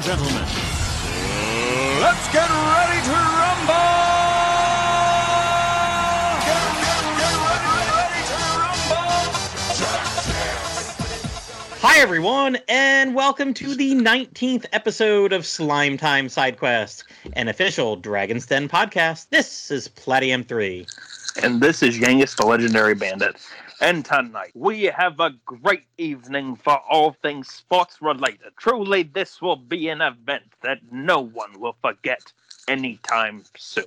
and gentlemen, let's get ready to rumble! Get, get, get ready, ready to rumble! Hi, everyone, and welcome to the 19th episode of Slime Time Side Quest, an official Dragon's Den podcast. This is Platium 3. And this is Yangus the Legendary Bandit. And tonight, we have a great evening for all things sports related. Truly, this will be an event that no one will forget anytime soon.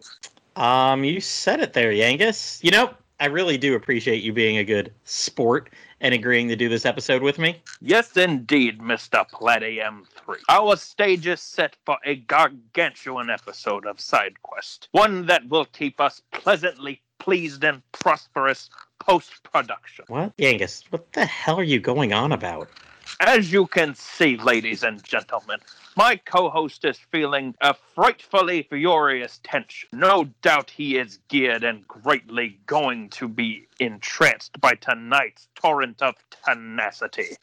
Um, you said it there, Yangus. You know, I really do appreciate you being a good sport and agreeing to do this episode with me. Yes, indeed, Mr. Palladium 3. Our stage is set for a gargantuan episode of Side Quest, one that will keep us pleasantly pleased and prosperous post production. What? Yangus, what the hell are you going on about? As you can see, ladies and gentlemen, my co host is feeling a frightfully furious tension. No doubt he is geared and greatly going to be entranced by tonight's torrent of tenacity.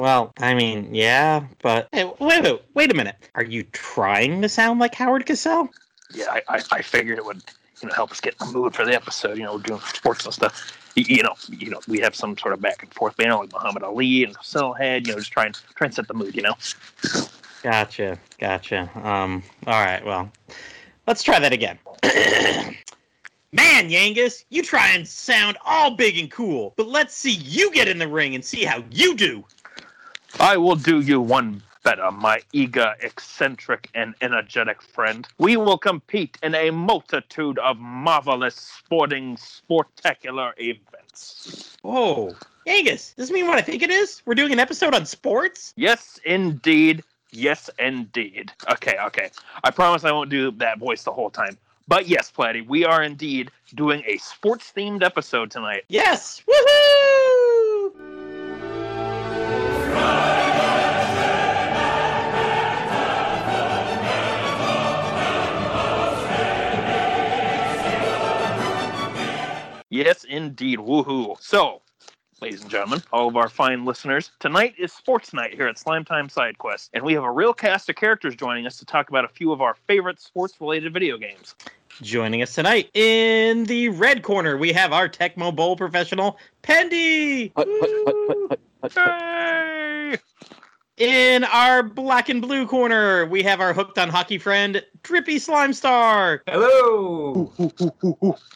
Well, I mean, yeah, but hey, wait, wait, wait a minute. Are you trying to sound like Howard Cosell? Yeah, I, I, I figured it would you know help us get in the mood for the episode. You know, we're doing sports and stuff. You, you know, you know, we have some sort of back and forth banner like Muhammad Ali and Cosell had. You know, just try and try and set the mood. You know. Gotcha, gotcha. Um, all right, well, let's try that again. Man, Yangus, you try and sound all big and cool, but let's see you get in the ring and see how you do. I will do you one better, my eager, eccentric, and energetic friend. We will compete in a multitude of marvelous sporting, sportacular events. Whoa, Yangus, does this mean what I think it is? We're doing an episode on sports? Yes, indeed. Yes, indeed. Okay, okay. I promise I won't do that voice the whole time. But yes, Platty, we are indeed doing a sports themed episode tonight. Yes! Woohoo! Yes, indeed. Woohoo. So, ladies and gentlemen, all of our fine listeners, tonight is sports night here at Slime Time Side Quest, and we have a real cast of characters joining us to talk about a few of our favorite sports related video games. Joining us tonight in the red corner, we have our Tecmo Bowl professional, Pendy! Hey! In our black and blue corner, we have our hooked on hockey friend, Drippy Slime Star. Hello.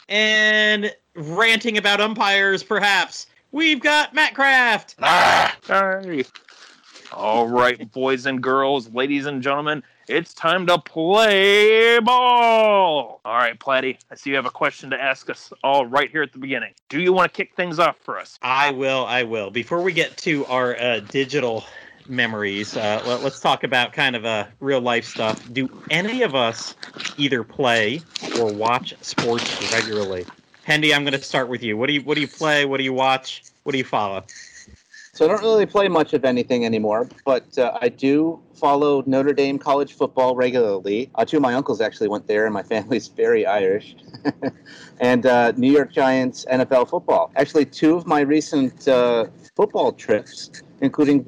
And ranting about umpires, perhaps, we've got Matt Craft. Ah, hey. All right, boys and girls, ladies and gentlemen, it's time to play ball. All right, Platty, I see you have a question to ask us all right here at the beginning. Do you want to kick things off for us? I will, I will. Before we get to our uh, digital memories, uh, let, us talk about kind of uh, real life stuff. Do any of us either play or watch sports regularly? Pendy, I'm going to start with you. What do you What do you play? What do you watch? What do you follow? So I don't really play much of anything anymore, but uh, I do follow Notre Dame college football regularly. Uh, two of my uncles actually went there, and my family's very Irish. and uh, New York Giants NFL football. Actually, two of my recent uh, football trips, including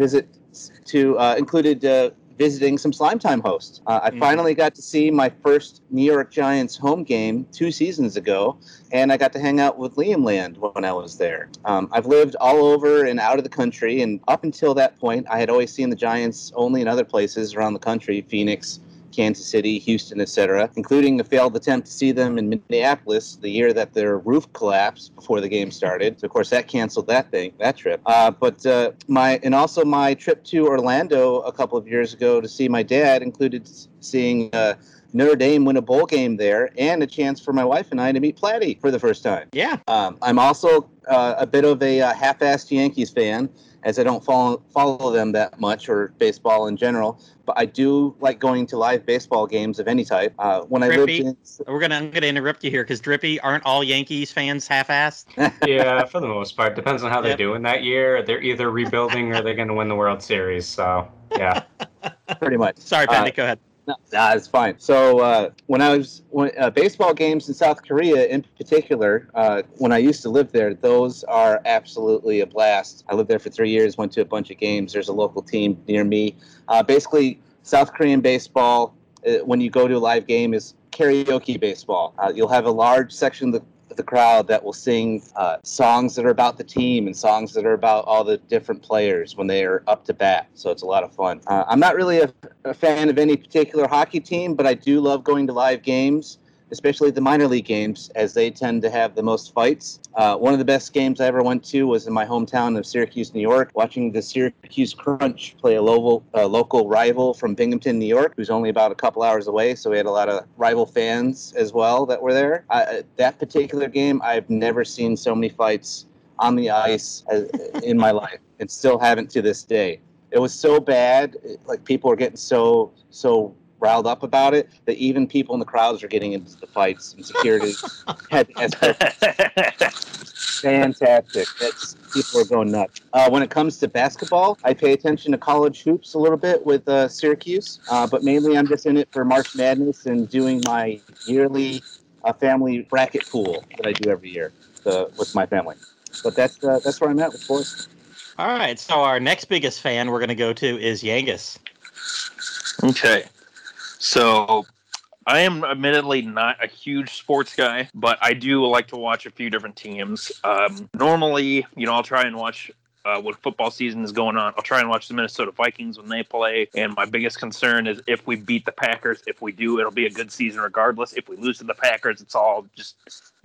to uh, included uh, visiting some Slime Time hosts. Uh, I Mhm. finally got to see my first New York Giants home game two seasons ago, and I got to hang out with Liam Land when I was there. Um, I've lived all over and out of the country, and up until that point, I had always seen the Giants only in other places around the country Phoenix, Kansas City, Houston, etc., including a failed attempt to see them in Minneapolis the year that their roof collapsed before the game started. So, of course, that canceled that thing, that trip. Uh, but uh, my and also my trip to Orlando a couple of years ago to see my dad included seeing. Uh, Notre Dame win a bowl game there, and a chance for my wife and I to meet Platty for the first time. Yeah. Um, I'm also uh, a bit of a uh, half-assed Yankees fan, as I don't follow follow them that much or baseball in general. But I do like going to live baseball games of any type. Uh, when I lived in, We're gonna I'm gonna interrupt you here because Drippy aren't all Yankees fans half-assed. yeah, for the most part, depends on how they're Yep. doing that year. They're either rebuilding or they're going to win the World Series. So, yeah. pretty much. Sorry, Uh, go ahead. No, nah, it's fine. So uh, when I was when, uh, baseball games in South Korea, in particular, uh, when I used to live there, those are absolutely a blast. I lived there for three years, went to a bunch of games. There's a local team near me. Uh, basically, South Korean baseball, uh, when you go to a live game, is karaoke baseball. Uh, you'll have a large section of the the crowd that will sing uh, songs that are about the team and songs that are about all the different players when they are up to bat. So it's a lot of fun. Uh, I'm not really a, a fan of any particular hockey team, but I do love going to live games especially the minor league games, as they tend to have the most fights. Uh, one of the best games I ever went to was in my hometown of Syracuse, New York, watching the Syracuse Crunch play a local, local rival from Binghamton, New York, who's only about a couple hours away. So we had a lot of rival fans as well that were there. I, that particular game, I've never seen so many fights on the ice as, in my life, and still haven't to this day. It was so bad, like people were getting so so riled up about it that even people in the crowds are getting into the fights and security had fantastic. That's people are going nuts. Uh, when it comes to basketball, I pay attention to college hoops a little bit with uh, Syracuse, uh, but mainly I'm just in it for March Madness and doing my yearly uh, family bracket pool that I do every year uh, with my family. But that's uh, that's where I'm at with sports. All right, so our next biggest fan we're going to go to is Yangus. Okay. So I am admittedly not a huge sports guy, but I do like to watch a few different teams. Um, normally, you know, I'll try and watch uh, when football season is going on. I'll try and watch the Minnesota Vikings when they play. And my biggest concern is if we beat the Packers. If we do, it'll be a good season regardless. If we lose to the Packers, it's all just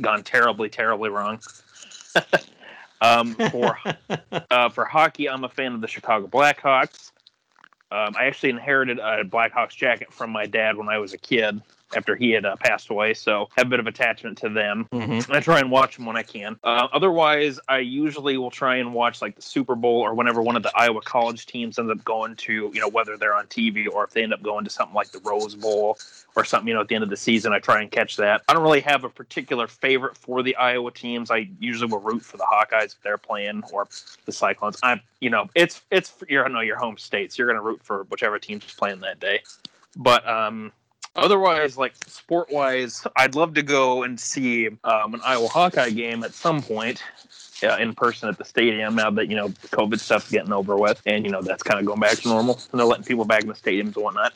gone terribly, terribly wrong. um, for uh, for hockey, I'm a fan of the Chicago Blackhawks. Um, I actually inherited a Blackhawks jacket from my dad when I was a kid after he had uh, passed away. So have a bit of attachment to them. Mm-hmm. I try and watch them when I can. Uh, otherwise, I usually will try and watch like the Super Bowl or whenever one of the Iowa college teams ends up going to, you know, whether they're on TV or if they end up going to something like the Rose Bowl or something, you know, at the end of the season, I try and catch that. I don't really have a particular favorite for the Iowa teams. I usually will root for the Hawkeyes if they're playing or the Cyclones. I'm, you know, it's it's your I know your home states. You're going to root for whichever team's playing that day. But um, otherwise, like sport wise, I'd love to go and see um, an Iowa Hawkeye game at some point. Uh, in person at the stadium now that you know COVID stuff's getting over with, and you know that's kind of going back to normal, and they're letting people back in the stadiums and whatnot.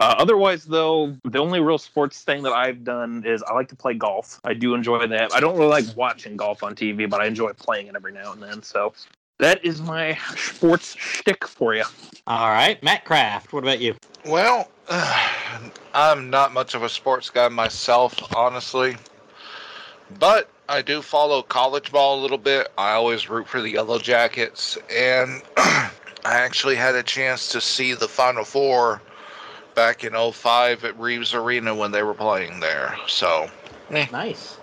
Uh, otherwise, though, the only real sports thing that I've done is I like to play golf. I do enjoy that. I don't really like watching golf on TV, but I enjoy playing it every now and then. So that is my sports shtick for you. All right, Matt Craft. what about you? Well, I'm not much of a sports guy myself, honestly. But I do follow college ball a little bit. I always root for the Yellow Jackets. And I actually had a chance to see the Final Four back in 05 at Reeves Arena when they were playing there. So, eh. Nice.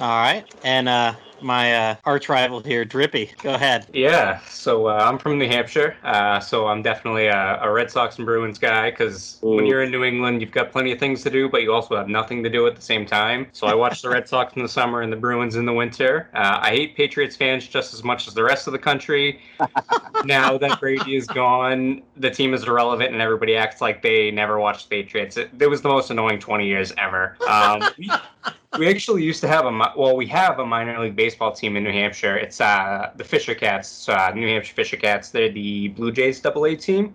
All right, and uh, my uh, arch rival here, Drippy. Go ahead. Yeah, so uh, I'm from New Hampshire, uh, so I'm definitely a, a, Red Sox and Bruins guy because when you're in New England, you've got plenty of things to do, but you also have nothing to do at the same time. So I watch the Red Sox in the summer and the Bruins in the winter. Uh, I hate Patriots fans just as much as the rest of the country. now that Brady is gone, the team is irrelevant and everybody acts like they never watched Patriots. It, it was the most annoying 20 years ever. Um, we, actually used to have a well, we have a minor league baseball team in New Hampshire. It's uh, the Fisher Cats, uh, New Hampshire Fisher Cats. They're the Blue Jays Double A team,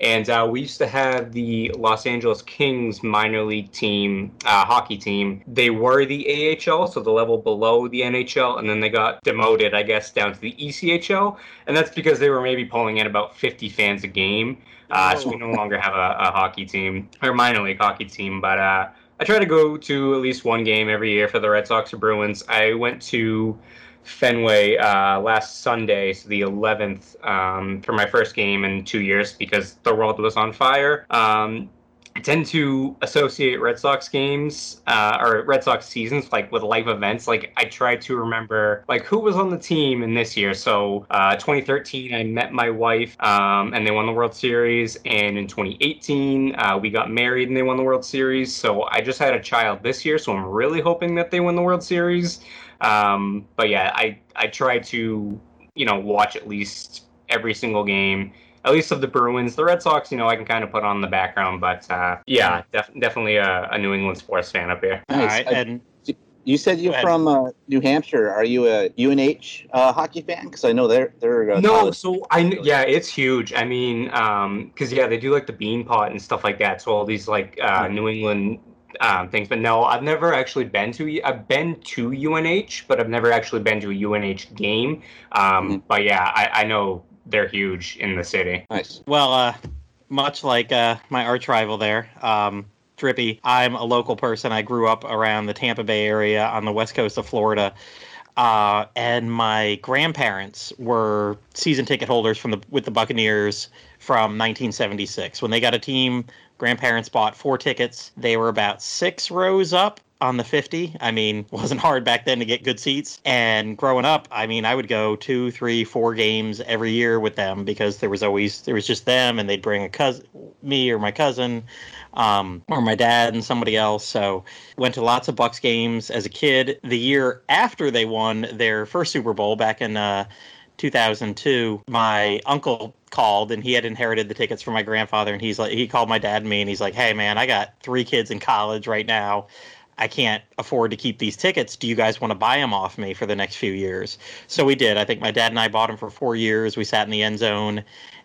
and uh, we used to have the Los Angeles Kings minor league team, uh, hockey team. They were the AHL, so the level below the NHL, and then they got demoted, I guess, down to the ECHL, and that's because they were maybe pulling in about 50 fans a game. Uh, so we no longer have a, a, hockey team or minor league hockey team, but uh, I try to go to at least one game every year for the Red Sox or Bruins. I went to Fenway uh, last Sunday, so the 11th, um, for my first game in two years because the world was on fire. Um, I tend to associate Red Sox games uh, or Red Sox seasons like with life events. Like I try to remember like who was on the team in this year. So uh, 2013, I met my wife um, and they won the World Series, and in 2018, uh, we got married and they won the World Series. So I just had a child this year, so I'm really hoping that they win the World Series. Um, but yeah, I I try to you know watch at least every single game at least of the Bruins. The Red Sox, you know, I can kind of put on the background, but uh, yeah, def- definitely a, a, New England sports fan up here. Nice. All right, and You said you're from uh, New Hampshire. Are you a UNH uh, hockey fan? Because I know they're they're uh, No, college- so I yeah, it's huge. I mean, um, because yeah, they do like the bean pot and stuff like that. So all these like uh, New England um, things. But no, I've never actually been to. I've been to UNH, but I've never actually been to a UNH game. Um, Mhm. But yeah, I, I know they're huge in the city. nice. Well, uh, much like uh, my arch rival there, um, Drippy, I'm a local person. I grew up around the Tampa Bay area on the west coast of Florida. Uh, and my grandparents were season ticket holders from the with the Buccaneers from 1976. When they got a team, grandparents bought four tickets. They were about six rows up on the 50. I mean, wasn't hard back then to get good seats. And growing up, I mean, I would go two, three, four games every year with them because there was always there was just them, and they'd bring a cousin, me or my cousin, um, or my dad and somebody else. So went to lots of Bucs games as a kid. The year after they won their first Super Bowl back in uh, 2002, my uncle called and he had inherited the tickets from my grandfather and he's like he called my dad and me and he's like, "Hey man, I got 3 kids in college right now. I can't afford to keep these tickets. Do you guys want to buy them off me for the next few years?" So we did. I think my dad and I bought them for 4 years. We sat in the end zone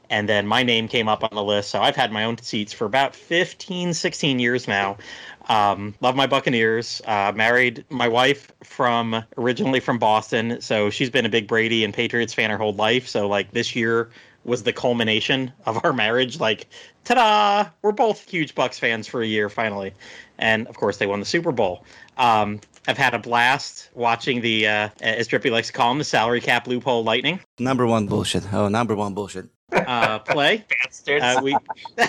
and then my name came up on the list. So I've had my own seats for about 15, 16 years now. Um, love my Buccaneers. Uh, married my wife from originally from Boston, so she's been a big Brady and Patriots fan her whole life. So like this year was the culmination of our marriage. Like, ta-da! We're both huge Bucs fans for a year finally, and of course they won the Super Bowl. Um, I've had a blast watching the, uh, as Drippy likes to call them, the salary cap loophole lightning Number one bullshit. Oh, number one bullshit. uh, play. Bastards. Uh, we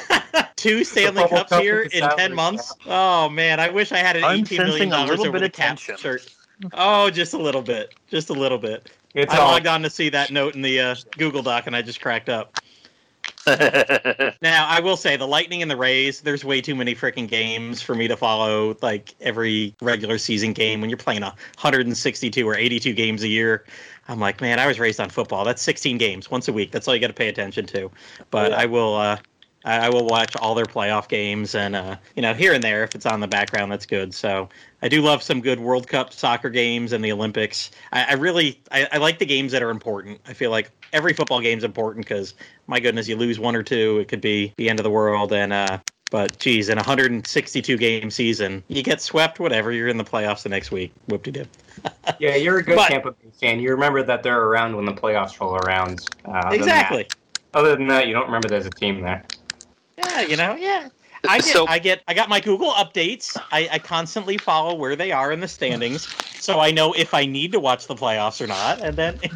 two Stanley Cups Cup here in ten months. Oh man, I wish I had an I'm eighteen million sensing a dollars little over bit the cap tension. shirt. Oh, just a little bit, just a little bit. It's I all logged on to see that note in the uh, Google Doc, and I just cracked up. Now, I will say the Lightning and the Rays. There's way too many freaking games for me to follow. Like every regular season game, when you're playing 162 or 82 games a year, I'm like, man, I was raised on football. That's 16 games once a week. That's all you got to pay attention to. But I will. Uh, I I will watch all their playoff games, and uh, you know, here and there, if it's on the background, that's good. So I do love some good World Cup soccer games and the Olympics. I, I really, I, I like the games that are important. I feel like every football game is important because, my goodness, you lose one or two, it could be the end of the world. And uh, but geez, in a 162 game season, you get swept, whatever. You're in the playoffs the next week. Whoop de doo. yeah, you're a good But- Tampa Bay fan. You remember that they're around when the playoffs roll around. Uh, other Exactly. that- Other than that, you don't remember there's a team there. Yeah, you know, yeah. I get, So- I get, I got my Google updates. I, I constantly follow where they are in the standings, so I know if I need to watch the playoffs or not, and then,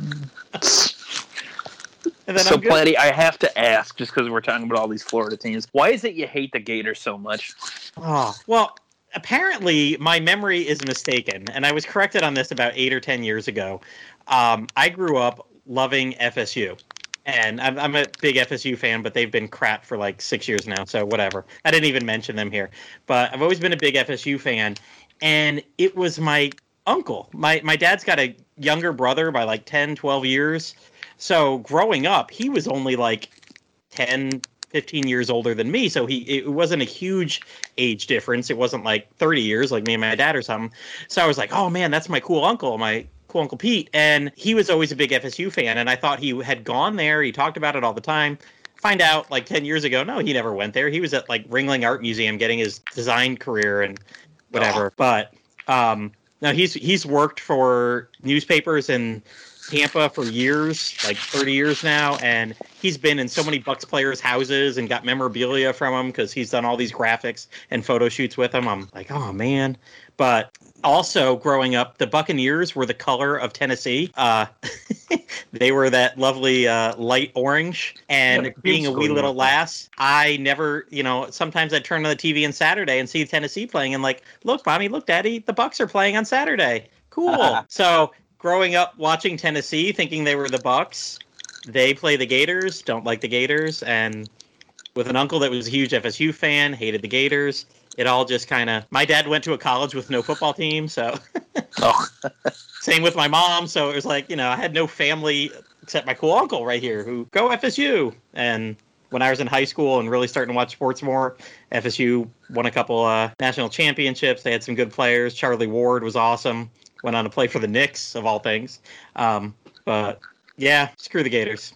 and then so, I'm good. I have to ask, just because we're talking about all these Florida teams, why is it you hate the Gators so much? Oh, well, apparently my memory is mistaken, and I was corrected on this about eight or ten years ago. Um, I grew up loving FSU, and I'm, I'm a big FSU fan, but they've been crap for like six years now, so whatever. I didn't even mention them here, but I've always been a big FSU fan, and it was my uncle. My my dad's got a younger brother by like 10, 12 years. So growing up, he was only like 10, 15 years older than me. So he it wasn't a huge age difference. It wasn't like 30 years like me and my dad or something. So I was like, oh man, that's my cool uncle, my cool uncle Pete. And he was always a big FSU fan. And I thought he had gone there. He talked about it all the time. Find out like 10 years ago, no, he never went there. He was at like Ringling Art Museum getting his design career and whatever. But um no, he's he's worked for newspapers in Tampa for years, like 30 years now, and he's been in so many Bucs players' houses and got memorabilia from them because he's done all these graphics and photo shoots with them. I'm like, oh man. But also, growing up, the Buccaneers were the color of Tennessee. Uh, they were that lovely uh, light orange. And Yeah, being a wee little lass, I never, you know, sometimes I'd turn on the TV on Saturday and see Tennessee playing, and like, look, mommy, look, daddy, the Bucs are playing on Saturday. Cool. so growing up watching Tennessee, thinking they were the Bucs, they play the Gators. Don't like the Gators, and with an uncle that was a huge FSU fan, hated the Gators. It all just kind of. My dad went to a college with no football team, so Oh, same with my mom. So it was like you know I had no family except my cool uncle right here who go FSU, and when I was in high school and really starting to watch sports more. FSU won a couple uh, national championships. They had some good players. Charlie Ward was awesome. Went on to play for the Knicks of all things. Um, but yeah, screw the Gators.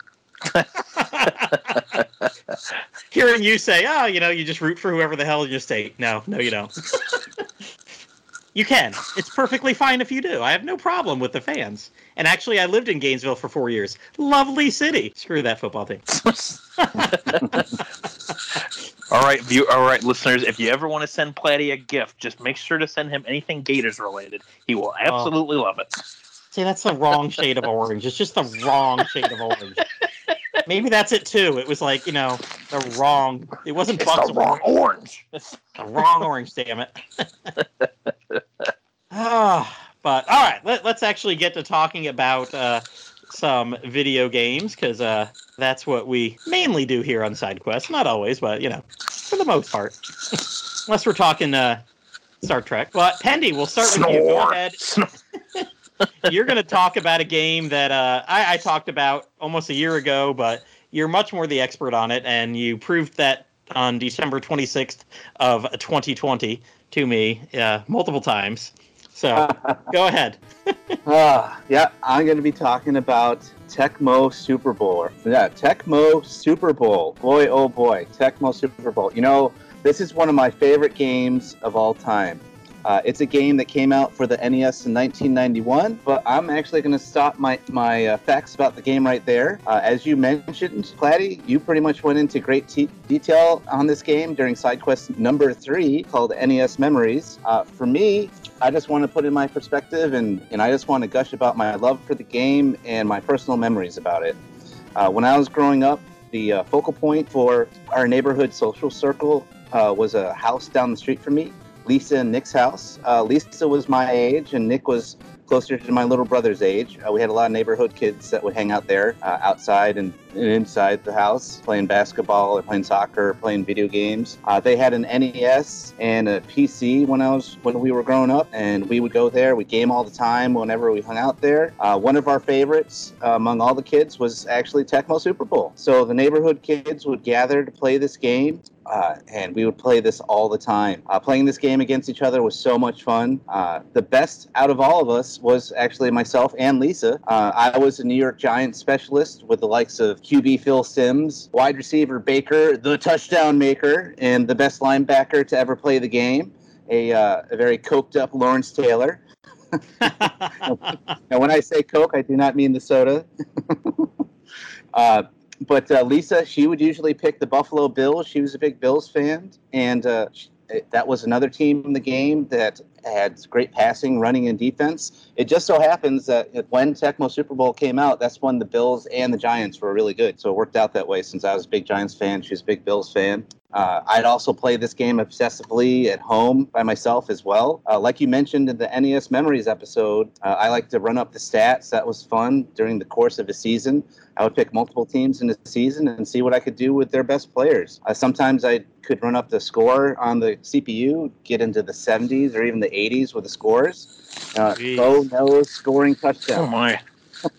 Hearing you say, "Oh, you know, you just root for whoever the hell in your state." No, no, you don't. you can. It's perfectly fine if you do. I have no problem with the fans. And actually, I lived in Gainesville for four years. Lovely city. Screw that football team. all right, view. All right, listeners. If you ever want to send Platty a gift, just make sure to send him anything Gators related. He will oh. absolutely oh. love it. See, that's the wrong shade of orange. It's just the wrong shade of orange. Maybe that's it too. It was like you know the wrong. It wasn't it's Buck's the wrong orange. It's the wrong orange. Damn it. Ah, but all right. Let, us actually get to talking about uh, some video games because uh, that's what we mainly do here on SideQuest. Not always, but you know, for the most part. Unless we're talking uh, Star Trek. But Pendy, we'll start with you. Go ahead. you're going to talk about a game that uh, I, I, talked about almost a year ago, but you're much more the expert on it, and you proved that on December 26th of 2020 to me uh, multiple times. So go ahead. uh, yeah, I'm going to be talking about Tecmo Super Bowl. Yeah, Tecmo Super Bowl. Boy, oh boy, Tecmo Super Bowl. You know, this is one of my favorite games of all time. Uh, it's a game that came out for the NES in 1991, but I'm actually going to stop my, my uh, facts about the game right there. Uh, as you mentioned, Platty, you pretty much went into great te- detail on this game during side quest number three called NES Memories. Uh, for me, I just want to put in my perspective and, and I just want to gush about my love for the game and my personal memories about it. Uh, when I was growing up, the uh, focal point for our neighborhood social circle was a house down the street from me Lisa and Nick's house. Uh, Lisa was my age, and Nick was closer to my little brother's age. Uh, we had a lot of neighborhood kids that would hang out there uh, outside and, and, inside the house playing basketball or playing soccer or playing video games. Uh, they had an NES and a PC when I was when we were growing up, and we would go there. We game all the time whenever we hung out there. Uh, one of our favorites uh, among all the kids was actually Tecmo Super Bowl. So the neighborhood kids would gather to play this game. Uh, and we would play this all the time. Uh, playing this game against each other was so much fun. Uh, the best out of all of us was actually myself and Lisa. Uh, I was a New York Giants specialist with the likes of QB Phil Simms, wide receiver Baker, the touchdown maker, and the best linebacker to ever play the game, a, uh, a very coked up Lawrence Taylor. now, when I say Coke, I do not mean the soda. uh, but uh, Lisa, she would usually pick the Buffalo Bills. She was a big Bills fan, and uh, that was another team in the game that had great passing, running, and defense. It just so happens that when Tecmo Super Bowl came out, that's when the Bills and the Giants were really good. So it worked out that way since I was a big Giants fan. She was a big Bills fan. Uh, I'd also play this game obsessively at home by myself as well. Uh, like you mentioned in the NES Memories episode, uh, I like to run up the stats. That was fun during the course of a season. I would pick multiple teams in a season and see what I could do with their best players. Uh, sometimes I could run up the score on the CPU, get into the 70s or even the 80s with the scores. Uh, go no scoring touchdown. Oh my.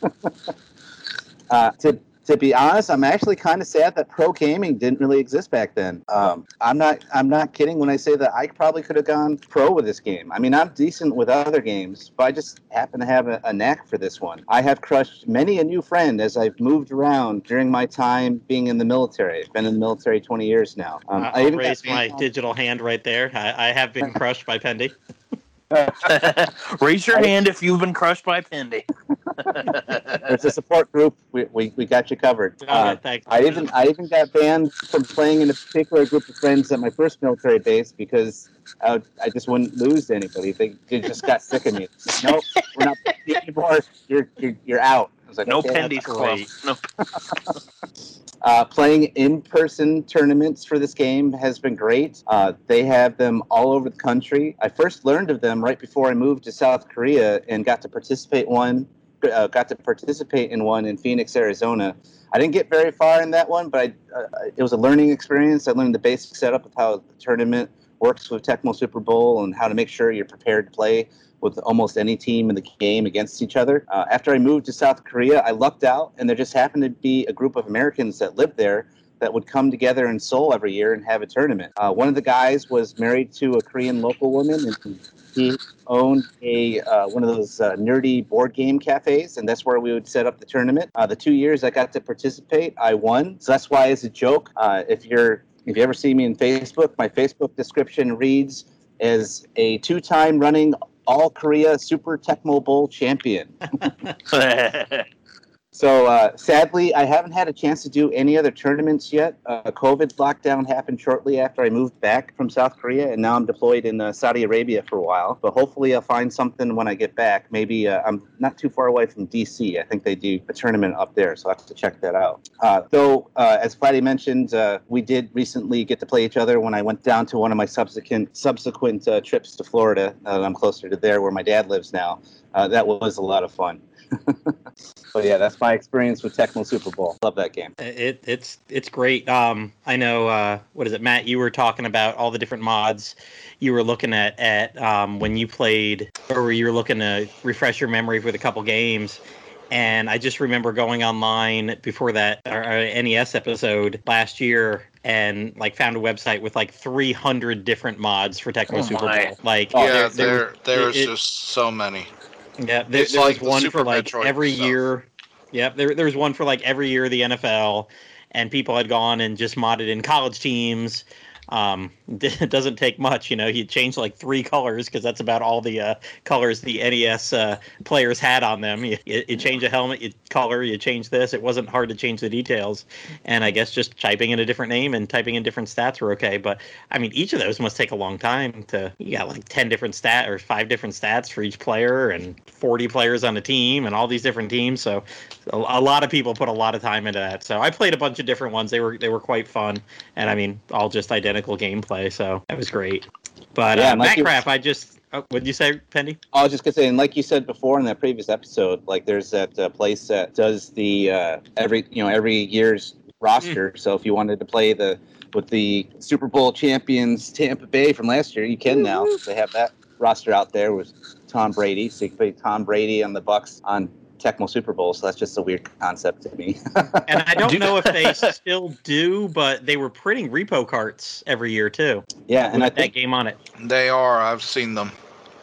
uh, to to be honest, I'm actually kind of sad that pro gaming didn't really exist back then. Um, I'm not I'm not kidding when I say that I probably could have gone pro with this game. I mean, I'm decent with other games, but I just happen to have a, a knack for this one. I have crushed many a new friend as I've moved around during my time being in the military. I've been in the military 20 years now. Um, I'll I even raise my digital hand right there. I, I have been crushed by Pendy. Raise your hand if you've been crushed by Pendy. There's a support group. We, we, we got you covered. uh, thanks. I even I even got banned from playing in a particular group of friends at my first military base because I, I just wouldn't lose to anybody. They, they just got sick of me. Like, nope, we're not anymore. You're, you're you're out. Like, no okay, Pendy. No. Uh, playing in-person tournaments for this game has been great. Uh, they have them all over the country. I first learned of them right before I moved to South Korea and got to participate one. Uh, got to participate in one in Phoenix, Arizona. I didn't get very far in that one, but I, uh, it was a learning experience. I learned the basic setup of how the tournament works with Tecmo Super Bowl and how to make sure you're prepared to play with almost any team in the game against each other. Uh, after I moved to South Korea, I lucked out, and there just happened to be a group of Americans that lived there that would come together in Seoul every year and have a tournament. Uh, one of the guys was married to a Korean local woman, and he owned a uh, one of those uh, nerdy board game cafes, and that's where we would set up the tournament. Uh, the two years I got to participate, I won. So that's why, as a joke, uh, if you're if you ever see me in Facebook, my Facebook description reads as a two-time running All Korea Super Tecmo Bowl champion. So uh, sadly, I haven't had a chance to do any other tournaments yet. Uh, COVID lockdown happened shortly after I moved back from South Korea, and now I'm deployed in uh, Saudi Arabia for a while. But hopefully, I'll find something when I get back. Maybe uh, I'm not too far away from DC. I think they do a tournament up there, so I have to check that out. Uh, though, uh, as Platty mentioned, we did recently get to play each other when I went down to one of my subsequent subsequent trips to Florida. I'm closer to there where my dad lives now. That was a lot of fun. but yeah, that's my experience with Tecmo Super Bowl. Love that game. It it's it's great. Um, I know. Uh, what is it, Matt? You were talking about all the different mods you were looking at at um, when you played, or you were looking to refresh your memory with a couple games. And I just remember going online before that our, our NES episode last year and like found a website with like 300 different mods for Tecmo Oh Super. Bowl. Like yeah, there- there there, was- there's it- it- just so many. Yeah, there, It's there like one Super for like Metroid every stuff. year. Yep, there there was one for like every year of the NFL, and people had gone and just modded in college teams. Um, it doesn't take much, you know. You change like three colors because that's about all the uh, colors the NES uh, players had on them. You, you, you change a helmet, you color, you change this. It wasn't hard to change the details, and I guess just typing in a different name and typing in different stats were okay. But I mean, each of those must take a long time to. You got like ten different stat or five different stats for each player, and forty players on a team, and all these different teams. So a, a lot of people put a lot of time into that. So I played a bunch of different ones. They were they were quite fun, and I mean, all just identical gameplay. So that was great. But Yeah, uh, like you- Minecraft, I just. Oh, what did you say, Pendy? I was just gonna say, and like you said before in that previous episode, like there's that uh, place that does the uh, every you know every year's roster. So if you wanted to play the with the Super Bowl champions Tampa Bay from last year, you can now. They have that roster out there with Tom Brady, so you can play Tom Brady on the Bucs on Tecmo Super Bowl. So that's just a weird concept to me. And I don't know if they still do, but they were printing repo carts every year too. yeah, and I with that think game on it. They are. I've seen them.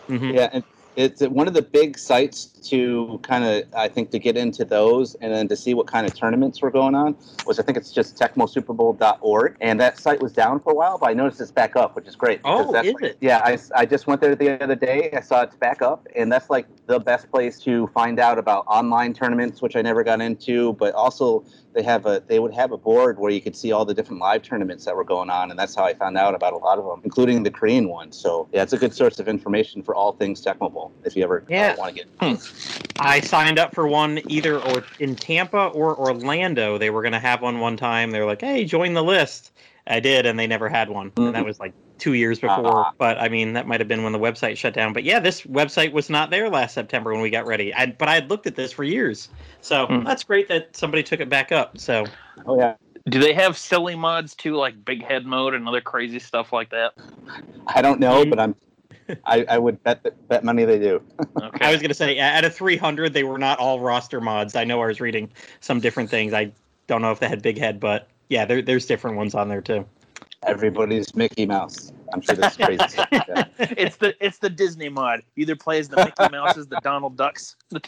Mhm. Yeah, and it's one of the big sites to kind of, I think, to get into those and then to see what kind of tournaments were going on was I think it's just TecmoSuperBowl.org. And that site was down for a while, but I noticed it's back up, which is great. Oh, that's is like- it? Yeah, I, I just went there the other day. I saw it's back up, and that's like the best place to find out about online tournaments, which I never got into, but also they have a they would have a board where you could see all the different live tournaments that were going on, and that's how I found out about a lot of them, including the Korean one. So yeah, it's a good source of information for all things Tecmo Bowl if you ever uh, want to get. I signed up for one either or in Tampa or Orlando. They were going to have one one time. They were like, "Hey, join the list." I did, and they never had one, and that was like two years before. Ah. But I mean, that might have been when the website shut down. But yeah, this website was not there last September when we got ready. I, but I had looked at this for years, so Hmm. that's great that somebody took it back up. So Oh yeah, Do they have silly mods too, like big head mode and other crazy stuff like that? I don't know, but I'm. I, I would bet that, bet money they do. Okay. I was going to say, out of 300, they were not all roster mods. I know I was reading some different things. I don't know if they had big head, but yeah, there, there's different ones on there too. Everybody's Mickey Mouse. I'm sure that's crazy. stuff like that. it's the it's the Disney mod. Either plays the Mickey Mouses, the Donald Ducks.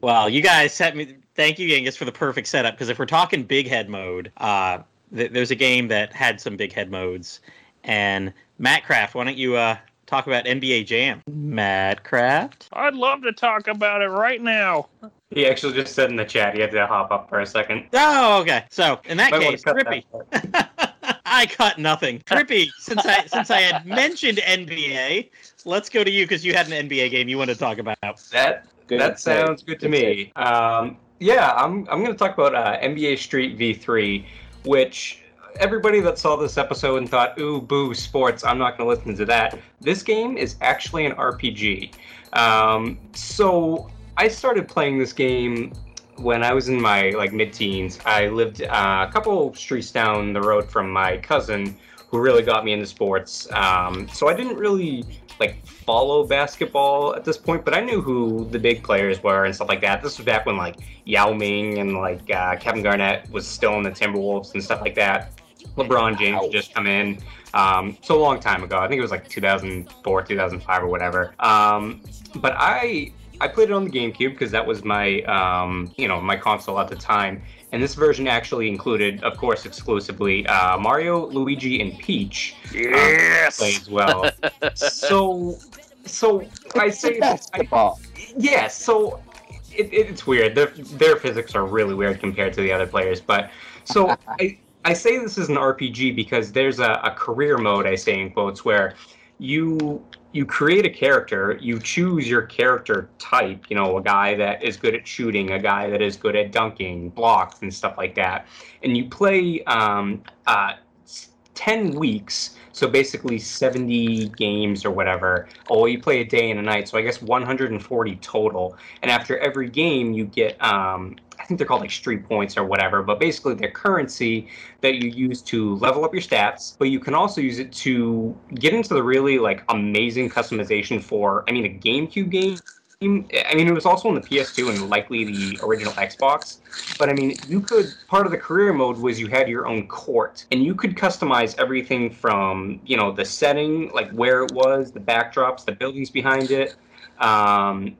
Well, you guys set me. Thank you, Yangus, for the perfect setup. Because if we're talking big head mode, uh, th- there's a game that had some big head modes. And Matt Craft, why don't you uh, talk about NBA Jam? Matt Craft. I'd love to talk about it right now. He actually just said in the chat he had to hop up for a second. Oh, okay. So in that Might case, cut Drippy. that. I cut nothing. Drippy, since I since I had mentioned NBA, let's go to you because you had an NBA game you want to talk about. That Good that save. sounds good to Good me. Um, yeah, I'm I'm going to talk about uh, NBA Street V3, which everybody that saw this episode and thought, "Ooh, boo, sports," I'm not going to listen to that. This game is actually an RPG. Um, so I started playing this game when I was in my like mid-teens. I lived uh, a couple streets down the road from my cousin, who really got me into sports. Um, so I didn't really like follow basketball at this point, but I knew who the big players were and stuff like that. This was back when like Yao Ming and like uh, Kevin Garnett was still in the Timberwolves and stuff like that. LeBron James had just come in. Um, so a long time ago. I think it was like 2004, 2005 or whatever. Um, but I I played it on the GameCube because that was my um, you know my console at the time. And this version actually included, of course, exclusively uh, Mario, Luigi, and Peach. Yes. Play as well. so, so I say I, Basketball. yeah, so it, it, it's weird. Their, their physics are really weird compared to the other players. But so I, I say this is an RPG because there's a, a career mode, I say in quotes, where you you create a character, you choose your character type, you know, a guy that is good at shooting, a guy that is good at dunking, blocks, and stuff like that. And you play um, uh, 10 weeks so basically 70 games or whatever oh you play a day and a night so i guess 140 total and after every game you get um, think they're called like street points or whatever but basically they're currency that you use to level up your stats but you can also use it to get into the really like amazing customization for i mean a gamecube game I mean, it was also on the PS2 and likely the original Xbox. But I mean, you could part of the career mode was you had your own court, and you could customize everything from you know the setting, like where it was, the backdrops, the buildings behind it, um,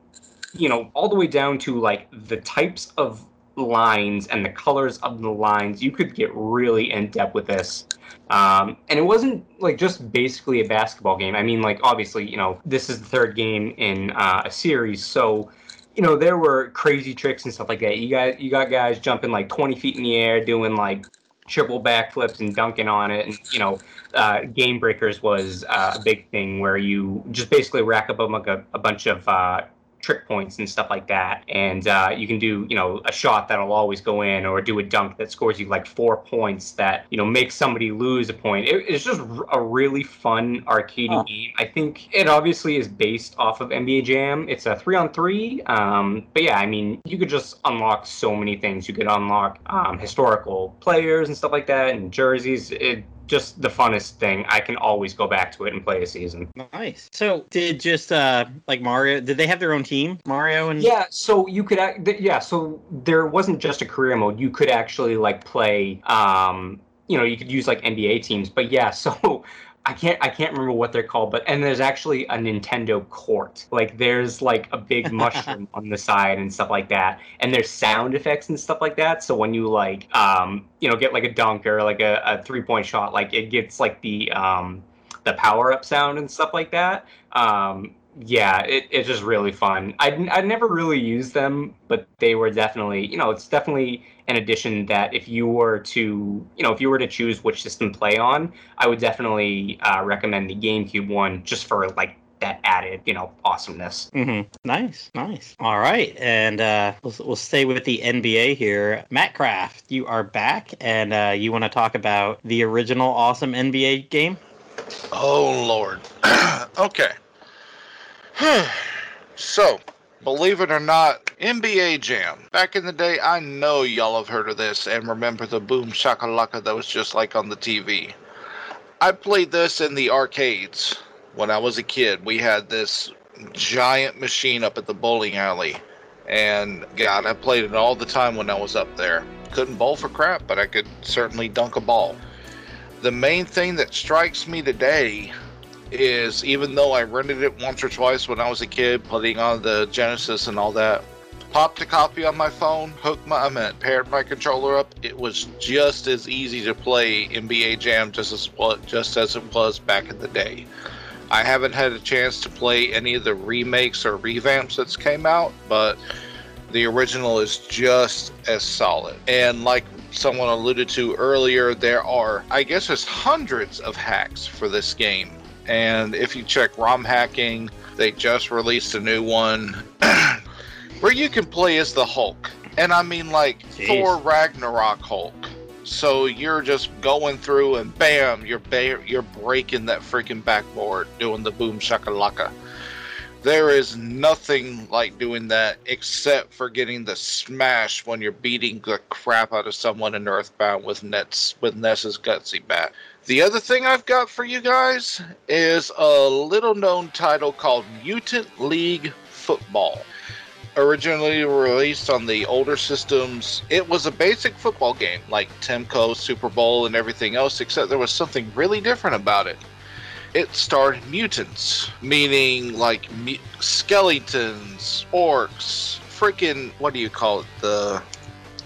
you know, all the way down to like the types of lines and the colors of the lines. You could get really in depth with this. Um, and it wasn't like just basically a basketball game. I mean, like obviously, you know, this is the third game in uh, a series, so you know there were crazy tricks and stuff like that. You got you got guys jumping like 20 feet in the air, doing like triple backflips and dunking on it, and you know, uh, game breakers was uh, a big thing where you just basically rack up a, a, bunch of uh, trick points and stuff like that. And uh, you can do, you know, a shot that'll always go in, or do a dunk that scores you like four points that you know makes somebody lose a point. It, it's just a really fun arcade Huh. game. I think it obviously is based off of NBA Jam. It's a three on three, um, but yeah, I mean, you could just unlock so many things. You could unlock um, historical players and stuff like that, and jerseys. It just the funnest thing. I can always go back to it and play a season. Nice. So, did just uh like Mario? Did they have their own team, Mario and? Yeah, so you could, yeah, so there wasn't just a career mode. You could actually like play, um, you know, you could use like NBA teams. But yeah, so I can't, I can't remember what they're called. But and there's actually a Nintendo court. Like there's like a big mushroom on the side and stuff like that. And there's sound effects and stuff like that. So when you like, um, you know, get like a dunk or like a, a three point shot, like it gets like the um, the power up sound and stuff like that. Um, yeah, it, it's just really fun. I I never really used them, but they were definitely, you know, it's definitely an addition that if you were to, you know, if you were to choose which system to play on, I would definitely uh, recommend the GameCube one just for like that added, you know, awesomeness. hmm Nice, nice. All right, and uh, we'll, we'll stay with the NBA here. Matt Craft, you are back, and uh, you want to talk about the original awesome NBA game? Oh Lord. okay. so, believe it or not, NBA Jam. Back in the day, I know y'all have heard of this and remember the boom shakalaka that was just like on the TV. I played this in the arcades when I was a kid. We had this giant machine up at the bowling alley. And God, I played it all the time when I was up there. Couldn't bowl for crap, but I could certainly dunk a ball. The main thing that strikes me today is even though I rented it once or twice when I was a kid, putting on the Genesis and all that, popped a copy on my phone, hooked my, I mean, paired my controller up. It was just as easy to play NBA Jam just as just as it was back in the day. I haven't had a chance to play any of the remakes or revamps that's came out, but the original is just as solid. And like someone alluded to earlier, there are, I guess, there's hundreds of hacks for this game. And if you check ROM hacking, they just released a new one where you can play as the Hulk. And I mean, like Jeez. Thor Ragnarok Hulk. So you're just going through and bam, you're ba- you're breaking that freaking backboard doing the boom shakalaka. There is nothing like doing that except for getting the smash when you're beating the crap out of someone in Earthbound with Nets with Ness's gutsy bat. The other thing I've got for you guys is a little known title called Mutant League Football. Originally released on the older systems, it was a basic football game like Tecmo, Super Bowl, and everything else, except there was something really different about it. It starred mutants, meaning like mu- skeletons, orcs, freaking what do you call it? The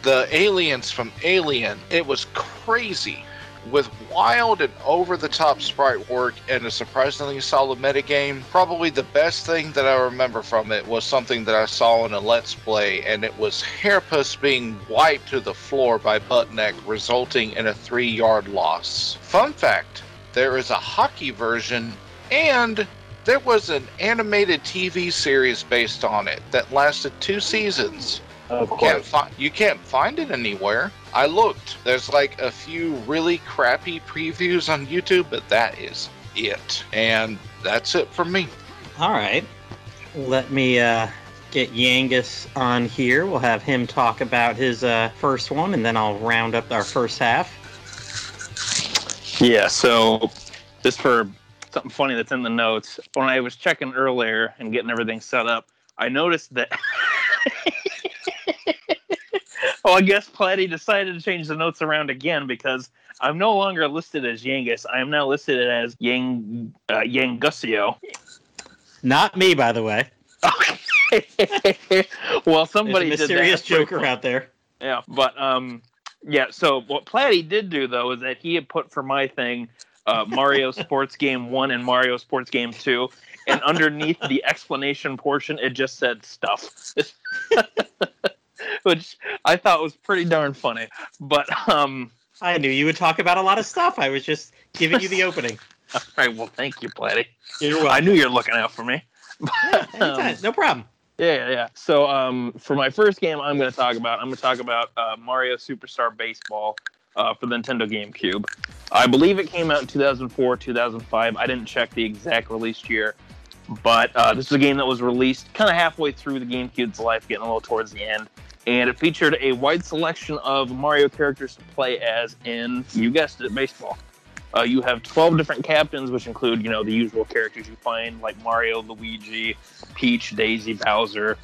the aliens from Alien. It was crazy with wild and over the top sprite work and a surprisingly solid metagame, probably the best thing that I remember from it was something that I saw in a Let's Play, and it was Hairpuss being wiped to the floor by Buttneck, resulting in a three yard loss. Fun fact there is a hockey version, and there was an animated TV series based on it that lasted two seasons. Of Can't fi- you can't find it anywhere. I looked. There's like a few really crappy previews on YouTube, but that is it. And that's it for me. All right. Let me uh, get Yangus on here. We'll have him talk about his uh, first one, and then I'll round up our first half. Yeah, so just for something funny that's in the notes, when I was checking earlier and getting everything set up, I noticed that. well, I guess Platty decided to change the notes around again because I'm no longer listed as Yangus. I am now listed as Yang uh, Yangusio. Not me, by the way. well, There's somebody a did that. mysterious joker out there. Yeah, but um, yeah. So what Platty did do though is that he had put for my thing, uh, Mario Sports Game One and Mario Sports Game Two, and underneath the explanation portion, it just said stuff, which I thought was pretty darn funny. But um, I knew you would talk about a lot of stuff. I was just giving you the opening. all right. Well, thank you, Platty. You're welcome. I knew you were looking out for me. Yeah, anytime. no problem. Yeah, yeah, yeah. So, um, for my first game, I'm going to talk about. I'm going to talk about uh, Mario Superstar Baseball uh, for the Nintendo GameCube. I believe it came out in 2004, 2005. I didn't check the exact release year, but uh, this is a game that was released kind of halfway through the GameCube's life, getting a little towards the end. And it featured a wide selection of Mario characters to play as in, you guessed it, baseball. Uh, you have 12 different captains, which include, you know, the usual characters you find, like Mario, Luigi, Peach, Daisy, Bowser.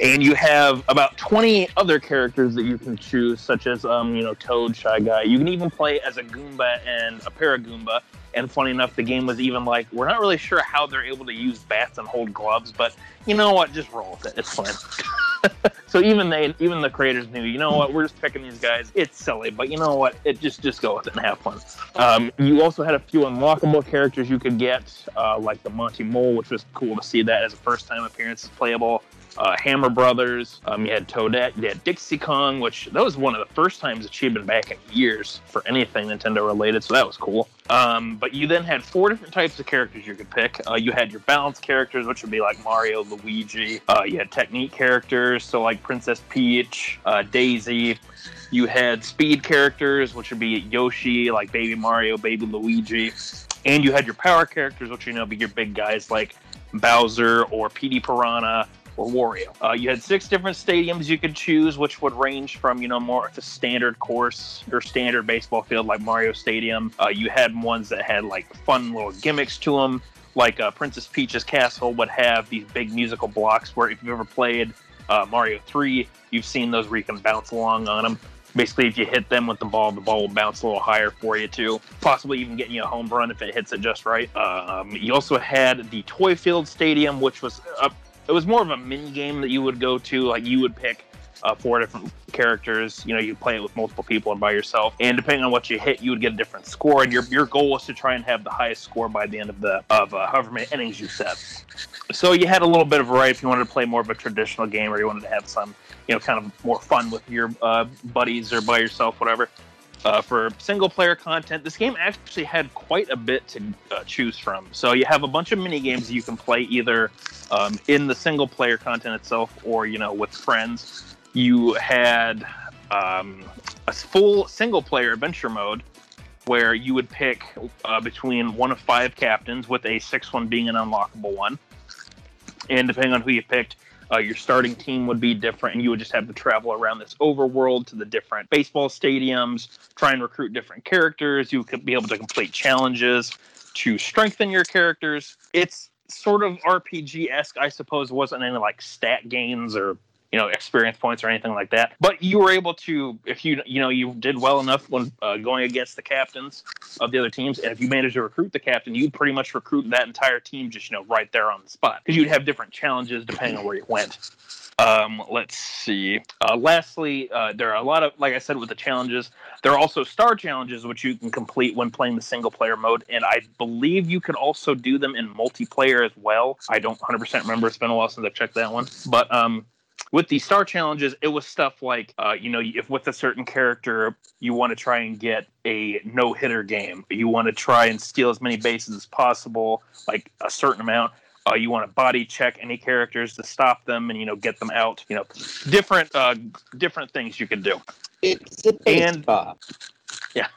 And you have about 20 other characters that you can choose, such as, um, you know, Toad, Shy Guy. You can even play as a Goomba and a Paragoomba. And funny enough, the game was even like, we're not really sure how they're able to use bats and hold gloves, but you know what? Just roll with it. It's fine. so even they, even the creators knew, you know what? We're just picking these guys. It's silly, but you know what? It just just go with it and have fun. Um, you also had a few unlockable characters you could get, uh, like the Monty Mole, which was cool to see that as a first time appearance playable. Uh, Hammer Brothers. Um, you had Toadette. You had Dixie Kong, which that was one of the first times that she'd been back in years for anything Nintendo related, so that was cool. Um, but you then had four different types of characters you could pick. Uh, you had your balance characters, which would be like Mario, Luigi. Uh, you had technique characters, so like Princess Peach, uh, Daisy. You had speed characters, which would be Yoshi, like Baby Mario, Baby Luigi. And you had your power characters, which you know be your big guys like Bowser or Petey Piranha or Wario. Uh, you had six different stadiums you could choose, which would range from you know more a standard course or standard baseball field like Mario Stadium. Uh, you had ones that had like fun little gimmicks to them, like uh, Princess Peach's castle would have these big musical blocks where if you've ever played uh, Mario 3, you've seen those where you can bounce along on them. Basically, if you hit them with the ball, the ball will bounce a little higher for you too. Possibly even getting you a home run if it hits it just right. Um, you also had the Toy Field Stadium, which was a it was more of a mini game that you would go to. Like you would pick uh, four different characters. You know, you play it with multiple people and by yourself. And depending on what you hit, you would get a different score. And your your goal was to try and have the highest score by the end of the of uh, however many innings you set. So you had a little bit of variety if you wanted to play more of a traditional game, or you wanted to have some, you know, kind of more fun with your uh, buddies or by yourself, whatever. Uh, for single player content, this game actually had quite a bit to uh, choose from. So you have a bunch of mini games you can play either um, in the single player content itself or you know with friends. You had um, a full single player adventure mode where you would pick uh, between one of five captains, with a sixth one being an unlockable one. And depending on who you picked, Uh, your starting team would be different, and you would just have to travel around this overworld to the different baseball stadiums, try and recruit different characters. You could be able to complete challenges to strengthen your characters. It's sort of RPG esque, I suppose. It wasn't any like stat gains or you know experience points or anything like that. But you were able to, if you you know you did well enough when uh, going against the captains of the other teams, and if you managed to recruit the captain, you'd pretty much recruit that entire team just you know right there on the spot because you'd have different challenges depending on where you went. Um, let's see. Uh, lastly, uh, there are a lot of, like I said, with the challenges. There are also star challenges which you can complete when playing the single player mode, and I believe you can also do them in multiplayer as well. I don't 100% remember. It's been a while since I've checked that one, but um, with the star challenges, it was stuff like, uh, you know, if with a certain character you want to try and get a no hitter game, you want to try and steal as many bases as possible, like a certain amount. Uh, you want to body check any characters to stop them and you know get them out. You know, different uh, different things you can do. It's a And-. Yeah.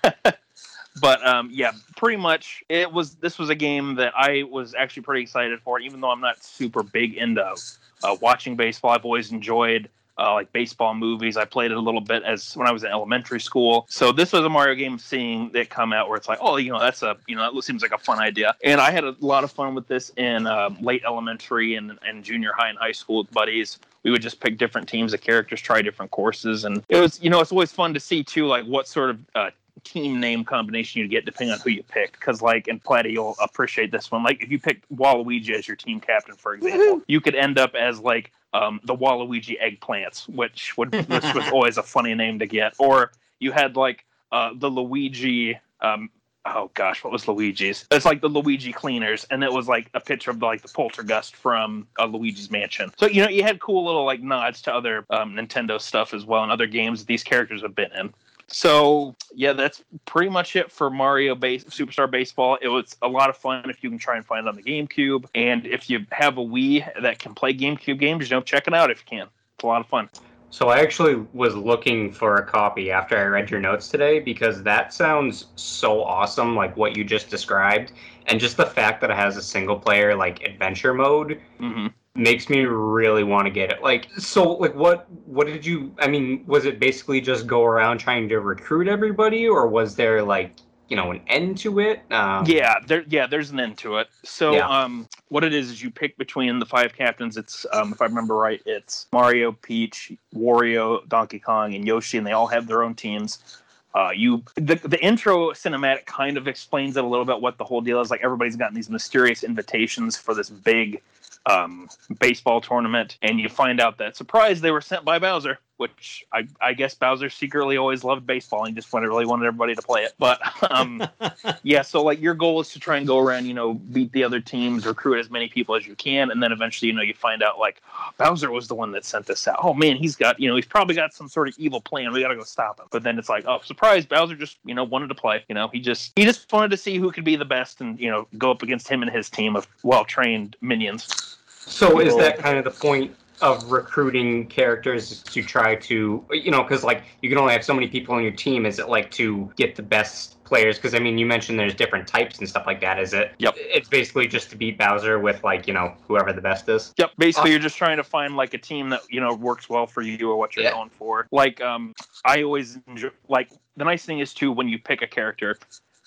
But um, yeah, pretty much it was. This was a game that I was actually pretty excited for, even though I'm not super big into uh, watching baseball. I've always enjoyed. Uh, like baseball movies, I played it a little bit as when I was in elementary school. So this was a Mario game. Seeing it come out, where it's like, oh, you know, that's a, you know, that seems like a fun idea. And I had a lot of fun with this in um, late elementary and, and junior high and high school with buddies we would just pick different teams of characters, try different courses, and it was you know it's always fun to see too like what sort of uh, team name combination you get depending on who you pick. Because like in Platty, you'll appreciate this one. Like if you picked Waluigi as your team captain, for example, you could end up as like um, the Waluigi eggplants, which would which was always a funny name to get. Or you had like uh, the Luigi. Um, oh gosh, what was Luigi's? It's like the Luigi cleaners, and it was like a picture of like the poltergust from uh, Luigi's Mansion. So you know, you had cool little like nods to other um, Nintendo stuff as well, and other games that these characters have been in. So yeah, that's pretty much it for Mario Base Superstar Baseball. It was a lot of fun if you can try and find it on the GameCube, and if you have a Wii that can play GameCube games, you know, check it out if you can. It's a lot of fun. So I actually was looking for a copy after I read your notes today because that sounds so awesome, like what you just described, and just the fact that it has a single player like adventure mode hmm makes me really want to get it. Like, so, like, what, what did you? I mean, was it basically just go around trying to recruit everybody, or was there like, you know, an end to it? Um, Yeah, there. Yeah, there's an end to it. So, Yeah. um, what it is is you pick between the five captains. It's, um, if I remember right, it's Mario, Peach, Wario, Donkey Kong, and Yoshi, and they all have their own teams. Uh, you the the intro cinematic kind of explains it a little bit what the whole deal is. Like everybody's gotten these mysterious invitations for this big um, baseball tournament, and you find out that surprise they were sent by Bowser, which I, I guess Bowser secretly always loved baseball and just wanted, really wanted everybody to play it. But um, yeah, so like your goal is to try and go around, you know, beat the other teams, recruit as many people as you can, and then eventually, you know, you find out like Bowser was the one that sent this out. Oh man, he's got, you know, he's probably got some sort of evil plan. We got to go stop him. But then it's like, oh, surprise, Bowser just, you know, wanted to play. You know, he just he just wanted to see who could be the best and you know go up against him and his team of well trained minions. So is that kind of the point of recruiting characters is to try to, you know, because like you can only have so many people on your team. Is it like to get the best players? Because I mean, you mentioned there's different types and stuff like that. Is it? Yep. It's basically just to beat Bowser with like you know whoever the best is. Yep. Basically, you're just trying to find like a team that you know works well for you or what you're Yeah. going for. Like, um, I always enjoy. Like, the nice thing is too when you pick a character,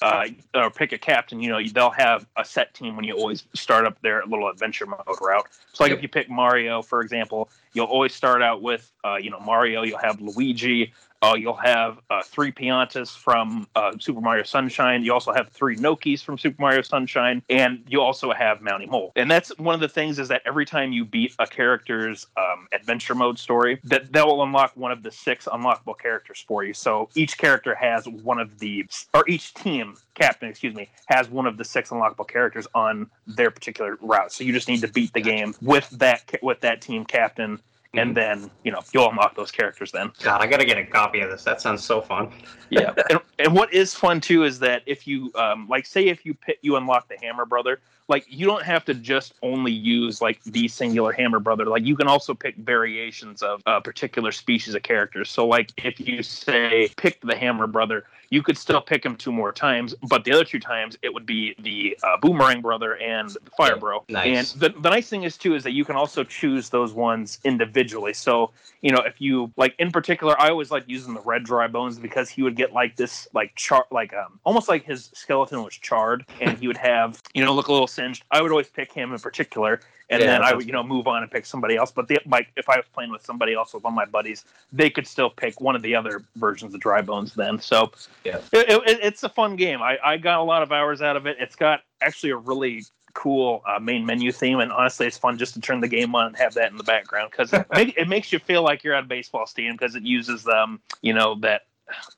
uh, or pick a captain, you know, they'll have a set team when you always start up their little adventure mode route. So, like, Yep. if you pick Mario, for example, you'll always start out with, uh, you know, Mario. You'll have Luigi. Uh, you'll have uh, three Piantas from uh, Super Mario Sunshine. You also have three Nokis from Super Mario Sunshine, and you also have Monty Mole. And that's one of the things is that every time you beat a character's um, adventure mode story, that that will unlock one of the six unlockable characters for you. So each character has one of the, or each team captain, excuse me, has one of the six unlockable characters on their particular route. So you just need to beat the game with that with that team captain. And then you know you'll unlock those characters then. God, I gotta get a copy of this. That sounds so fun. yeah and, and what is fun too is that if you um like say if you pick you unlock the hammer brother like you don't have to just only use like the singular hammer brother. Like you can also pick variations of a particular species of characters. So like if you say pick the hammer brother you could still pick him two more times but the other two times it would be the uh, boomerang brother and the fire bro. Nice. and the, the nice thing is too is that you can also choose those ones individually. So you know if you like in particular i always like using the red dry bones because he would get like this like char like um almost like his skeleton was charred and he would have you know look a little singed i would always pick him in particular and Yeah, then i would you know move on and pick somebody else. But the like if i was playing with somebody else with one of my buddies they could still pick one of the other versions of dry bones then. So Yeah. it, it, it's a fun game. I, I got a lot of hours out of it. It's got actually a really cool uh, main menu theme and honestly it's fun just to turn the game on and have that in the background because it, make, it makes you feel like you're at a baseball stadium because it uses um you know that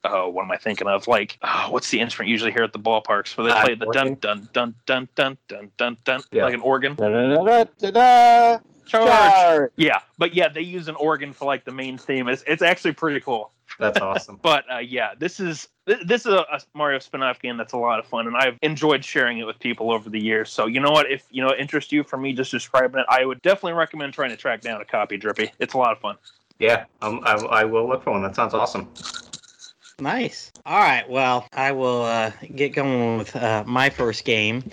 oh what am i thinking of like oh, what's the instrument usually here at the ballparks where they Uh, play the dun dun dun dun dun dun dun dun Yeah. like an organ Da-da-da-da-da. charge Charge. yeah but yeah they use an organ for like the main theme it's, it's actually pretty cool That's awesome. but uh, yeah, this is this is a, a Mario spin-off game that's a lot of fun, and I've enjoyed sharing it with people over the years. So you know what? If you know it interests you for me just describing it, I would definitely recommend trying to track down a copy, Drippy. It's a lot of fun. Yeah, um, I, I will look for one. That sounds awesome. Nice. All right. Well, I will uh, get going with uh, my first game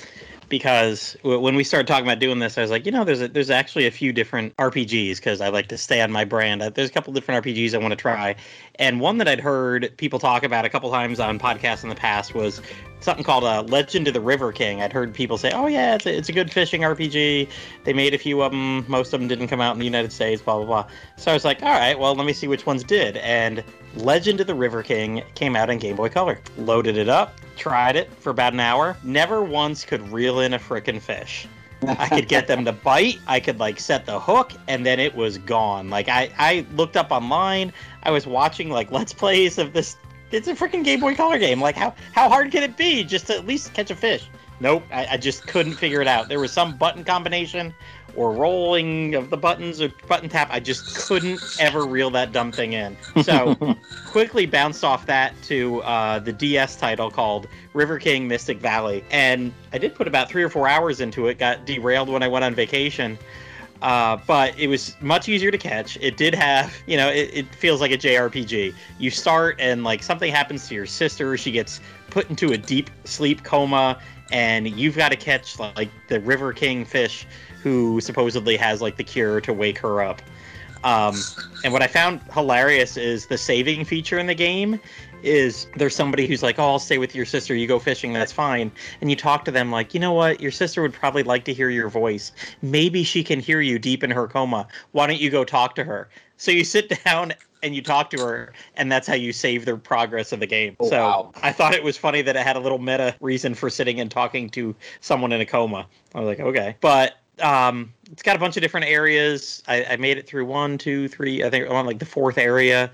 because when we started talking about doing this, I was like, you know, there's a, there's actually a few different RPGs because I like to stay on my brand. There's a couple different RPGs I want to try, and one that I'd heard people talk about a couple times on podcasts in the past was something called uh, Legend of the River King. I'd heard people say, oh yeah, it's a, it's a good fishing RPG. They made a few of them. Most of them didn't come out in the United States. Blah blah blah. So I was like, all right, well, let me see which ones did. And Legend of the River King came out in Game Boy Color. Loaded it up, tried it for about an hour. Never once could reel in a frickin' fish. I could get them to bite. I could like set the hook, and then it was gone. Like I, I looked up online. I was watching like let's plays of this. It's a freaking Game Boy Color game. Like how how hard can it be just to at least catch a fish? Nope, I, I just couldn't figure it out. There was some button combination or rolling of the buttons or button tap. I just couldn't ever reel that dumb thing in. So quickly bounced off that to uh, the DS title called River King Mystic Valley. And I did put about three or four hours into it, got derailed when I went on vacation. Uh, but it was much easier to catch. It did have, you know, it, it feels like a JRPG. You start and like something happens to your sister. She gets put into a deep sleep coma, and you've got to catch like the River King fish, who supposedly has like the cure to wake her up. Um, and what I found hilarious is the saving feature in the game is there's somebody who's like, "Oh, I'll stay with your sister. You go fishing. That's fine." And you talk to them like, "You know what? Your sister would probably like to hear your voice. Maybe she can hear you deep in her coma. Why don't you go talk to her?" So you sit down and you talk to her, and that's how you save the progress of the game. Oh, so wow. I thought it was funny that it had a little meta reason for sitting and talking to someone in a coma. I was like, okay, but um, it's got a bunch of different areas. I, I made it through one, two, three. I think I'm on like the fourth area,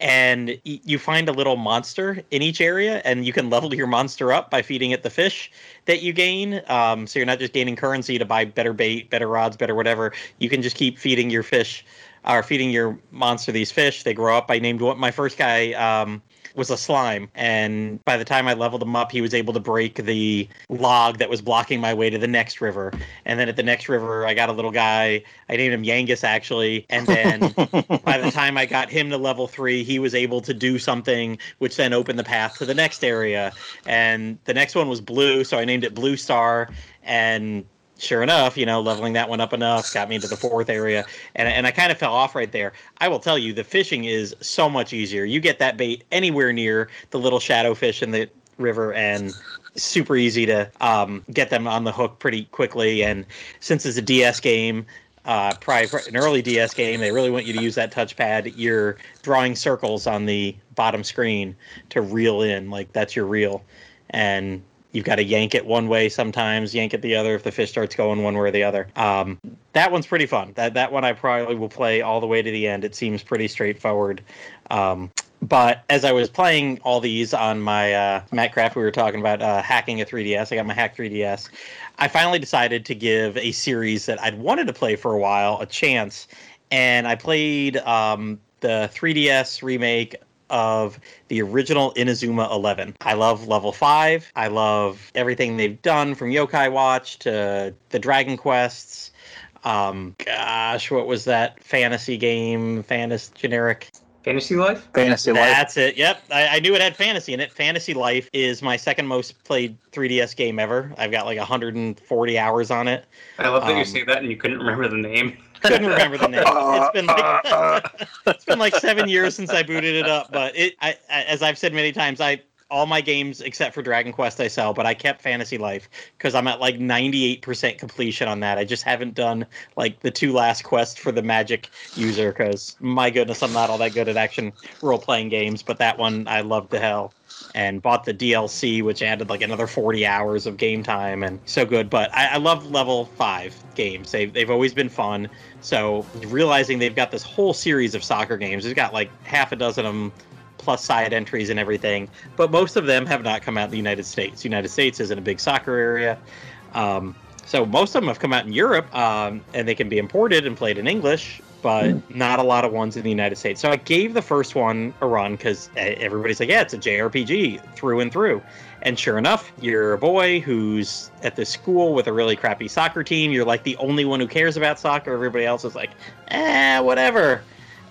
and y- you find a little monster in each area, and you can level your monster up by feeding it the fish that you gain. Um, so you're not just gaining currency to buy better bait, better rods, better whatever. You can just keep feeding your fish, or feeding your monster these fish. They grow up. I named one my first guy. Um, was a slime. And by the time I leveled him up, he was able to break the log that was blocking my way to the next river. And then at the next river, I got a little guy. I named him Yangus, actually. And then by the time I got him to level three, he was able to do something, which then opened the path to the next area. And the next one was blue, so I named it Blue Star. And sure enough, you know, leveling that one up enough got me into the fourth area, and and I kind of fell off right there. I will tell you, the fishing is so much easier. You get that bait anywhere near the little shadow fish in the river, and super easy to um, get them on the hook pretty quickly. And since it's a DS game. Uh, probably an early DS game, they really want you to use that touchpad. You're drawing circles on the bottom screen to reel in, like that's your reel, and you've got to yank it one way sometimes, yank it the other if the fish starts going one way or the other. Um, that one's pretty fun. That that one I probably will play all the way to the end. It seems pretty straightforward. Um, but as I was playing all these on my uh, Matt Craft, we were talking about uh, hacking a 3DS. I got my hack 3DS. I finally decided to give a series that I'd wanted to play for a while a chance, and I played um, the 3DS remake of the original Inazuma 11. I love level 5. I love everything they've done from Yokai Watch to the Dragon Quests. Um, gosh, what was that fantasy game? Fantasy generic. Fantasy Life? Fantasy Life. That's it. Yep. I, I knew it had fantasy in it. Fantasy Life is my second most played 3DS game ever. I've got like 140 hours on it. I love that you Um, say that and you couldn't remember the name. Couldn't remember the name. It's been like it's been like seven years since I booted it up. But it, I, I, as I've said many times, I all my games except for Dragon Quest I sell, but I kept Fantasy Life because I'm at like 98% completion on that. I just haven't done like the two last quests for the Magic user because my goodness, I'm not all that good at action role playing games. But that one I loved to hell. And bought the DLC, which added like another 40 hours of game time, and so good. But I, I love level five games. They've, they've always been fun. So realizing they've got this whole series of soccer games, they've got like half a dozen of them plus side entries and everything. But most of them have not come out in the United States. United States isn't a big soccer area. Um, so most of them have come out in Europe, um, and they can be imported and played in English, but not a lot of ones in the United States. So I gave the first one a run because everybody's like, yeah, it's a JRPG through and through. And sure enough, you're a boy who's at this school with a really crappy soccer team. You're like the only one who cares about soccer. Everybody else is like, eh, whatever.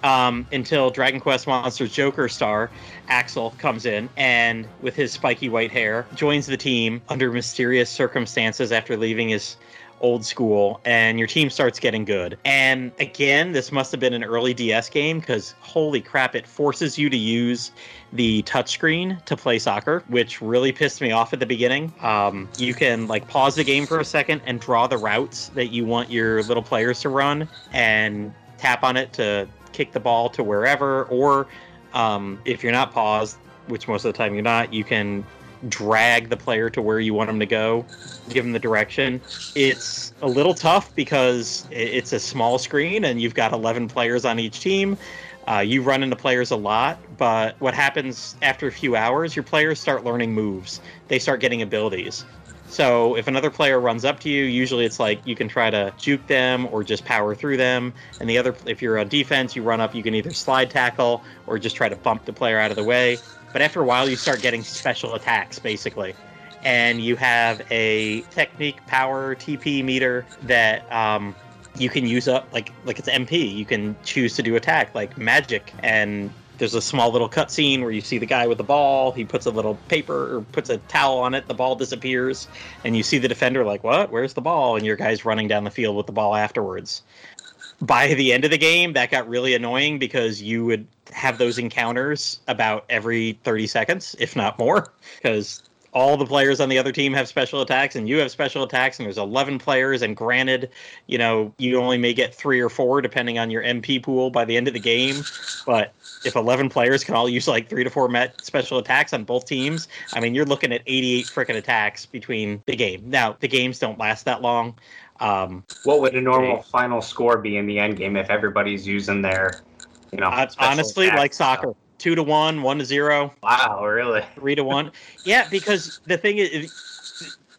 Um, until Dragon Quest Monsters Joker star Axel comes in and, with his spiky white hair, joins the team under mysterious circumstances after leaving his old school, and your team starts getting good. And again, this must have been an early DS game because holy crap, it forces you to use the touchscreen to play soccer, which really pissed me off at the beginning. Um, you can like pause the game for a second and draw the routes that you want your little players to run, and tap on it to kick the ball to wherever. Or um, if you're not paused, which most of the time you're not, you can drag the player to where you want them to go, give them the direction. It's a little tough because it's a small screen and you've got 11 players on each team. Uh, you run into players a lot, but what happens after a few hours, your players start learning moves. They start getting abilities. So if another player runs up to you, usually it's like you can try to juke them or just power through them. And the other, if you're on defense, you run up, you can either slide tackle or just try to bump the player out of the way. But after a while, you start getting special attacks, basically. And you have a technique power TP meter that um, you can use up, like like it's MP. You can choose to do attack like magic, and there's a small little cutscene where you see the guy with the ball. He puts a little paper or puts a towel on it. The ball disappears, and you see the defender like, "What? Where's the ball?" And your guy's running down the field with the ball afterwards. By the end of the game, that got really annoying because you would have those encounters about every 30 seconds, if not more, because all the players on the other team have special attacks and you have special attacks and there's 11 players and granted you know you only may get three or four depending on your mp pool by the end of the game but if 11 players can all use like three to four met special attacks on both teams i mean you're looking at 88 freaking attacks between the game now the games don't last that long um, What would a normal Okay. final score be in the end game if everybody's using their, you know, special honestly like stuff? soccer two to one one to zero Wow, really? three to one. Yeah, because the thing is,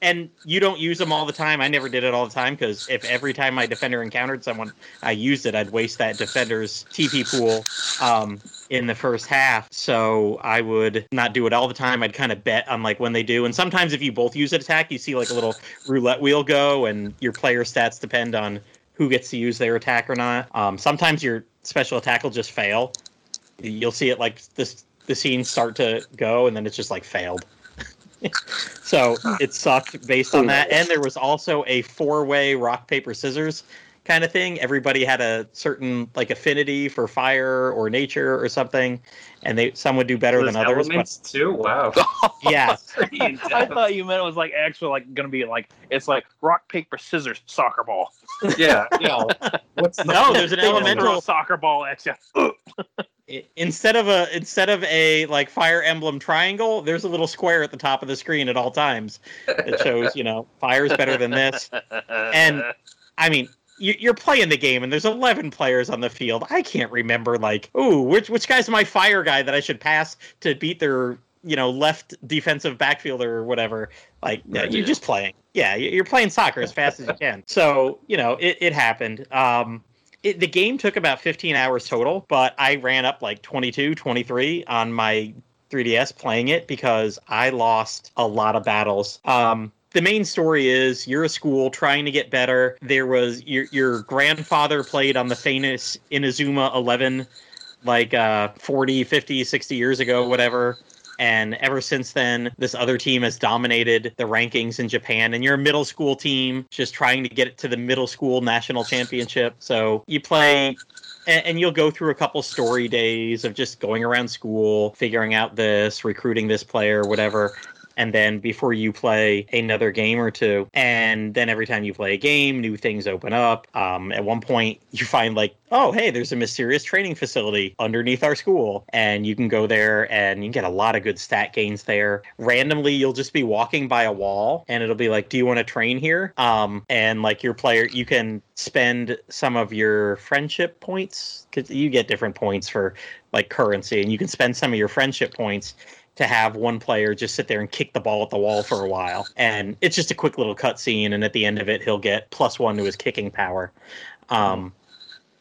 and you don't use them all the time. I never did it all the time because if every time my defender encountered someone, I used it, I'd waste that defender's TP pool um, in the first half. So I would not do it all the time. I'd kind of bet on like when they do. And sometimes if you both use an attack, you see like a little roulette wheel go, and your player stats depend on who gets to use their attack or not. Um, sometimes your special attack will just fail. You'll see it like this the scenes start to go and then it's just like failed. so it sucked based on that. And there was also a four way rock, paper, scissors kind of thing. Everybody had a certain like affinity for fire or nature or something, and they some would do better Those than others. But elements too. Wow. yeah, I thought you meant it was like actually like gonna be like it's like rock paper scissors soccer ball. yeah, yeah. What's No, there's an elemental- soccer ball at you. Instead of a instead of a like fire emblem triangle, there's a little square at the top of the screen at all times that shows you know fire's better than this. And I mean, you, you're playing the game, and there's 11 players on the field. I can't remember like, ooh, which which guy's my fire guy that I should pass to beat their you know left defensive backfielder or whatever. Like, yeah, Right. you're just playing. Yeah, you- you're playing soccer as fast as you can. So you know, it it happened. Um, it, the game took about 15 hours total, but I ran up like 22, 23 on my 3DS playing it because I lost a lot of battles. Um, the main story is you're a school trying to get better. There was your your grandfather played on the famous Inazuma 11 like uh 40, 50, 60 years ago, whatever. And ever since then, this other team has dominated the rankings in Japan. And you're a middle school team just trying to get to the middle school national championship. So you play and, you'll go through a couple story days of just going around school, figuring out this, recruiting this player, whatever and then before you play another game or two and then every time you play a game new things open up. Um, at one point you find like oh hey there's a mysterious training facility underneath our school and you can go there and you get a lot of good stat gains there. Randomly you'll just be walking by a wall and it'll be like do you want to train here? Um, and like your player you can spend some of your friendship points because you get different points for like currency and you can spend some of your friendship points to have one player just sit there and kick the ball at the wall for a while. And it's just a quick little cutscene, and at the end of it, he'll get plus one to his kicking power. Um,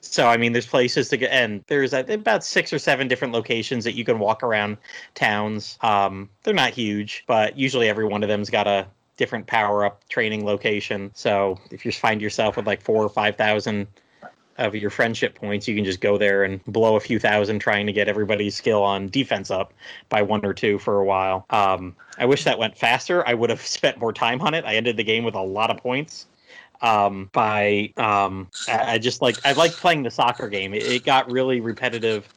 so I mean, there's places to go, and there's about six or seven different locations that you can walk around towns. Um, they're not huge, but usually every one of them's got a different power up training location. So if you find yourself with like four or five thousand of your friendship points, you can just go there and blow a few thousand trying to get everybody's skill on defense up by one or two for a while. Um, I wish that went faster. I would have spent more time on it. I ended the game with a lot of points. Um, by um, I, just like I like playing the soccer game. It, it got really repetitive.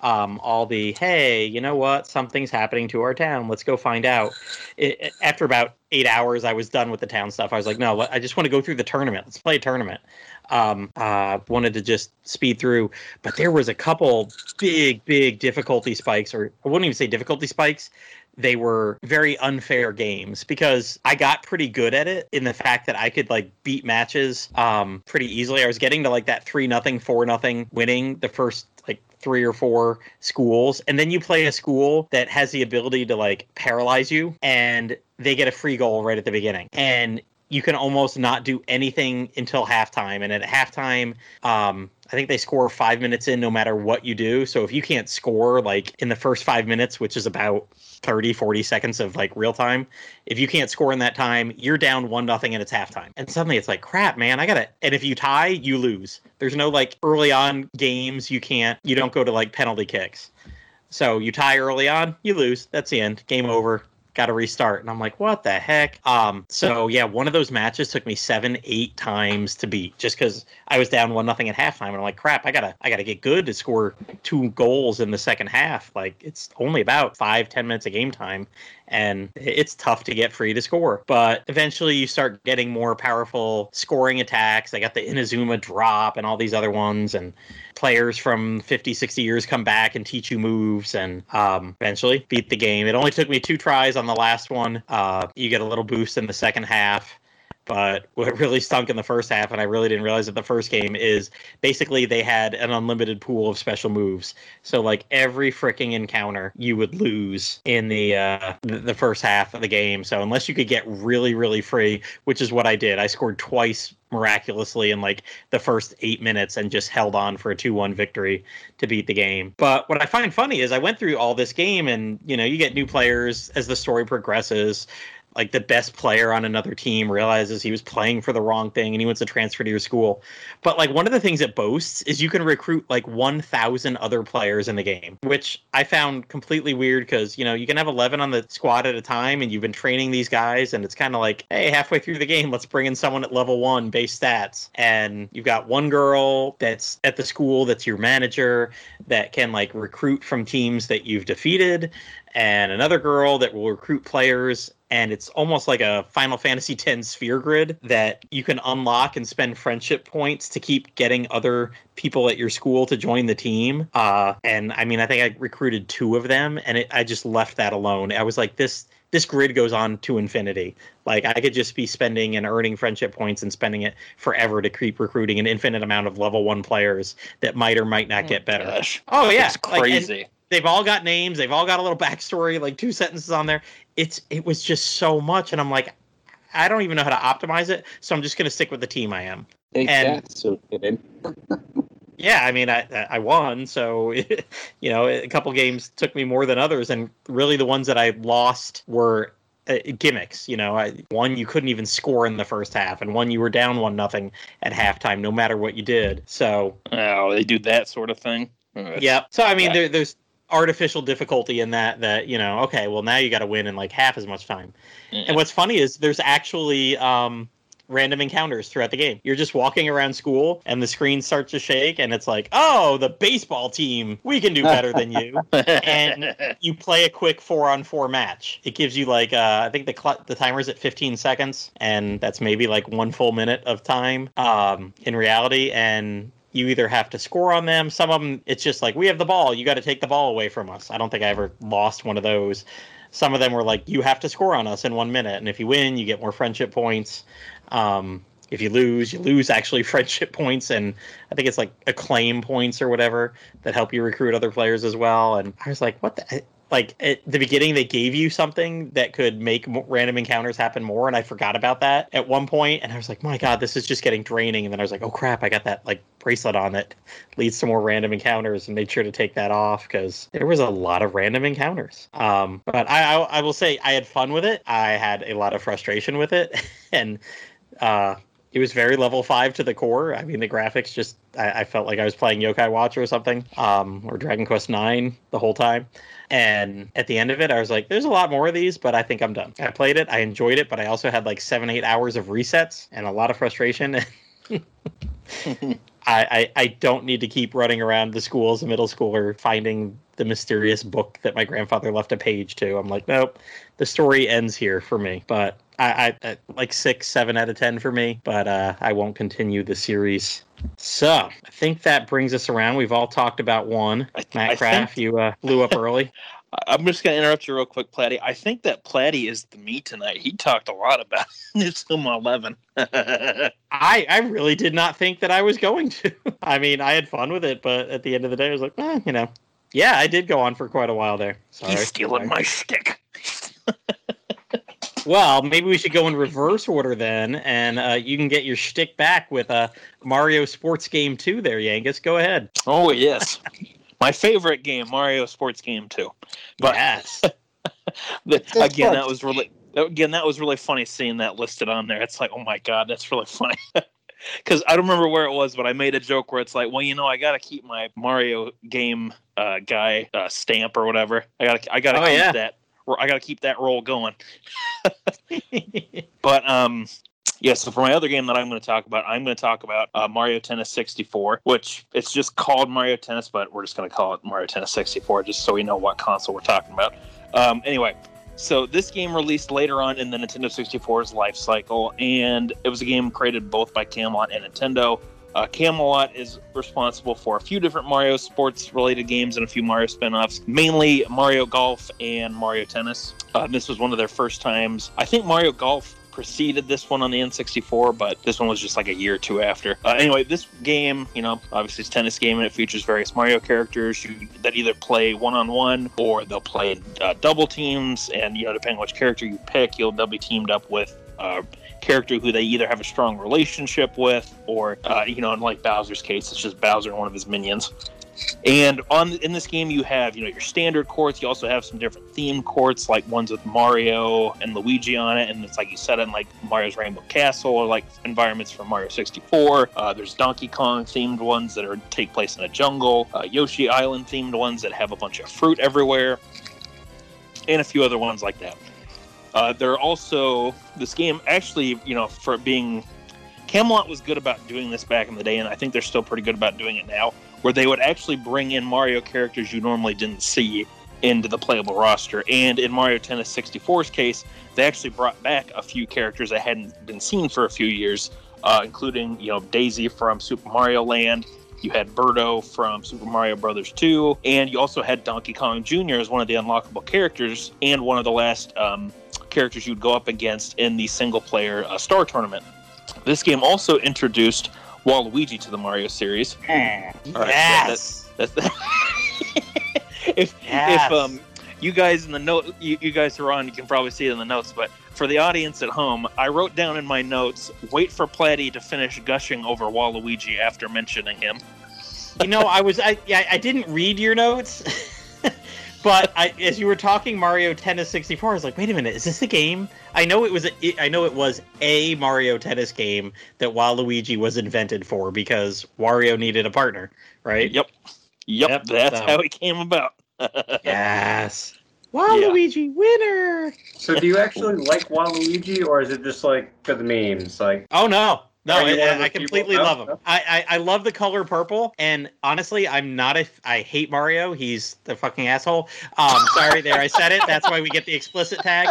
Um, all the hey, you know what? Something's happening to our town. Let's go find out. It, after about eight hours, I was done with the town stuff. I was like, no, I just want to go through the tournament. Let's play a tournament um, uh, wanted to just speed through. But there was a couple big, big difficulty spikes, or I wouldn't even say difficulty spikes. They were very unfair games because I got pretty good at it in the fact that I could like beat matches um, pretty easily. I was getting to like that three nothing, four nothing winning the first like three or four schools and then you play a school that has the ability to like paralyze you and they get a free goal right at the beginning and you can almost not do anything until halftime. And at halftime, um, I think they score five minutes in no matter what you do. So if you can't score like in the first five minutes, which is about 30, 40 seconds of like real time, if you can't score in that time, you're down one nothing and it's halftime. And suddenly it's like, crap, man, I gotta. And if you tie, you lose. There's no like early on games you can't, you don't go to like penalty kicks. So you tie early on, you lose. That's the end. Game over got to restart. And I'm like, what the heck? Um, so yeah, one of those matches took me seven, eight times to beat just because I was down one nothing at halftime. And I'm like, crap, I gotta, I gotta get good to score two goals in the second half. Like it's only about five, ten minutes of game time, and it's tough to get free to score. But eventually, you start getting more powerful scoring attacks. I got the Inazuma drop and all these other ones, and players from 50, 60 years come back and teach you moves, and um, eventually beat the game. It only took me two tries on the last one. Uh, you get a little boost in the second half. But what really stunk in the first half, and I really didn't realize it the first game, is basically they had an unlimited pool of special moves. So like every freaking encounter, you would lose in the uh, the first half of the game. So unless you could get really really free, which is what I did, I scored twice miraculously in like the first eight minutes and just held on for a 2-1 victory to beat the game but what i find funny is i went through all this game and you know you get new players as the story progresses like the best player on another team realizes he was playing for the wrong thing and he wants to transfer to your school. But like one of the things it boasts is you can recruit like 1,000 other players in the game, which I found completely weird because, you know, you can have 11 on the squad at a time and you've been training these guys and it's kind of like, hey, halfway through the game, let's bring in someone at level one base stats. And you've got one girl that's at the school that's your manager that can like recruit from teams that you've defeated and another girl that will recruit players and it's almost like a Final Fantasy X sphere grid that you can unlock and spend friendship points to keep getting other people at your school to join the team. Uh, and I mean, I think I recruited two of them, and it, I just left that alone. I was like, this this grid goes on to infinity. Like I could just be spending and earning friendship points and spending it forever to keep recruiting an infinite amount of level one players that might or might not get better. Gosh. Oh yeah, It's crazy. Like, they've all got names they've all got a little backstory like two sentences on there it's it was just so much and i'm like i don't even know how to optimize it so i'm just going to stick with the team i am Take And- that, so good. Yeah, I mean, I I won, so you know, a couple games took me more than others, and really the ones that I lost were uh, gimmicks. You know, I, one you couldn't even score in the first half, and one you were down one nothing at halftime, no matter what you did. So Oh, they do that sort of thing. Uh, yeah. So I mean, Yeah. there, there's artificial difficulty in that. That you know, okay, well now you got to win in like half as much time. yeah. And what's funny is there's actually um, random encounters throughout the game. You're just walking around school, and the screen starts to shake, and it's like, oh, the baseball team, we can do better than you. and you play a quick four on four match. It gives you like uh, I think the cl- the timer's at 15 seconds, and that's maybe like one full minute of time um, in reality. And you either have to score on them. Some of them, it's just like we have the ball. You got to take the ball away from us. I don't think I ever lost one of those. Some of them were like you have to score on us in one minute, and if you win, you get more friendship points. Um, if you lose, you lose actually friendship points, and I think it's like acclaim points or whatever that help you recruit other players as well. And I was like, what the? Like at the beginning, they gave you something that could make random encounters happen more, and I forgot about that at one point, and I was like, my god, this is just getting draining. And then I was like, oh crap, I got that like bracelet on that leads to more random encounters, and made sure to take that off because there was a lot of random encounters. Um, but I, I, I will say I had fun with it. I had a lot of frustration with it, and uh, it was very level five to the core. I mean, the graphics just I, I felt like I was playing Yokai Watch or something, um, or Dragon Quest Nine the whole time. And at the end of it, I was like, "There's a lot more of these, but I think I'm done." I played it, I enjoyed it, but I also had like seven, eight hours of resets and a lot of frustration. I, I, I don't need to keep running around the school as a middle schooler finding the mysterious book that my grandfather left a page to. I'm like, nope, the story ends here for me. But I, I, I like six, seven out of ten for me. But uh, I won't continue the series. So I think that brings us around. We've all talked about one. Matt I Craft, think, you uh, blew up early. I'm just going to interrupt you real quick, Platty. I think that Platty is the me tonight. He talked a lot about Nitsuma 11. I, I really did not think that I was going to. I mean, I had fun with it, but at the end of the day, I was like, eh, you know, yeah, I did go on for quite a while there. Sorry. He's stealing my stick. Well, maybe we should go in reverse order then, and uh, you can get your shtick back with a uh, Mario Sports Game 2 there, Yangus. Go ahead. Oh, yes. my favorite game, Mario Sports Game 2. But yes. the, again, fun. that was really again that was really funny seeing that listed on there. It's like, oh my god, that's really funny. Because I don't remember where it was, but I made a joke where it's like, well, you know, I gotta keep my Mario game uh, guy uh, stamp or whatever. I gotta, I gotta Oh, keep yeah. that. I gotta keep that roll going. But um, yeah. So for my other game that I'm going to talk about, I'm going to talk about uh, Mario Tennis 64, which it's just called Mario Tennis, but we're just going to call it Mario Tennis 64, just so we know what console we're talking about. Um, anyway, so this game released later on in the Nintendo 64's life cycle, and it was a game created both by Camelot and Nintendo. Uh, Camelot is responsible for a few different Mario sports related games and a few Mario spin offs, mainly Mario Golf and Mario Tennis. Uh, this was one of their first times. I think Mario Golf preceded this one on the N64, but this one was just like a year or two after. Uh, anyway, this game, you know, obviously it's a tennis game and it features various Mario characters you, that either play one on one or they'll play uh, double teams. And, you know, depending on which character you pick, you'll they'll be teamed up with. Uh, character who they either have a strong relationship with or uh, you know in like bowser's case it's just bowser and one of his minions. And on in this game you have you know your standard courts. You also have some different theme courts like ones with mario and luigi on it. And it's like you set in like mario's rainbow castle or like environments from mario 64 uh, there's donkey kong themed ones that are take place in a jungle. Uh, yoshi island themed ones that have a bunch of fruit everywhere and a few other ones like that uh, there are also this game actually, you know, for being Camelot was good about doing this back in the day, and I think they're still pretty good about doing it now, where they would actually bring in Mario characters you normally didn't see into the playable roster. And in Mario Tennis 64's case, they actually brought back a few characters that hadn't been seen for a few years, uh, including you know Daisy from Super Mario Land. You had Birdo from Super Mario Brothers 2, and you also had Donkey Kong Jr. as one of the unlockable characters, and one of the last um, characters you'd go up against in the single player uh, Star Tournament. This game also introduced Waluigi to the Mario series. All right, yes. That's if Yes. if um you guys in the note you, you guys who are on you can probably see it in the notes but for the audience at home i wrote down in my notes wait for platty to finish gushing over waluigi after mentioning him You know, I was I yeah, I didn't read your notes. but I, as you were talking Mario Tennis 64, I was like, wait a minute, is this a game? I know it was a, I know it was a Mario Tennis game that Waluigi was invented for because Wario needed a partner, right? Yep. Yep. Yep, That's so- how it came about. Yes. Waluigi winner. So do you actually like Waluigi, or is it just like for the memes? Like, Oh no. No, Are you one of I, I completely people? love No? him. I, I I love the color purple, and honestly, I'm not a. I hate Mario. He's the fucking asshole. Um, sorry, there I said it. That's why we get the explicit tag.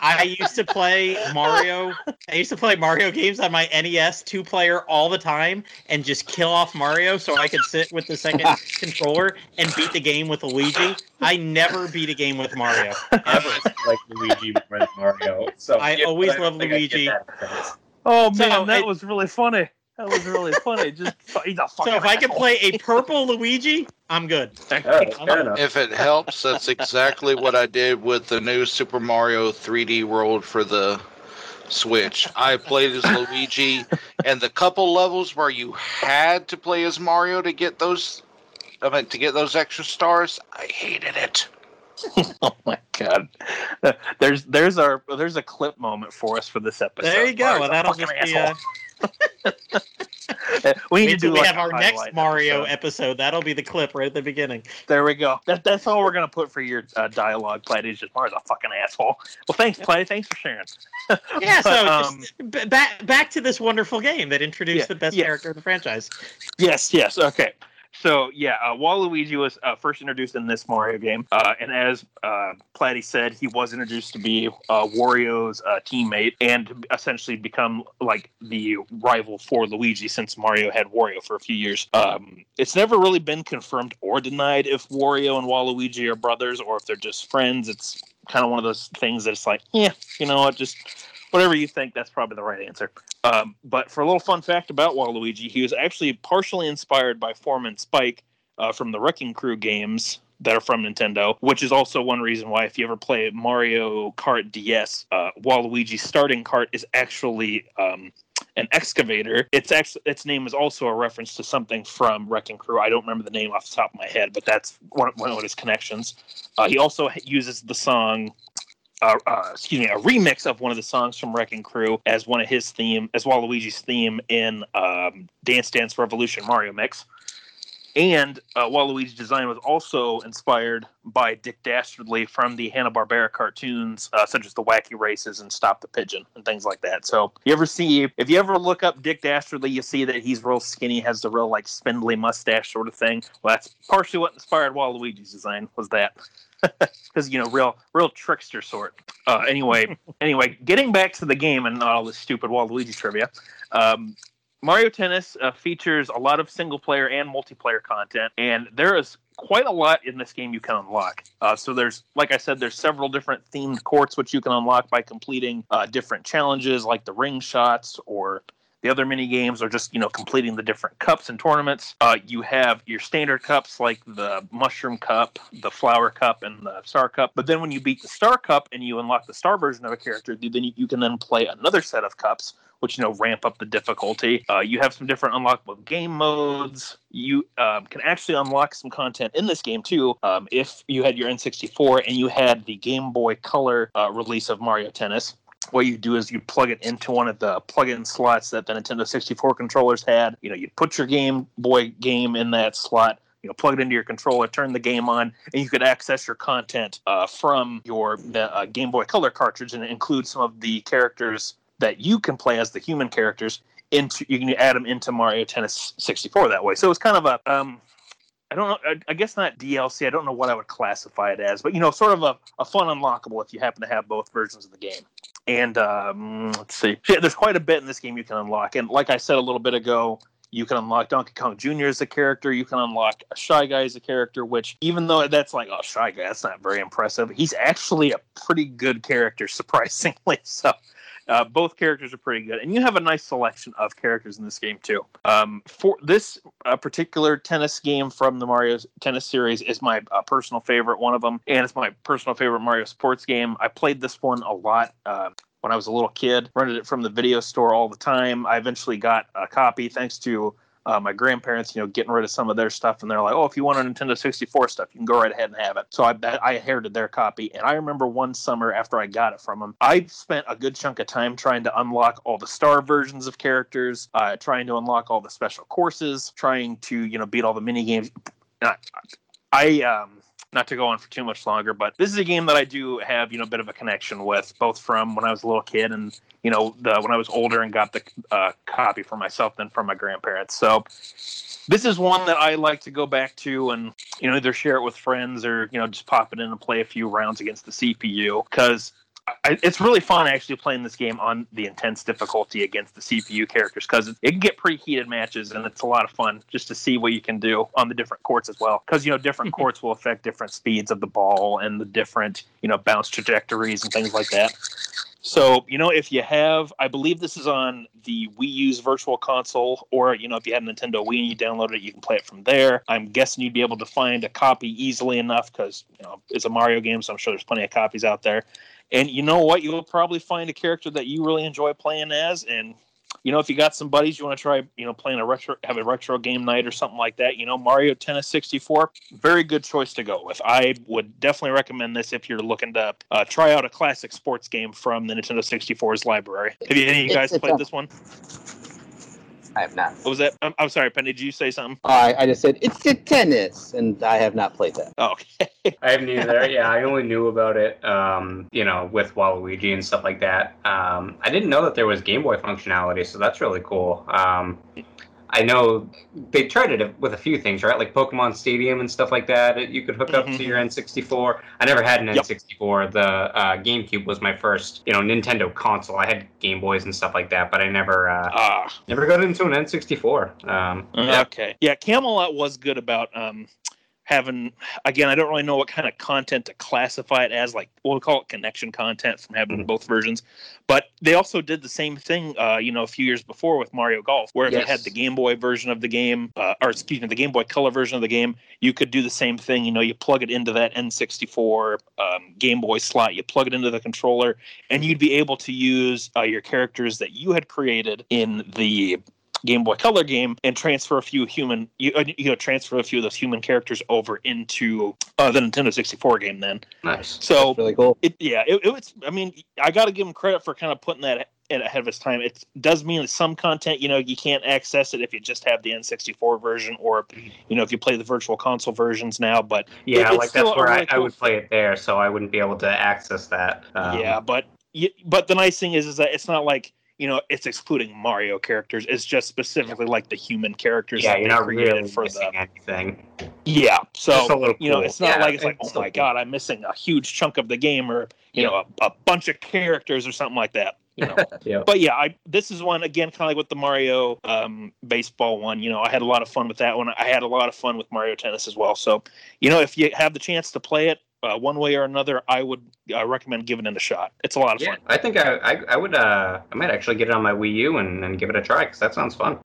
I used to play Mario. I used to play Mario games on my NES two player all the time, and just kill off Mario so I could sit with the second controller and beat the game with Luigi. I never beat a game with Mario ever. like Luigi than Mario. So I yeah, always love Luigi. That difference. Oh So, man, that it- was really funny. That was really funny. Just he's a fucking So if I can play a purple Luigi, I'm good. Fair enough. If it helps, that's exactly what I did with the new Super Mario 3D World for the Switch. I played as Luigi, and the couple levels where you had to play as Mario to get those, I mean, to get those extra stars, I hated it. Oh my god. There's there's our there's a clip moment for us for this episode. There you go. A that'll just be uh, asshole. we need to do we like have our next Mario episode. episode. That'll be the clip right at the beginning. There we go. That, that's all we're gonna put for your uh, dialogue, Platty. Is just Mario's a fucking asshole. Well, thanks, Platty. Thanks for sharing. Yeah, so um, just b- back back to this wonderful game that introduced Yeah, the best yes. character in the franchise. Yes, yes. Okay. So yeah, uh, Waluigi was uh, first introduced in this Mario game, uh, and as uh, Platty said, he was introduced to be uh, Wario's uh, teammate and essentially become like the rival for Luigi, since Mario had Wario for a few years. Um, it's never really been confirmed or denied if Wario and Waluigi are brothers or if they're just friends. It's kind of one of those things that it's like, yeah, you know what, just whatever you think, that's probably the right answer. Um, but for a little fun fact about Waluigi, he was actually partially inspired by Foreman Spike uh, from the Wrecking Crew games that are from Nintendo, which is also one reason why if you ever play Mario Kart DS, uh, Waluigi's starting cart is actually um, an excavator. It's actually its name is also a reference to something from Wrecking Crew. I don't remember the name off the top of my head, but that's one, one of his connections. Uh, he also uses the song excuse me, a remix of one of the songs from Wrecking Crew as one of his theme, as Waluigi's theme in um, Dance Dance Revolution Mario Mix. And uh, Waluigi's design was also inspired by Dick Dastardly from the Hanna Barbera cartoons, uh, such as the Wacky Races and Stop the Pigeon and things like that. So, you ever see, if you ever look up Dick Dastardly, you see that he's real skinny, has the real like spindly mustache sort of thing. Well, that's partially what inspired Waluigi's design was that because you know real real trickster sort uh anyway anyway getting back to the game and not all this stupid waluigi trivia um mario tennis uh, features a lot of single player and multiplayer content and there is quite a lot in this game you can unlock. Uh, so there's like i said there's several different themed courts which you can unlock by completing uh, different challenges like the ring shots or the other mini games are just you know completing the different cups and tournaments. Uh, you have your standard cups like the Mushroom Cup, the Flower Cup, and the Star Cup. But then when you beat the Star Cup and you unlock the Star version of a character, then you, can then play another set of cups, which you know ramp up the difficulty. Uh, you have some different unlockable game modes. You um, can actually unlock some content in this game too. Um, if you had your N64 and you had the Game Boy Color uh, release of Mario Tennis, what you do is you plug it into one of the plug-in slots that the Nintendo 64 controllers had. You know, you put your Game Boy game in that slot. You know, plug it into your controller, turn the game on, and you could access your content uh, from your uh, Game Boy Color cartridge, and it includes some of the characters that you can play as the human characters. Into you can add them into Mario Tennis 64 that way. So it's kind of a um, I don't know. I guess not DLC. I don't know what I would classify it as, but you know, sort of a, a fun unlockable if you happen to have both versions of the game. And um, let's see, yeah, there's quite a bit in this game you can unlock. And like I said a little bit ago, you can unlock Donkey Kong Jr. as a character. You can unlock a Shy Guy as a character, which even though that's like, oh, Shy Guy, that's not very impressive. He's actually a pretty good character, surprisingly. So uh, both characters are pretty good, and you have a nice selection of characters in this game too. Um, for this uh, particular tennis game from the Mario Tennis series is my uh, personal favorite, one of them, and it's my personal favorite Mario sports game. I played this one a lot. Uh, when I was a little kid, rented it from the video store all the time. I eventually got a copy thanks to uh, my grandparents, you know, getting rid of some of their stuff, and they're like, "Oh, if you want a Nintendo 64 stuff, you can go right ahead and have it." So I I inherited their copy, and I remember one summer after I got it from them, I spent a good chunk of time trying to unlock all the star versions of characters, uh, trying to unlock all the special courses, trying to you know beat all the mini games. I, I um not to go on for too much longer, but this is a game that I do have, you know, a bit of a connection with, both from when I was a little kid and, you know, the when I was older and got the uh, copy for myself than from my grandparents. So this is one that I like to go back to and, you know, either share it with friends or, you know, just pop it in and play a few rounds against the CPU because I, it's really fun actually playing this game on the intense difficulty against the CPU characters because it, it can get pretty heated matches and it's a lot of fun just to see what you can do on the different courts as well. Because you know different courts will affect different speeds of the ball and the different you know bounce trajectories and things like that. So, you know, if you have, I believe this is on the Wii U's Virtual Console, or, you know, if you have Nintendo Wii and you download it, you can play it from there. I'm guessing you'd be able to find a copy easily enough because, you know, it's a Mario game, so I'm sure there's plenty of copies out there. And you know what? You'll probably find a character that you really enjoy playing as. And you know, if you got some buddies you want to try, you know, playing a retro, have a retro game night or something like that, you know, Mario Tennis 64, very good choice to go with. I would definitely recommend this if you're looking to uh, try out a classic sports game from the Nintendo 64's library. Have you, any of you guys It's- played a- this one? I have not. What was that? I'm, I'm sorry, Pendy. Did you say something? I, I just said it's a tennis, and I have not played that. Oh, okay. I haven't either. Yeah, I only knew about it, um, you know, with Waluigi and stuff like that. Um, I didn't know that there was Game Boy functionality, so that's really cool. Um, I know they tried it with a few things, right? Like Pokemon Stadium and stuff like that. You could hook up Mhm. to your N64. I never had an Yep. N64. The uh, GameCube was my first, you know, Nintendo console. I had Game Boys and stuff like that, but I never, uh, Ah, never got into an N64. Um, yeah. Okay. Yeah, Camelot was good about um having again, I don't really know what kind of content to classify it as, like we'll call it connection content from having Mhm. both versions. But they also did the same thing uh, you know, a few years before with Mario Golf, where if you had the Game Boy version of the game, uh, or excuse me, the Game Boy Color version of the game, you could do the same thing. You know, you plug it into that N64 um, Game Boy slot, you plug it into the controller, and you'd be able to use uh, your characters that you had created in the Game Boy Color game and transfer a few human, you, uh, you know, transfer a few of those human characters over into uh, the Nintendo 64 game. Then, Nice. so That's really cool. it, yeah, it, it was. I mean, I got to give him credit for kind of putting that ahead of his time. It does mean that some content, you know, you can't access it if you just have the N64 version, or you know, if you play the Virtual Console versions now. But Yeah, it's like that's where really I, I would play it there, so I wouldn't be able to access that. Um, yeah, but y- but the nice thing is, is that it's not like you know it's excluding Mario characters. It's just specifically like the human characters. yeah, that you're they not created really for missing the anything. yeah. So Just a little you know, it's not Yeah, like it's like, oh my cool. god, I'm missing a huge chunk of the game, or you know, a, a bunch of characters or something like that. You know. Yeah. but yeah, I this is one again, kind of like with the Mario um, baseball one. You know, I had a lot of fun with that one. I had a lot of fun with Mario Tennis as well. So, you know, if you have the chance to play it uh, one way or another, I would uh, recommend giving it a shot. It's a lot of Yeah, fun. I think I, I, I would uh I might actually get it on my Wii U and, and give it a try because that sounds fun.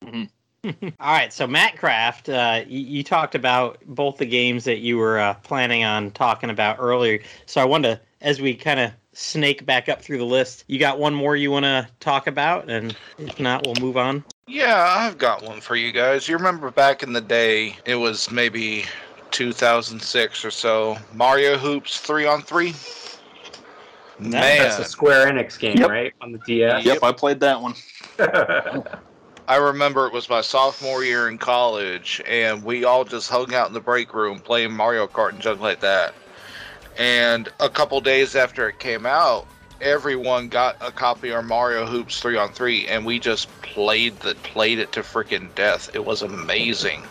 All right, so Matt Craft, uh, you, you talked about both the games that you were uh, planning on talking about earlier. So I wanted to, as we kind of snake back up through the list, you got one more you want to talk about, and if not, we'll move on. Yeah, I've got one for you guys. You remember back in the day, it was maybe 2006 or so, Mario Hoops 3 on 3? Man, That's a Square Enix game, Yep. right? On the DS. Yep, I played that one. I remember it was my sophomore year in college, and we all just hung out in the break room playing Mario Kart and junk like that. And a couple days after it came out, everyone got a copy of Mario Hoops 3 on 3, and we just played the played it to freaking death. It was amazing.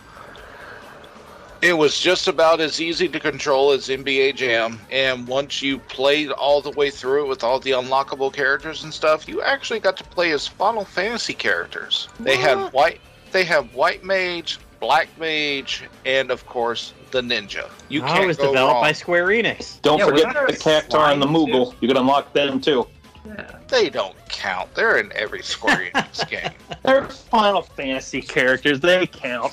It was just about as easy to control as NBA Jam, and once you played all the way through it with all the unlockable characters and stuff, you actually got to play as Final Fantasy characters. They had white, they have white mage, black mage, and of course the ninja. You oh, can't it was go developed wrong. by Square Enix. Don't Yeah, forget the a Cactuar and the slime, too? Moogle. You can unlock them too. Yeah. They don't count. They're in every Square Enix game. They're Final Fantasy characters. They count.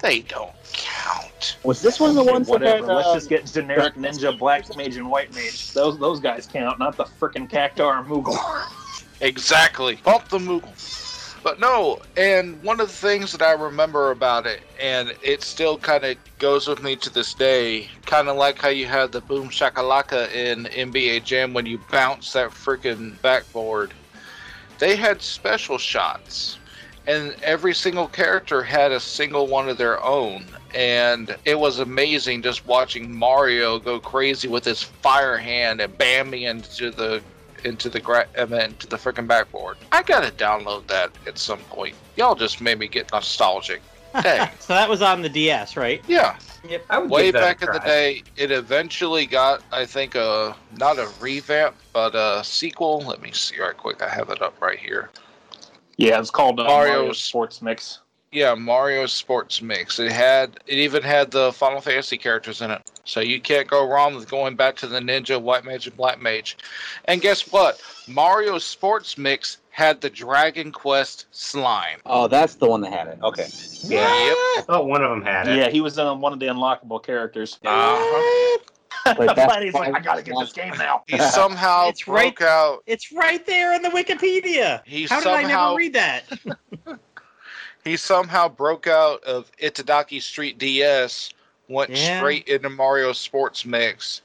They don't count. Was this one of the ones that Whatever. had, Let's uh, just get generic ninja, black mage, and white mage. Those those guys count, not the freaking Cactuar and Moogle. Exactly. Bump the Moogle. But no, and one of the things that I remember about it, and it still kind of goes with me to this day, kind of like how you had the boom shakalaka in NBA Jam when you bounce that freaking backboard. They had special shots, and every single character had a single one of their own. And it was amazing just watching Mario go crazy with his fire hand and bam me into the into the gra- I mean, into the freaking backboard. I gotta download that at some point. Y'all just made me get nostalgic. Dang. so that was on the DS, right? yeah. I would Way give that a back in the day, it eventually got, I think, a not a revamp, but a sequel. Let me see right quick. I have it up right here. Yeah, it's called uh, Mario Mario Sports Mix. Yeah, Mario Sports Mix. It had it even had the Final Fantasy characters in it. So you can't go wrong with going back to the Ninja, White Mage, and Black Mage. And guess what? Mario Sports Mix had the Dragon Quest slime. Oh, that's the one that had it. Okay. Yep. I thought one of them had it. Yeah, he was in one of the unlockable characters. Uh-huh. But that's Buddy's like, I gotta get this game now. He somehow It's right- broke out. It's right there in the Wikipedia. He How did I never read that? he somehow broke out of Itadaki Street DS, went Yeah. straight into Mario Sports Mix,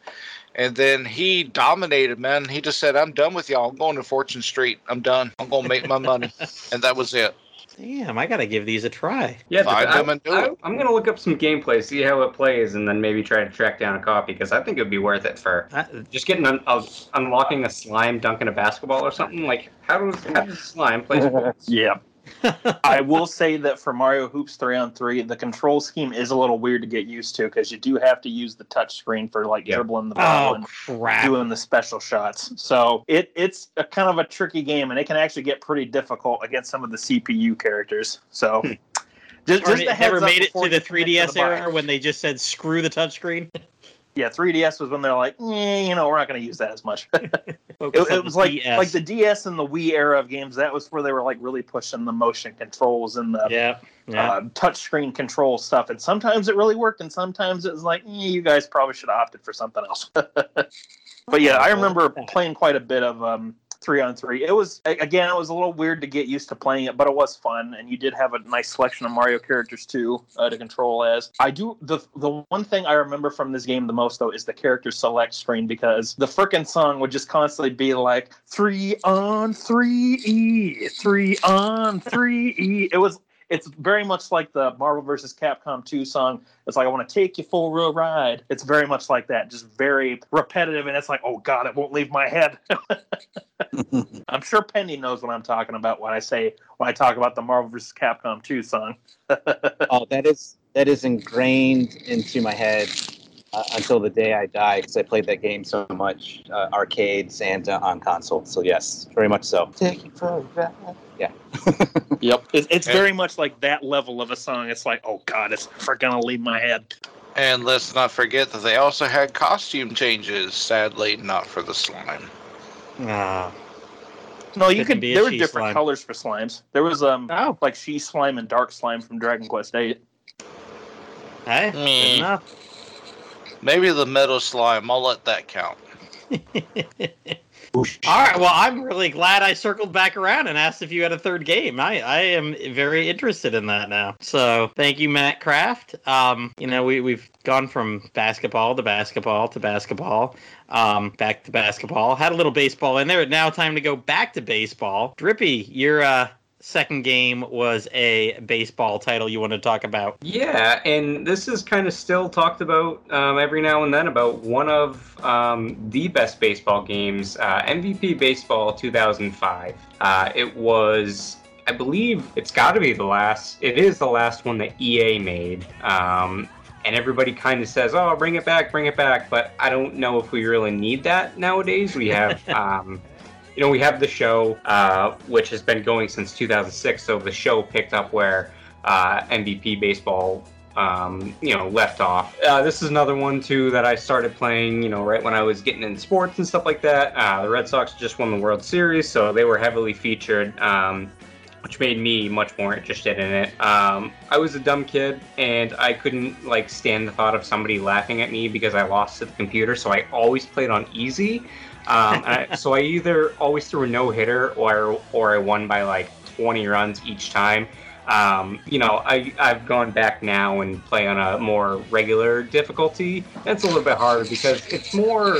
and then he dominated. Man, he just said, "I'm done with y'all. I'm going to Fortune Street. I'm done. I'm gonna make my money," and that was it. Damn, I gotta give these a try. Yeah, Find I, them and do I, it. I'm gonna look up some gameplay, see how it plays, and then maybe try to track down a copy because I think it'd be worth it for I, just getting un- uh, unlocking a slime dunking a basketball or something. Like how does how does slime play sports? Yeah. I will say that for Mario Hoops 3 on 3, the control scheme is a little weird to get used to because you do have to use the touch screen for like Yep. dribbling the oh, ball oh and crap! doing the special shots. So it it's a kind of a tricky game and it can actually get pretty difficult against some of the CPU characters. So hmm. just, Or just it a heads never up made it to the 3DS the era when they just said screw the touchscreen. Yeah, 3DS was when they're like, eh, you know, we're not going to use that as much. it, it was like DS. like the DS and the Wii era of games. That was where they were like really pushing the motion controls and the yeah, yeah. uh, touchscreen control stuff. And sometimes it really worked, and sometimes it was like, eh, you guys probably should have opted for something else. but yeah, I remember playing quite a bit of um, three on three. It was again, it was a little weird to get used to playing it, but it was fun, and you did have a nice selection of Mario characters too uh, to control as. I do the the one thing I remember from this game the most though is the character select screen because the frickin' song would just constantly be like three on three E, three on three E. It was it's very much like the Marvel vs. Capcom 2 song. It's like I want to take you for a real ride. It's very much like that, just very repetitive, and it's like, oh god, it won't leave my head. I'm sure Pendy knows what I'm talking about when I say when I talk about the Marvel vs. Capcom 2 song. oh, that is that is ingrained into my head uh, until the day I die because I played that game so much, uh, arcades and uh, on console. So yes, very much so. Take you for a ride. Yeah. Yep, it's, it's Yeah. very much like that level of a song. It's like, oh god, it's never gonna leave my head. And let's not forget that they also had costume changes. Sadly, not for the slime. Ah. No, you Couldn't could. be a There were different slime. colors for slimes. There was um Oh, like she slime and dark slime from Dragon Quest Eight. hey, good Mm. enough. Maybe the metal slime. I'll let that count. All right. Well, I'm really glad I circled back around and asked if you had a third game. I, I am very interested in that now. So thank you, Matt Craft. Um, you know, we, we've gone from basketball to basketball to basketball, um, back to basketball. Had a little baseball in there. Now time to go back to baseball. Drippy, your uh, second game was a baseball title you want to talk about. Yeah, and this is kind of still talked about um, every now and then about one of um, the best baseball games, uh, MVP Baseball 2005. Uh, it was, I believe, it's got to be the last. It is the last one that EA made. Um, and everybody kind of says, "Oh, bring it back, bring it back," but I don't know if we really need that nowadays. We have. Um, you know, we have the show, uh, which has been going since 2006. So the show picked up where uh, MVP baseball, um, you know, left off. Uh, this is another one too that I started playing, you know, right when I was getting in sports and stuff like that. Uh, the Red Sox just won the World Series, so they were heavily featured. Um, which made me much more interested in it. Um, I was a dumb kid, and I couldn't like stand the thought of somebody laughing at me because I lost to the computer. So I always played on easy. Um, I, so I either always threw a no hitter or or I won by like 20 runs each time. Um, you know, I, I've gone back now and play on a more regular difficulty. That's a little bit harder because it's more.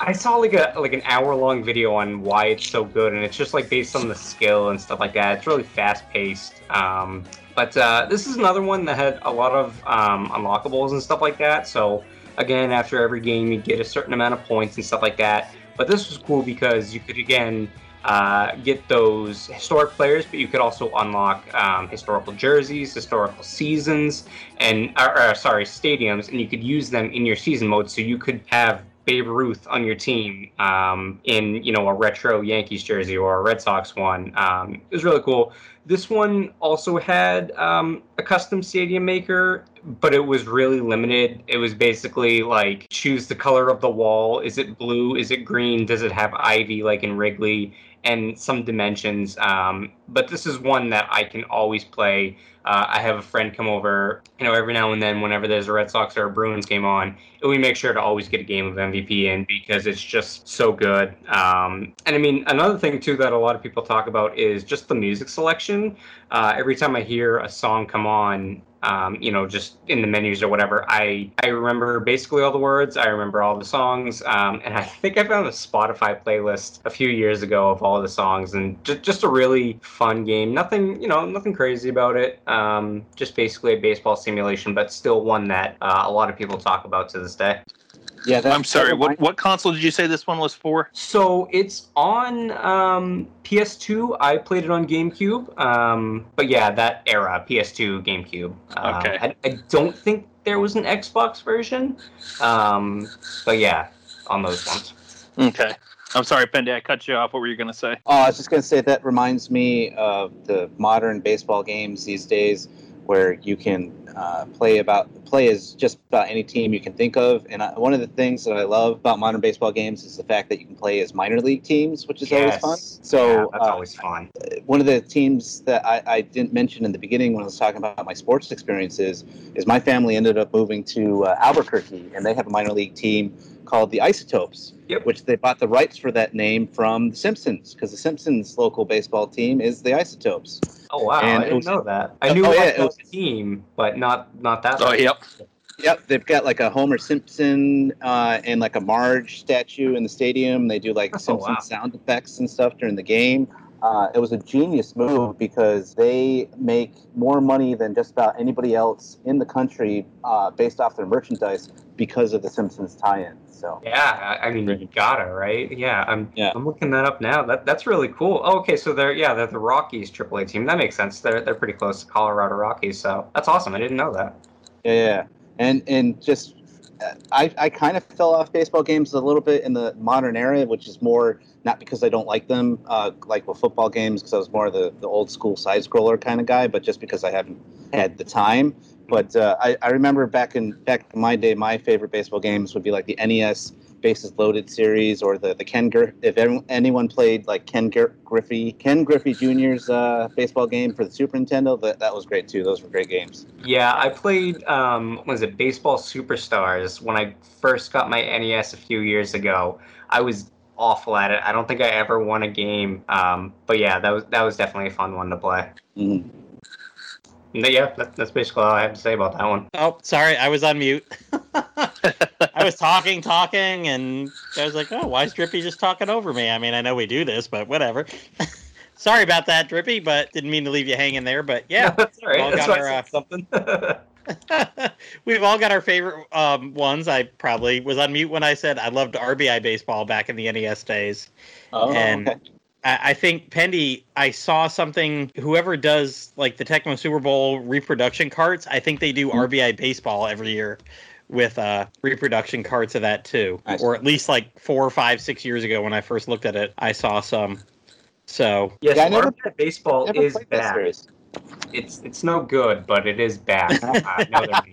I saw like a like an hour long video on why it's so good, and it's just like based on the skill and stuff like that. It's really fast paced. Um, but uh, this is another one that had a lot of um, unlockables and stuff like that. So again, after every game, you get a certain amount of points and stuff like that. But this was cool because you could again uh, get those historic players, but you could also unlock um, historical jerseys, historical seasons, and or, or, sorry, stadiums, and you could use them in your season mode. So you could have Babe Ruth on your team um, in you know a retro Yankees jersey or a Red Sox one. Um, it was really cool. This one also had um, a custom stadium maker, but it was really limited. It was basically like choose the color of the wall. Is it blue? Is it green? Does it have ivy like in Wrigley? and some dimensions. Um, but this is one that I can always play. Uh, I have a friend come over, you know, every now and then whenever there's a Red Sox or a Bruins game on, we make sure to always get a game of MVP in because it's just so good. Um, and I mean, another thing too that a lot of people talk about is just the music selection. Uh, every time I hear a song come on, um, you know, just in the menus or whatever. I I remember basically all the words. I remember all the songs, um, and I think I found a Spotify playlist a few years ago of all the songs, and just just a really fun game. Nothing, you know, nothing crazy about it. Um, just basically a baseball simulation, but still one that uh, a lot of people talk about to this day. Yeah, that, I'm sorry. What what console did you say this one was for? So it's on um, PS2. I played it on GameCube. Um, but yeah, that era, PS2, GameCube. Um, Okay. I, I don't think there was an Xbox version. Um, but yeah, on those ones. Okay. I'm sorry, Pendy. I cut you off. What were you going to say? Oh, I was just going to say that reminds me of the modern baseball games these days, where you can uh, play about play as just about any team you can think of. And I, one of the things that I love about modern baseball games is the fact that you can play as minor league teams, which is always fun. So yeah, that's uh, always fun. one of the teams that I, I didn't mention in the beginning when I was talking about my sports experiences is my family ended up moving to uh, Albuquerque, and they have a minor league team called the Isotopes, Yep. which they bought the rights for that name from The Simpsons, because The Simpsons local baseball team is the Isotopes. Oh wow, and I didn't was- know that. I Oh, knew yeah, about it was- a team, but not not that. Oh, yep. Yep, they've got like a Homer Simpson uh, and like a Marge statue in the stadium. They do like Oh, Simpson wow. sound effects and stuff during the game. Uh, it was a genius move because they make more money than just about anybody else in the country uh, based off their merchandise because of the Simpsons tie-in. So Yeah, I I mean you gotta right. Yeah, I'm Yeah. I'm looking that up now. That that's really cool. Oh, okay, so they're yeah they're the Rockies AAA team. That makes sense. They're they're pretty close to Colorado Rockies, so that's awesome. I didn't know that. yeah, yeah. and and just I I kind of fell off baseball games a little bit in the modern era, which is more not because I don't like them, uh, like with football games, because I was more the, the old school side scroller kind of guy, but just because I haven't had the time. But uh, I, I remember back in back in my day, my favorite baseball games would be like the NES Bases Loaded series or the the Ken Gr- if anyone played like Ken Gr- Griffey Ken Griffey Jr.'s uh, baseball game for the Super Nintendo, that that was great too. Those were great games. Yeah, I played um was it Baseball Superstars when I first got my NES a few years ago. I was awful at it. I don't think I ever won a game. Um, but yeah, that was that was definitely a fun one to play. Mhm. And yeah, that, that's basically all I have to say about that one. Oh, sorry, I was on mute. I was talking, talking, and I was like, "Oh, why is Drippy just talking over me?" I mean, I know we do this, but whatever. sorry about that, Drippy, but didn't mean to leave you hanging there. But yeah, that's all right. all That's got why I our, said something. we've all got our favorite um, ones. I probably was on mute when I said I loved RBI baseball back in the NES days. Oh, And- okay. I I think Pendy, I saw something. Whoever does like the Tecmo Super Bowl reproduction carts, I think they do Mhm. RBI baseball every year with uh, reproduction carts of that too, Nice. or at least like four, five, six years ago when I first looked at it, I saw some. So yes, Yeah, never- RBI baseball is played that back. series. It's it's no good, but it is bad. Uh, now they're making-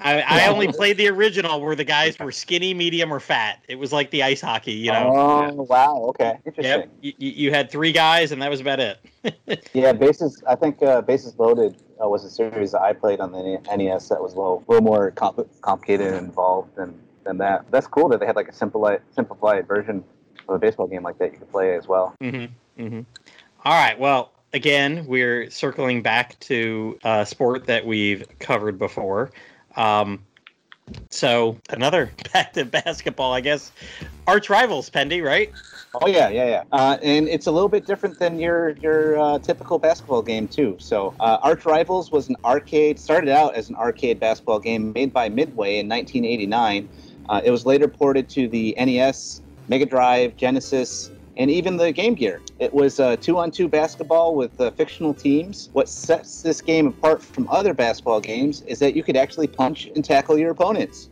I, I only played the original where the guys were skinny, medium, or fat. It was like the ice hockey, you know. Oh wow. Okay. Interesting. Yep, you, you had three guys, and that was about it. Yeah, bases. I think uh, Bases Loaded uh, was a series that I played on the NES that was a little, little more compl- complicated and involved than, than that. That's cool that they had like a simplified, simplified version of a baseball game like that you could play as well. Mm-hmm. Mm-hmm. All right. Well, again, we're circling back to a sport that we've covered before. Um, so another back to basketball, I guess. Arch rivals, Pendy, right? Oh yeah, yeah, yeah. Uh, and it's a little bit different than your your uh, typical basketball game too. So, uh, Arch Rivals was an arcade. Started out as an arcade basketball game made by Midway in 1989. Uh, it was later ported to the NES, Mega Drive, Genesis, and even the Game Gear. It was uh, two-on-two basketball with uh, fictional teams. What sets this game apart from other basketball games is that you could actually punch and tackle your opponents.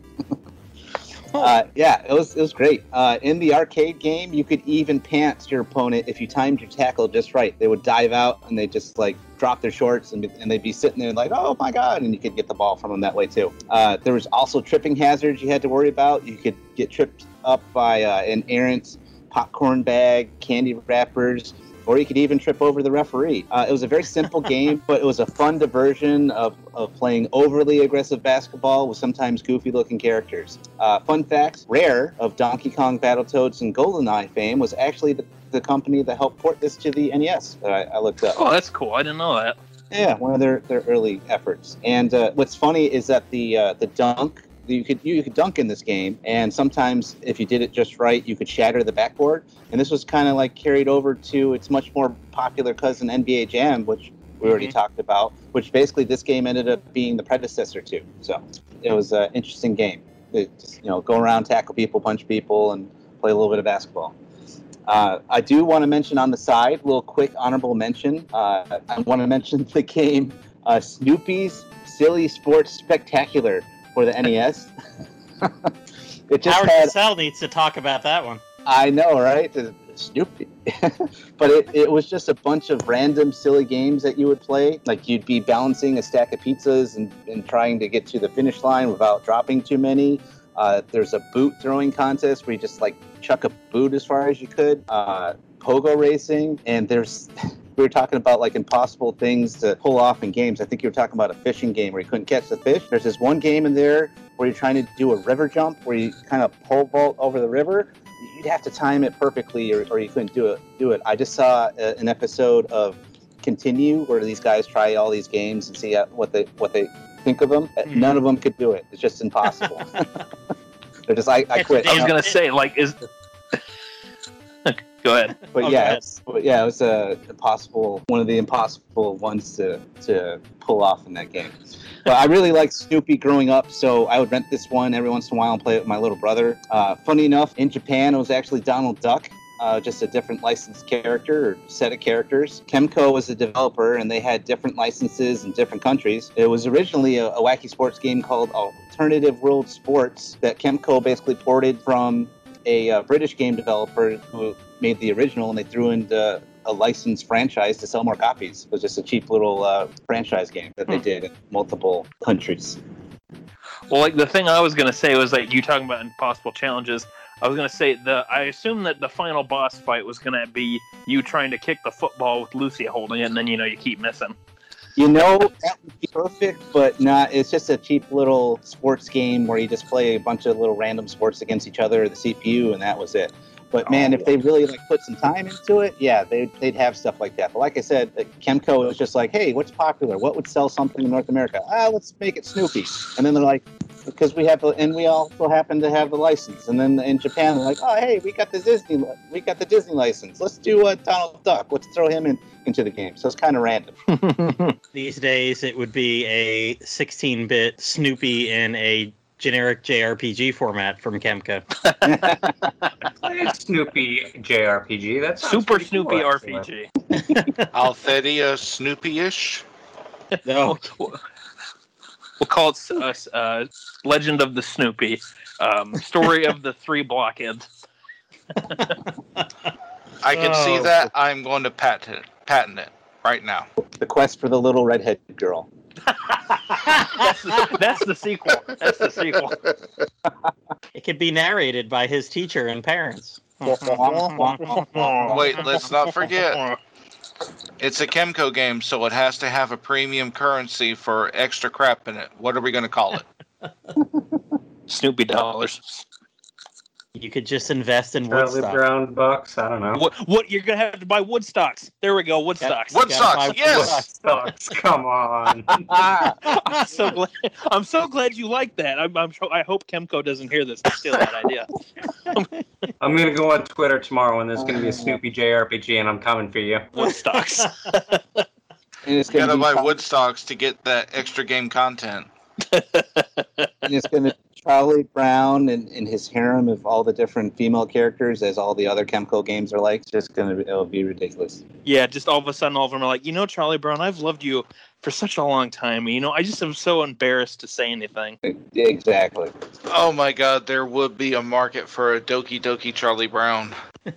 Uh, yeah, it was it was great. Uh, in the arcade game, you could even pants your opponent if you timed your tackle just right. They would dive out and they just like drop their shorts and, and they'd be sitting there like, oh my god, and you could get the ball from them that way too. Uh, there was also tripping hazards you had to worry about. You could get tripped up by uh, an errant popcorn bag, candy wrappers, or you could even trip over the referee. Uh, it was a very simple game, but it was a fun diversion of, of playing overly aggressive basketball with sometimes goofy looking characters. Uh, fun facts Rare of Donkey Kong, Battletoads, and GoldenEye fame was actually the, the company that helped port this to the NES that I, I looked up. Oh, that's cool. I didn't know that. Yeah, one of their, their early efforts. And uh, what's funny is that the uh, the dunk you could you could dunk in this game, and sometimes if you did it just right, you could shatter the backboard. And this was kind of like carried over to its much more popular cousin NBA Jam, which we already Mhm. talked about. Which basically this game ended up being the predecessor to. So it was an interesting game. Just you know go around, tackle people, punch people, and play a little bit of basketball. Uh, I do want to mention on the side, a little quick honorable mention. Uh, I want to mention the game uh, Snoopy's Silly Sports Spectacular for the NES. it just Howard had, needs to talk about that one. I know, right? Snoopy. but it, it was just a bunch of random silly games that you would play. Like you'd be balancing a stack of pizzas and, and trying to get to the finish line without dropping too many. Uh, there's a boot throwing contest where you just like chuck a boot as far as you could. Uh, pogo racing, and there's we were talking about like impossible things to pull off in games. I think you were talking about a fishing game where you couldn't catch the fish. There's this one game in there where you're trying to do a river jump where you kind of pole vault over the river. You'd have to time it perfectly, or, or you couldn't do it. Do it. I just saw uh, an episode of Continue where these guys try all these games and see uh, what they what they think of them. Mhm. None of them could do it. It's just impossible. They're just I, I quit. I was gonna say, like, is. Go ahead. But Oh, yeah, ahead. but yeah, it was a impossible one of the impossible ones to to pull off in that game. But I really liked Snoopy growing up, so I would rent this one every once in a while and play it with my little brother. Uh, funny enough, in Japan it was actually Donald Duck. Uh, just a different licensed character or set of characters. Kemco was a developer, and they had different licenses in different countries. It was originally a, a wacky sports game called Alternative World Sports that Kemco basically ported from a uh, British game developer who made the original, and they threw in the, a licensed franchise to sell more copies. It was just a cheap little uh, franchise game that they Hmm. did in multiple countries. Well, like the thing I was gonna say was like you talking about impossible challenges. I was gonna say the I assume that the final boss fight was gonna be you trying to kick the football with Lucy holding it, and then you know you keep missing. You know, that would be perfect, but not. It's just a cheap little sports game where you just play a bunch of little random sports against each other, the CPU, and that was it. But man, Oh. if they really like put some time into it, yeah, they'd, they'd have stuff like that. But like I said, uh, Kemco was just like, hey, what's popular? What would sell something in North America? Ah, let's make it Snoopy. And then they're like, because we have, the, and we also happen to have the license. And then in Japan, they're like, oh, hey, we got the Disney, li- we got the Disney license. Let's do a Donald Duck. Let's throw him in into the game. So it's kind of random. These days, it would be a 16-bit Snoopy in a generic JRPG format from Kemco. Played Snoopy JRPG. That's Super Snoopy RPG. Althedia Snoopy-ish. No, We'll we'll call it uh, uh, Legend of the Snoopy. Um, story of the three blockheads. I can see Oh. that. I'm going to patent patent it right now. the quest for the little redhead girl. That's the, that's the sequel. That's the sequel. it could be narrated by his teacher and parents. Wait, let's not forget. It's a Kemco game, so it has to have a premium currency for extra crap in it. What are we going to call it? Snoopy dollars. You could just invest in Charlie Woodstock. Brown Bucks. I don't know. What? What? You're gonna have to buy Woodstocks. There we go. Woodstocks. What? Woodstocks, yes. Bucks, come on. I'm so glad. I'm so glad you like that. I'm. I'm sure, I hope Kemco doesn't hear this and steal that idea. I'm gonna go on Twitter tomorrow and there's gonna be a Snoopy JRPG and I'm coming for you. Woodstocks. And it's You gotta gonna buy be Woodstocks to get that extra game content. and it's gonna Charlie Brown and, and his harem of all the different female characters, as all the other Kemco games are like. It's just gonna be, it'll be ridiculous. yeah. Just all of a sudden, all of them are like, you know, Charlie Brown, I've loved you for such a long time. You know, I just am so embarrassed to say anything. Exactly. Oh my god, there would be a market for a Doki Doki Charlie Brown.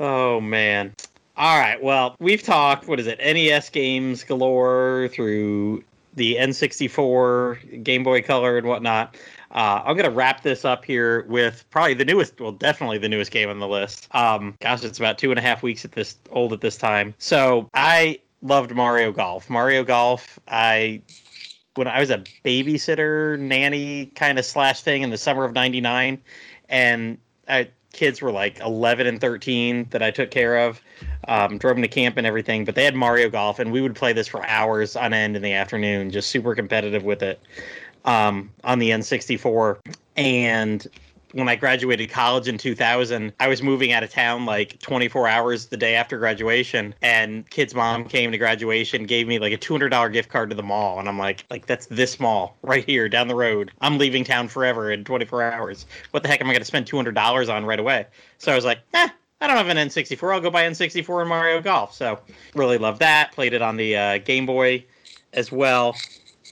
Oh man. All right. Well, we've talked. What is it? NES games galore through the N64, Game Boy Color, and whatnot. Uh, I'm gonna wrap this up here with probably the newest, well, definitely the newest game on the list. Um, gosh, it's about two and a half weeks at this old at this time. So I loved Mario Golf. Mario Golf. I when I was a babysitter, nanny kind of slash thing in the summer of '99, and I, kids were like 11 and 13 that I took care of, um, drove them to camp and everything. But they had Mario Golf, and we would play this for hours on end in the afternoon, just super competitive with it um, on the N64. And when I graduated college in 2000, I was moving out of town like 24 hours the day after graduation, and kid's mom came to graduation, gave me like a $200 gift card to the mall, and I'm like, like that's this mall right here down the road. I'm leaving town forever in 24 hours. What the heck am I going to spend $200 on right away? So I was like, eh. I don't have an N64. I'll go buy N64 and Mario Golf. So really love that. Played it on the uh, Game Boy as well.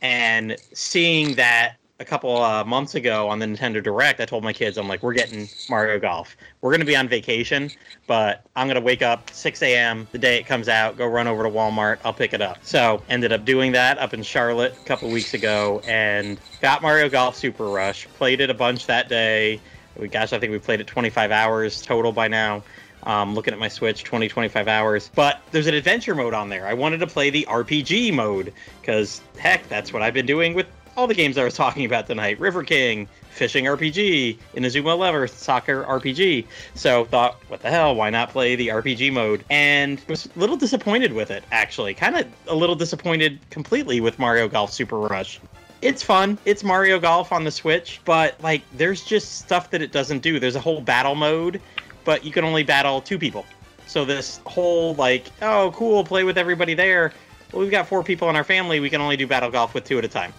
And seeing that a couple uh, months ago on the Nintendo Direct, I told my kids, I'm like, we're getting Mario Golf. We're going to be on vacation, but I'm going to wake up 6 a.m. the day it comes out, go run over to Walmart, I'll pick it up. So ended up doing that up in Charlotte a couple weeks ago and got Mario Golf Super Rush. Played it a bunch that day. We, gosh, I think we played it 25 hours total by now. Um, looking at my Switch, 20, 25 hours. But there's an adventure mode on there. I wanted to play the RPG mode because, heck, that's what I've been doing with all the games I was talking about tonight River King, Fishing RPG, Inazuma Eleven, Soccer RPG. So thought, what the hell? Why not play the RPG mode? And was a little disappointed with it, actually. Kind of a little disappointed completely with Mario Golf Super Rush it's fun. It's Mario Golf on the Switch, but like there's just stuff that it doesn't do. There's a whole battle mode, but you can only battle two people. So this whole like, oh cool, play with everybody there. Well, we've got four people in our family. We can only do battle golf with two at a time.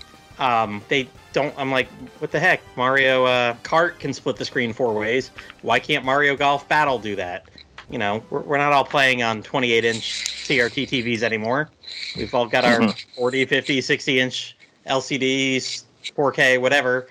Um, they don't. I'm like, what the heck? Mario uh, Kart can split the screen four ways. Why can't Mario Golf Battle do that? You know, we're, we're not all playing on 28 inch CRT TVs anymore. We've all got our 40, 50, 60 inch LCDs, 4K, whatever.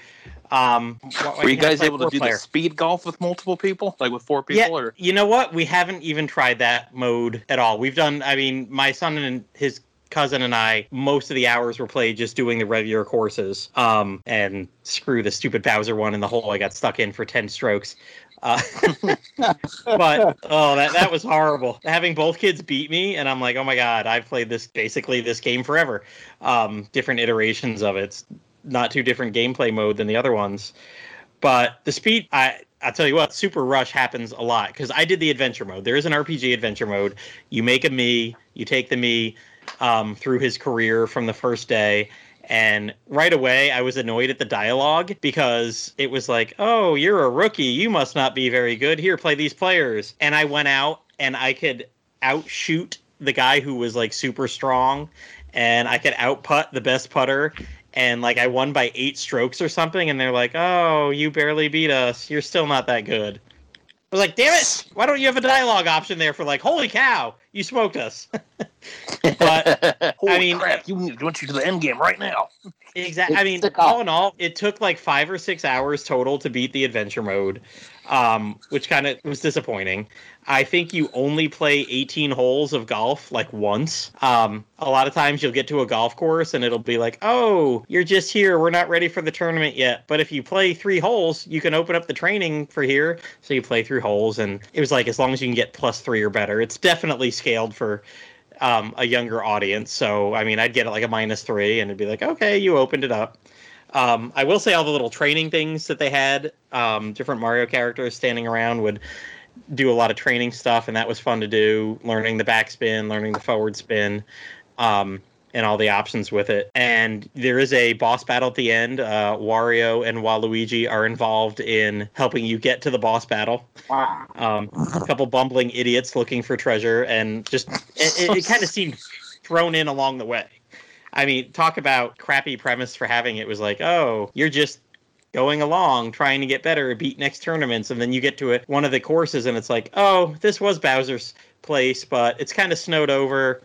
Um, why- why Were you guys able to do four-player? the speed golf with multiple people, like with four Yeah, people, or you know what? We haven't even tried that mode at all. We've done. I mean, my son and his cousin and I, most of the hours were played just doing the regular courses. Um, and screw the stupid Bowser one in the hole I got stuck in for ten strokes. Uh, but oh, that that was horrible. Having both kids beat me, and I'm like, oh my god, I've played this basically this game forever. Um, different iterations of it. It's not too different gameplay mode than the other ones. But the speed, I I tell you what, Super Rush happens a lot because I did the adventure mode. There is an RPG adventure mode. You make a me, you take the me um, through his career from the first day. And right away, I was annoyed at the dialogue because it was like, oh, you're a rookie. You must not be very good. Here, play these players. And I went out and I could outshoot the guy who was like super strong and I could outputt the best putter. And like I won by eight strokes or something. And they're like, oh, you barely beat us. You're still not that good. I was like, damn it! Why don't you have a dialogue option there for like, holy cow, you smoked us? but Holy I mean- crap! You need to want you to the end game right now. Exactly. I mean, all in all, it took like five or six hours total to beat the adventure mode, um, which kind of was disappointing. I think you only play 18 holes of golf like once. Um, a lot of times you'll get to a golf course and it'll be like, oh, you're just here. We're not ready for the tournament yet. But if you play three holes, you can open up the training for here. So you play three holes. And it was like, as long as you can get plus three or better, it's definitely scaled for um, a younger audience. So I mean, I'd get it like a minus three, and it'd be like, okay, you opened it up. Um, I will say all the little training things that they had, um, different Mario characters standing around would do a lot of training stuff, and that was fun to do. Learning the backspin, learning the forward spin, um, and all the options with it. And there is a boss battle at the end. Uh, Wario and Waluigi are involved in helping you get to the boss battle. Um, a couple bumbling idiots looking for treasure, and just it, it, it kind of seemed thrown in along the way. I mean, talk about crappy premise for having it was like, oh, you're just going along trying to get better, beat next tournaments, and then you get to it one of the courses and it's like, oh, this was Bowser's place, but it's kind of snowed over.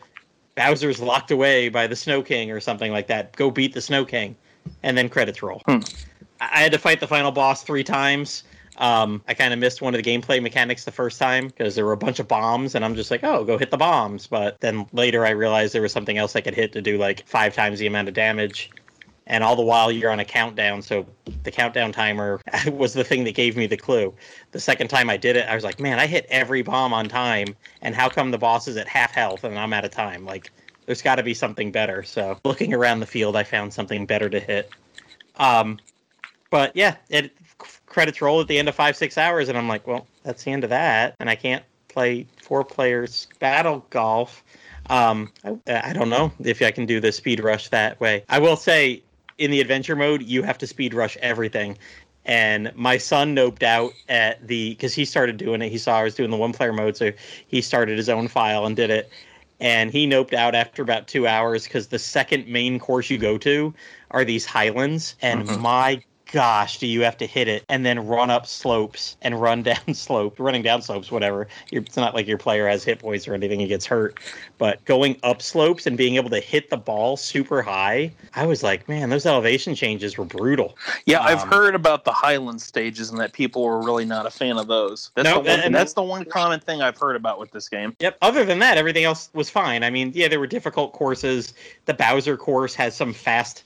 Bowser's locked away by the Snow King or something like that. Go beat the Snow King, and then credits roll. Hmm. I I had to fight the final boss three times. Um, I kind of missed one of the gameplay mechanics the first time because there were a bunch of bombs, and I'm just like, oh, go hit the bombs. But then later I realized there was something else I could hit to do like five times the amount of damage. And all the while you're on a countdown, so the countdown timer was the thing that gave me the clue. The second time I did it, I was like, man, I hit every bomb on time, and how come the boss is at half health and I'm out of time? Like, there's got to be something better. So looking around the field, I found something better to hit. Um, but yeah, it credits roll at the end of five six hours, and I'm like, well, that's the end of that, and I can't play four players battle golf. Um, I, I don't know if I can do the speed rush that way. I will say, in the adventure mode, you have to speed rush everything. And my son noped out at the because he started doing it. He saw I was doing the one player mode, so he started his own file and did it. And he noped out after about two hours because the second main course you go to are these highlands, and Mhm. my gosh, do you have to hit it and then run up slopes and run down slopes, running down slopes, whatever. It's not like your player has hit points or anything; he gets hurt. But going up slopes and being able to hit the ball super high, I was like, man, those elevation changes were brutal. Yeah, I've Um, heard about the Highland stages and that people were really not a fan of those. That's, No, the, one, and- that's the one common thing I've heard about with this game. Yep. Other than that, everything else was fine. I mean, yeah, there were difficult courses. The Bowser course has some fast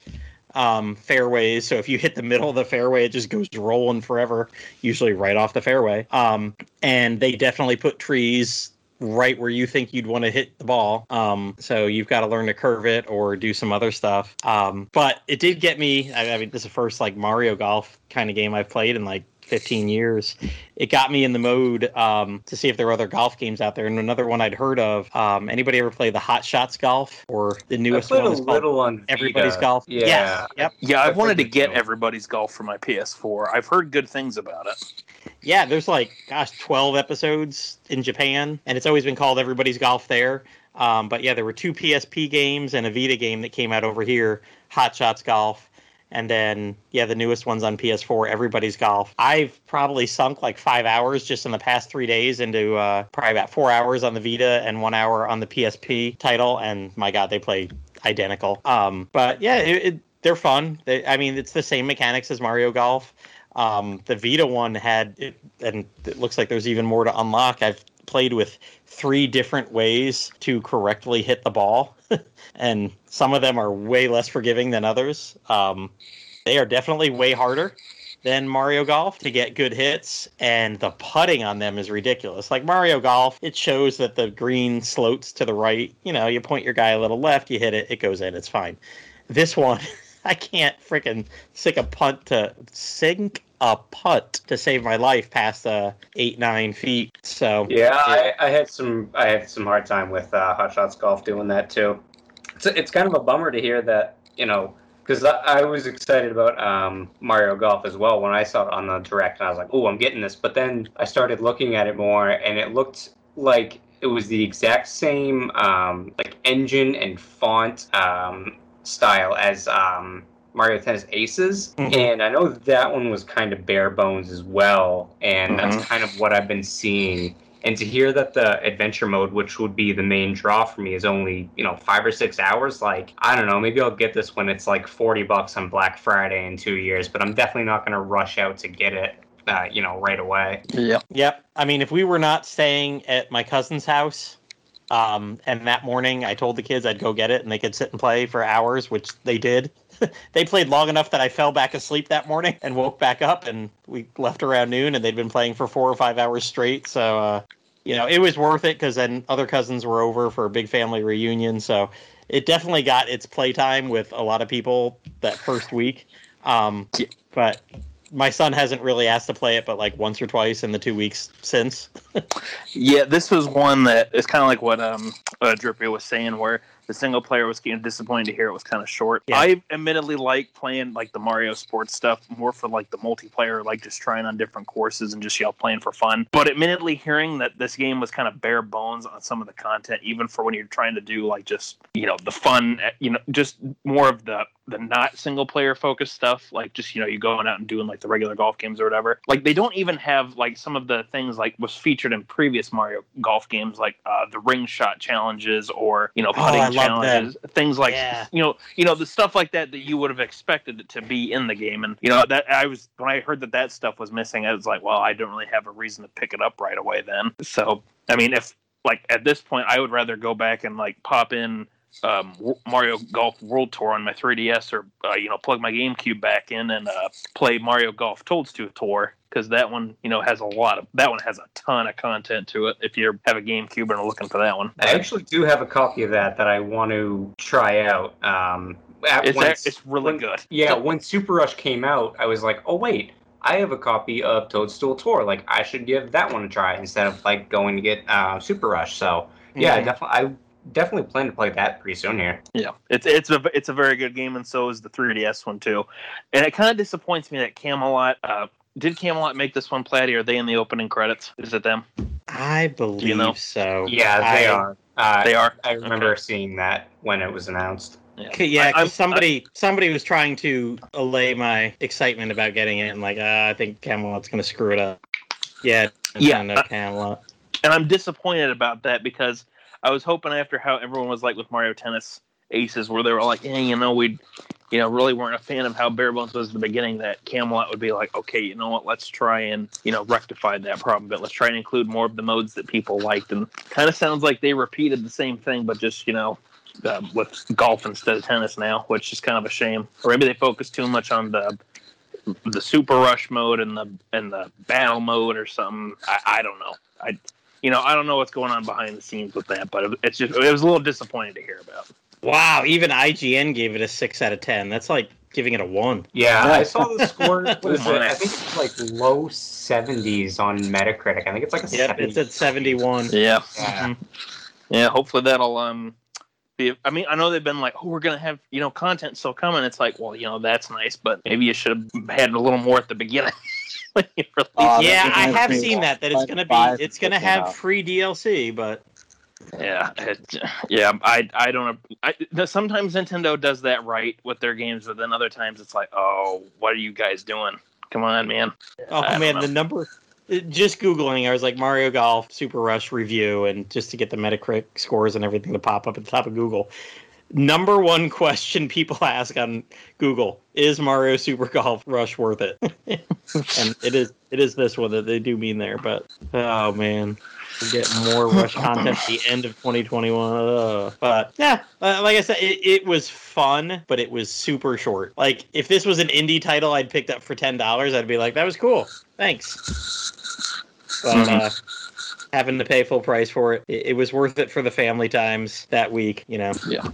um, fairways, so if you hit the middle of the fairway, it just goes rolling forever. Usually right off the fairway. Um, and they definitely put trees right where you think you'd want to hit the ball. Um, so you've got to learn to curve it or do some other stuff. Um, but it did get me. I, I mean, this is the first like Mario Golf kind of game I've played in like 15 years. It got me in the mode um, to see if there were other golf games out there. And another one I'd heard of. Um, anybody ever play the Hot Shots Golf or the newest played a one? is called little on Everybody's Vita. Golf. Yeah. Yes. Yep. Yeah, I've I've wanted to get good everybody's golf for my PS4. I've heard good things about it. Yeah, there's like, gosh, 12 episodes in Japan, and it's always been called Everybody's Golf there. Um, but yeah, there were two PSP games and a Vita game that came out over here Hot Shots Golf. And then, yeah, the newest one's on PS4, Everybody's Golf. I've probably sunk like five hours just in the past three days into uh, probably about four hours on the Vita and one hour on the PSP title. And my God, they play identical. Um, but yeah, it, it, they're fun. They, I mean, it's the same mechanics as Mario Golf. Um, the Vita one had, it, and it looks like there's even more to unlock. I've played with three different ways to correctly hit the ball, and some of them are way less forgiving than others. Um, they are definitely way harder than Mario Golf to get good hits, and the putting on them is ridiculous. Like Mario Golf, it shows that the green slopes to the right. You know, you point your guy a little left, you hit it, it goes in, it's fine. This one, I can't freaking sink a punt to sink a putt to save my life past uh, eight nine feet. So Yeah, I, I had some I had some hard time with uh, Hot Shots Golf doing that too. It's it's kind of a bummer to hear that you know because I, I was excited about um, Mario Golf as well when I saw it on the direct and I was like, oh, I'm getting this. But then I started looking at it more and it looked like it was the exact same um, like engine and font um, style as um, Mario Tennis Aces, Mhm. and I know that one was kind of bare bones as well, and Mhm. that's kind of what I've been seeing. And to hear that the adventure mode, which would be the main draw for me, is only you know five or six hours, like I don't know, maybe I'll get this when it's like forty bucks on Black Friday in two years, but I'm definitely not going to rush out to get it, uh, you know, right away. Yeah. Yep. I mean, if we were not staying at my cousin's house, um, and that morning I told the kids I'd go get it and they could sit and play for hours, which they did. they played long enough that I fell back asleep that morning and woke back up, and we left around noon, and they'd been playing for four or five hours straight. So, uh, you know, it was worth it because then other cousins were over for a big family reunion. So it definitely got its playtime with a lot of people that first week. Um, but my son hasn't really asked to play it, but like once or twice in the two weeks since. Yeah, this was one that is kind of like what um uh, Drippy was saying, where the single player was getting disappointed to hear it was kind of short. Yeah. I admittedly like playing like the Mario sports stuff more for like the multiplayer, like just trying on different courses and just y'all playing for fun. But admittedly, hearing that this game was kind of bare bones on some of the content, even for when you're trying to do like just you know the fun, eh, you know, just more of the the not single player focused stuff, like just you know you going out and doing like the regular golf games or whatever. Like they don't even have like some of the things like was featured in previous Mario golf games, like uh, the ring shot challenges or you know Oh, putting love challenges, things like Yeah. you know you know the stuff like that that you would have expected it to be in the game. And you know that I was when I heard that that stuff was missing, I was like, well, I don't really have a reason to pick it up right away. Then, so I mean, if like at this point, I would rather go back and like pop in um, Mario Golf World Tour on my 3DS, or uh, you know, plug my GameCube back in and uh, play Mario Golf Toadstool Tour because that one, you know, has a lot of that one has a ton of content to it. If you have a GameCube and are looking for that one, I actually do have a copy of that that I want to try out. Um, at it's once- it's really when- good. Yeah, when Super Rush came out, I was like, oh wait, I have a copy of Toadstool Tour. Like I should give that one a try instead of like going to get uh, Super Rush. So yeah, Mm-hmm. Mhm. definitely, I definitely plan to play that pretty soon here. Yeah, it's it's a it's a very good game, and so is the 3DS one too. And it kind of disappoints me that Camelot. Uh, did Camelot make this one, Platty? Are they in the opening credits? Is it them? I believe know? so. Yeah, they I- are. Uh, They are. I remember seeing that when it was announced. Okay, Yeah, I- 'cause I'm- somebody somebody was trying to allay my excitement about getting it, and like, uh, I think Camelot's gonna screw it up. Yeah, Yeah, Nintendo uh, Camelot. and I'm disappointed about that because I was hoping after how everyone was like with Mario Tennis Aces, where they were like, hey, you know, we, you know, really weren't a fan of how Bare Bones was at the beginning. That Camelot would be like, okay, you know what, let's try and you know rectify that problem, but let's try and include more of the modes that people liked. And kind of sounds like they repeated the same thing, but just you know. Uh, with golf instead of tennis now, which is kind of a shame. Or maybe they focus too much on the the super rush mode and the and the battle mode or something. I, I don't know. I you know I don't know what's going on behind the scenes with that, but it's just it was a little disappointing to hear about. Wow, even IGN gave it a six out of ten. That's like giving it a one. Yeah, Yeah. I saw the score. What is it? I think it's like low 70s on Metacritic. I think it's like a Yep, 70. it's at seventy one. Yeah, Yeah. yeah. Hopefully that'll um. Be, I mean, I know they've been like, "Oh, we're gonna have you know content still coming." It's like, well, you know, that's nice, but maybe you should have had a little more at the beginning. when you released Oh, it. yeah, I have seen of that. That it's gonna be it's gonna have out. free DLC, but Yeah, it, yeah. I I don't. I, sometimes Nintendo does that right with their games, but then other times it's like, oh, what are you guys doing? Come on, man. oh I man, the number. Uh, just googling, I was like Mario Golf Super Rush review, and just to get the Metacritic scores and everything to pop up at the top of Google. Number one question people ask on Google is Mario Super Golf Rush worth it? and it is. It is this one that they do mean there, but oh man, we get more Rush content at the end of 2021. Ugh. But yeah, uh, like I said, it, it was fun, but it was super short. Like if this was an indie title I'd picked up for ten dollars, I'd be like, that was cool, thanks. But Mhm. uh, having to pay full price for it, it, it was worth it for the family times that week. You know. Yeah,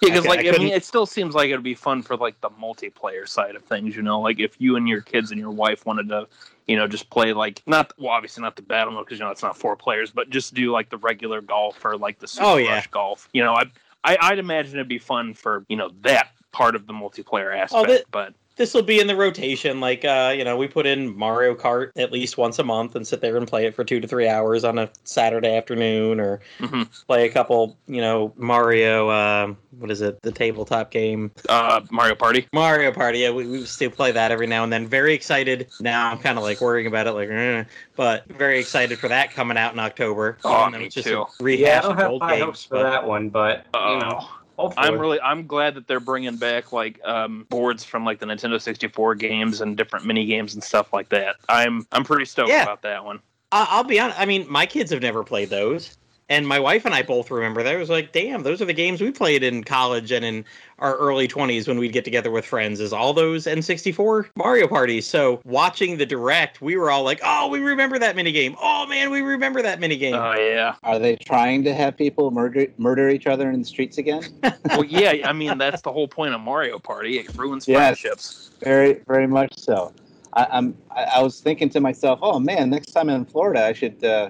because I- like I I, mean, it still seems like it'd be fun for like the multiplayer side of things. You know, like if you and your kids and your wife wanted to, you know, just play like not well, obviously not the battle mode because you know it's not four players, but just do like the regular golf or like the super Oh, yeah. rush golf. You know, I, I I'd imagine it'd be fun for you know that part of the multiplayer Oh, aspect. that- but this will be in the rotation. Like, uh, you know, we put in Mario Kart at least once a month and sit there and play it for two to three hours on a Saturday afternoon, or Mhm. play a couple, you know, Mario. Um, what is it? The tabletop game, uh, Mario Party. Mario Party. Yeah, we, we still play that every now and then. Very excited. Now I'm kind of like worrying about it, like, eh, but very excited for that coming out in October. Oh, Even me just too. a rehash Yeah, I don't have old high games, hopes for but- that one, but you know. Hopefully. I'm really I'm glad that they're bringing back like um, boards from like the Nintendo 64 games and different mini games and stuff like that. I'm I'm pretty stoked Yeah. about that one. I- I'll be honest. I mean, my kids have never played those. And my wife and I both remember that. It was like, damn, those are the games we played in college and in our early 20s when we'd get together with friends, is all those N64 Mario parties. So watching the direct, we were all like, oh, we remember that minigame. Oh, man, we remember that minigame. Oh yeah. Are they trying to have people murder murder each other in the streets again? Well, yeah. I mean, that's the whole point of Mario Party. It ruins Yes. friendships. very, very much so. I, I'm. I, I was thinking to myself, oh man, next time I'm in Florida, I should. Uh,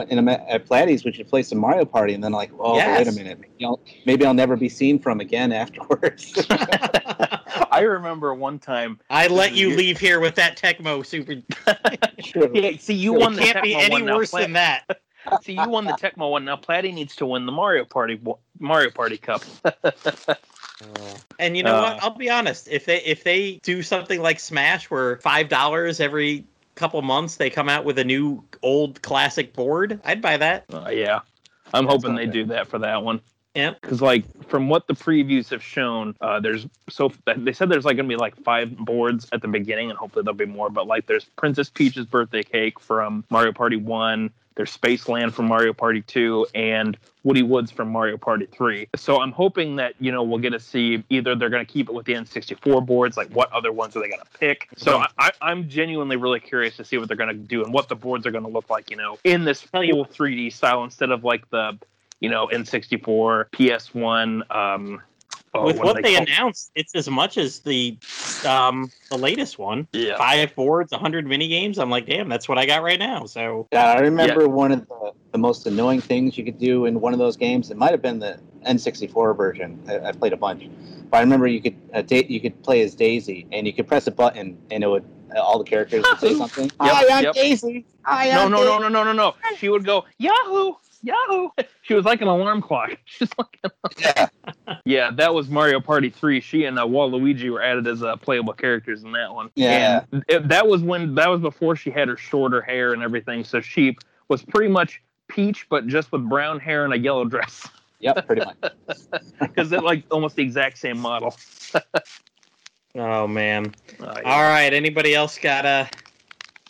at- when- in a, at Platty's, we should play some Mario Party, and then like, oh, wait a minute, maybe I'll, maybe I'll never be seen from again afterwards. I remember one time. I let you You're- leave here with that Tecmo Super. Yeah, see, you It won the can't be Tecmo any one. Now, worse than that. See, you won the Tecmo one. Now, Platty needs to win the Mario Party Mario Party Cup. And you know Uh, what? I'll be honest. If they if they do something like Smash, where five dollars every couple months they come out with a new old classic board, I'd buy that. Uh, yeah, I'm That's hoping they bad. do that for that one. Yep. Because like from what the previews have shown, uh, there's so they said there's like gonna be like five boards at the beginning, and hopefully there'll be more. But like there's Princess Peach's birthday cake from Mario Party One, there's Spaceland from Mario Party Two, and Woody Woods from Mario Party Three. So I'm hoping that you know we'll get to see either they're gonna keep it with the N64 boards, like what other ones are they gonna pick. So I, I, I'm genuinely really curious to see what they're gonna do and what the boards are gonna look like, you know, in this full 3D style instead of like the you know, N64, PS1. Um, oh, With what they, call- announced, it's as much as the um the latest one. Yeah. Five boards, hundred mini games. I'm like, damn, that's what I got right now. So Yeah, I remember one of the, the most annoying things you could do in one of those games. It might have been the N64 version. I, I played a bunch, but I remember you could uh, da- you could play as Daisy, and you could press a button, and it would all the characters would say something. Hi, I'm yep. Daisy. Hi, No, I'm no, Daisy. no, no, no, no, no. She would go, Yahoo! Yahoo! She was like an alarm clock. She's like, Yeah. yeah, that was Mario Party 3. She and uh, Waluigi were added as uh, playable characters in that one. Yeah. And it, that was when, that was before she had her shorter hair and everything. So she was pretty much Peach, but just with brown hair and a yellow dress. Yep, pretty much. Because they're like almost the exact same model. Oh man. Uh, yeah. All right. Anybody else got uh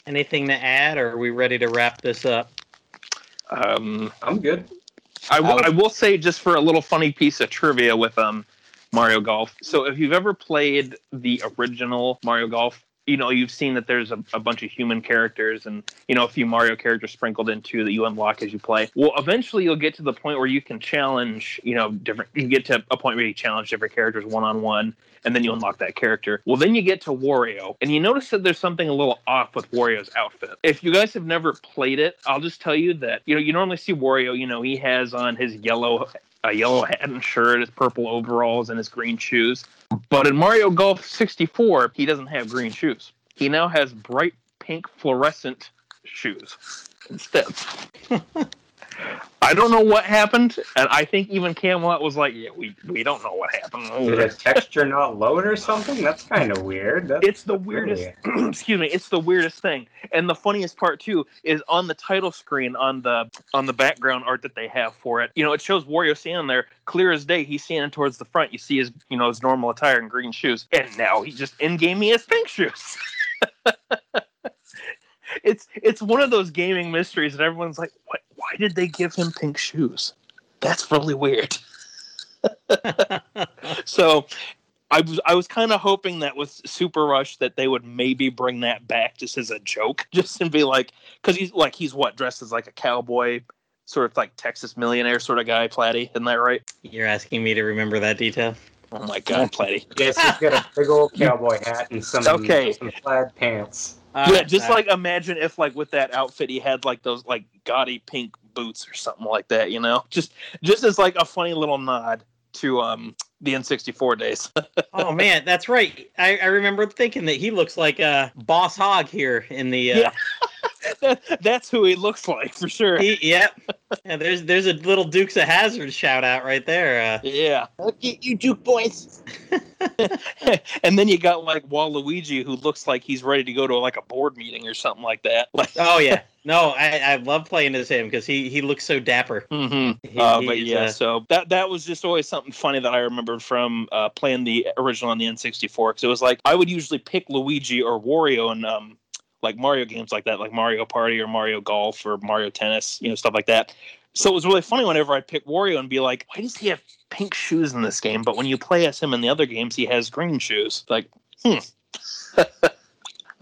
anything to add, or are we ready to wrap this up? Um, I'm good. I, w- I will say just for a little funny piece of trivia with um Mario Golf. So if you've ever played the original Mario Golf, you know you've seen that there's a, a bunch of human characters and you know a few Mario characters sprinkled into that you unlock as you play. Well, eventually you'll get to the point where you can challenge, you know, different. You get to a point where you challenge different characters one on one, and then you unlock that character. Well, then you get to Wario, and you notice that there's something a little off with Wario's outfit. If you guys have never played it, I'll just tell you that you know you normally see Wario. You know he has on his yellow a yellow hat and shirt, his purple overalls, and his green shoes. But in Mario Golf 64, he doesn't have green shoes. He now has bright pink fluorescent shoes instead. I don't know what happened, and I think even Camelot was like, "Yeah, we we don't know what happened." Did a texture not load or something? That's kind of weird. That's, It's the weirdest. really- excuse me. It's the weirdest thing, and the funniest part too is on the title screen on the on the background art that they have for it. You know, it shows Wario standing there, clear as day. He's standing towards the front. You see his you know his normal attire and green shoes, and now he just in game he has pink shoes. it's it's one of those gaming mysteries that everyone's like, what? Why did they give him pink shoes? That's really weird. So I was I was kind of hoping that with Super Rush that they would maybe bring that back just as a joke, just and be like, because he's like he's what dressed as like a cowboy, sort of like Texas millionaire sort of guy, Platty, isn't that right? You're asking me to remember that detail. Oh my God, Platty. Yes, he's got a big old cowboy hat and some, Okay. some plaid pants. Yeah, just like imagine if like with that outfit he had like those like gaudy pink boots or something like that, you know? Just just as like a funny little nod to um the N64 days. oh man, that's right. I, I remember thinking that he looks like uh, Boss Hog here in the. Uh, Yeah. That, that's who he looks like for sure. he, yep. Yeah, there's there's a little Dukes of Hazzard shout out right there. Uh, Yeah. Look at you, Duke boys. and then you got like Waluigi who looks like he's ready to go to like a board meeting or something like that. Like, oh yeah, no, I, I love playing as him because he he looks so dapper. mm-hmm. He- uh, but yeah, uh, so that that was just always something funny that I remembered from uh, playing the original on the N64 because it was like I would usually pick Luigi or Wario and um like Mario games like that, like Mario Party or Mario Golf or Mario Tennis, you know, stuff like that. So it was really funny whenever I'd pick Wario and be like, why does he have pink shoes in this game? But when you play as him in the other games, he has green shoes. Like, hmm.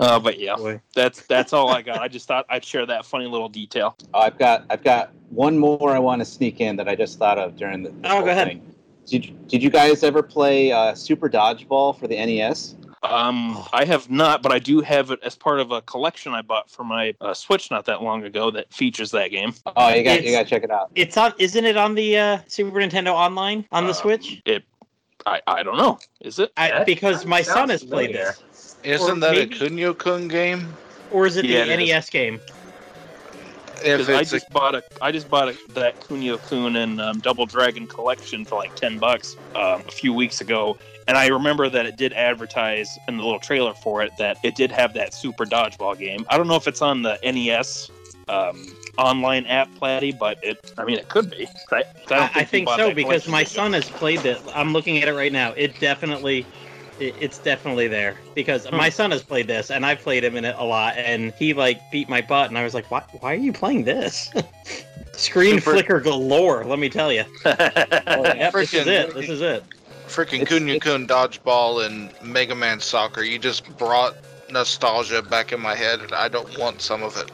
uh, but yeah, Boy. that's that's all I got. I just thought I'd share that funny little detail. Oh, I've got I've got one more I want to sneak in that I just thought of during the. this Oh, go ahead. Thing. Did Did you guys ever play uh, Super Dodgeball for the NES? Um, I have not, but I do have it as part of a collection I bought for my uh, Switch not that long ago that features that game. Oh, you got you got to check it out. It's on. Isn't it on the uh, Super Nintendo Online on the Uh, Switch? It, I, I don't know. Is it? I, that because my son has played familiar. this, Isn't Or that maybe- a Kunio Kun game? or is it Yeah, the it is. NES game? If Because I it's a, just bought a, I just bought a, that Kunio Kun and um, Double Dragon collection for like ten bucks um, a few weeks ago, and I remember that it did advertise in the little trailer for it that it did have that Super Dodgeball game. I don't know if it's on the NES um, online app, Platty, but it. I mean, it could be. I, I, don't I, I think so because my son has played it. I'm looking at it right now. It definitely, it's definitely there because Hmm. my son has played this and I've played him in it a lot. And he like beat my butt, and I was like, "Why? Why are you playing this?" Screen Super- flicker galore. Let me tell you. Yep, this is it. This is it. Freaking It's- Kunio Kun Dodgeball and Mega Man Soccer, you just brought nostalgia back in my head, and I don't want some of it.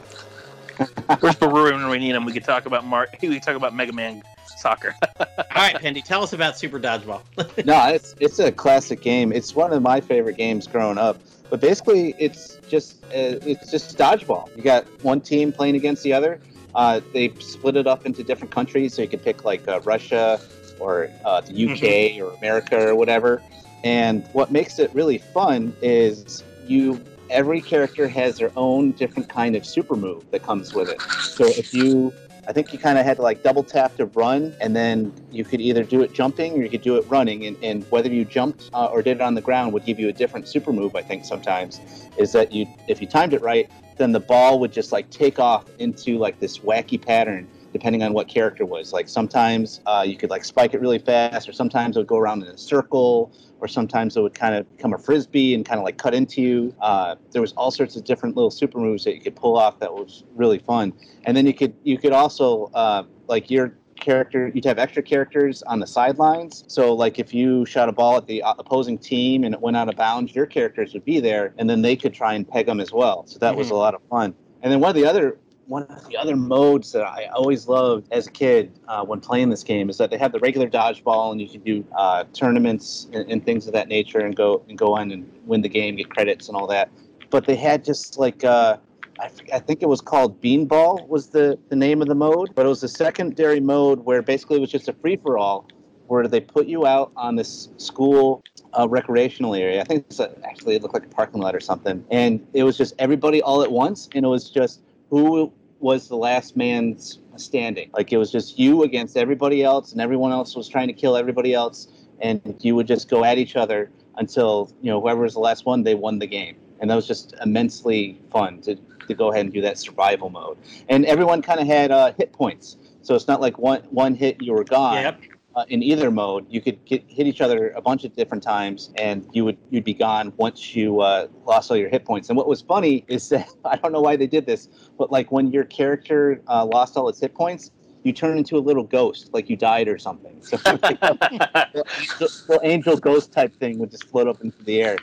Where's Baru when we need him? We could talk about Mar. We could talk about Mega Man Soccer. All right, Pendy, tell us about Super Dodgeball. no, it's it's a classic game. It's one of my favorite games growing up. But basically, it's just uh, it's just dodgeball. You got one team playing against the other. Uh, they split it up into different countries, so you could pick like uh, Russia or uh, the UK or America or whatever. And what makes it really fun is you every character has their own different kind of super move that comes with it. So if you I think you kind of had to like double tap to run, and then you could either do it jumping or you could do it running. And, and whether you jumped uh, or did it on the ground would give you a different super move. I think sometimes is that you if you timed it right, then the ball would just like take off into like this wacky pattern depending on what character was. Like sometimes uh, you could like spike it really fast, or sometimes it would go around in a circle, or sometimes it would kind of become a frisbee and kind of like cut into you. Uh, there was all sorts of different little super moves that you could pull off that was really fun. And then you could you could also uh, like your character you'd have extra characters on the sidelines so like if you shot a ball at the uh, opposing team and it went out of bounds your characters would be there and then they could try and peg them as well so that was a lot of fun and then one of the other one of the other modes that I always loved as a kid uh, when playing this game is that they have the regular dodgeball, and you can do uh, tournaments and, and things of that nature, and go and go on and win the game, get credits and all that. But they had just like uh, I, think it was called Beanball was the the name of the mode, but it was a secondary mode where basically it was just a free for all, where they put you out on this school uh, recreational area. I think it's a, actually it looked like a parking lot or something, and it was just everybody all at once, and it was just who was the last man standing. Like it was just you against everybody else, and everyone else was trying to kill everybody else, and you would just go at each other until you know whoever was the last one, they won the game, and that was just immensely fun to to go ahead and do that survival mode. And everyone kind of had uh, hit points, so it's not like one one hit you were gone Yep. Uh, in either mode, you could get, hit each other a bunch of different times, and you would you'd be gone once you uh, lost all your hit points. And what was funny is that I don't know why they did this, but like when your character uh, lost all its hit points, you turn into a little ghost, like you died or something. So the little angel ghost type thing would just float up into the air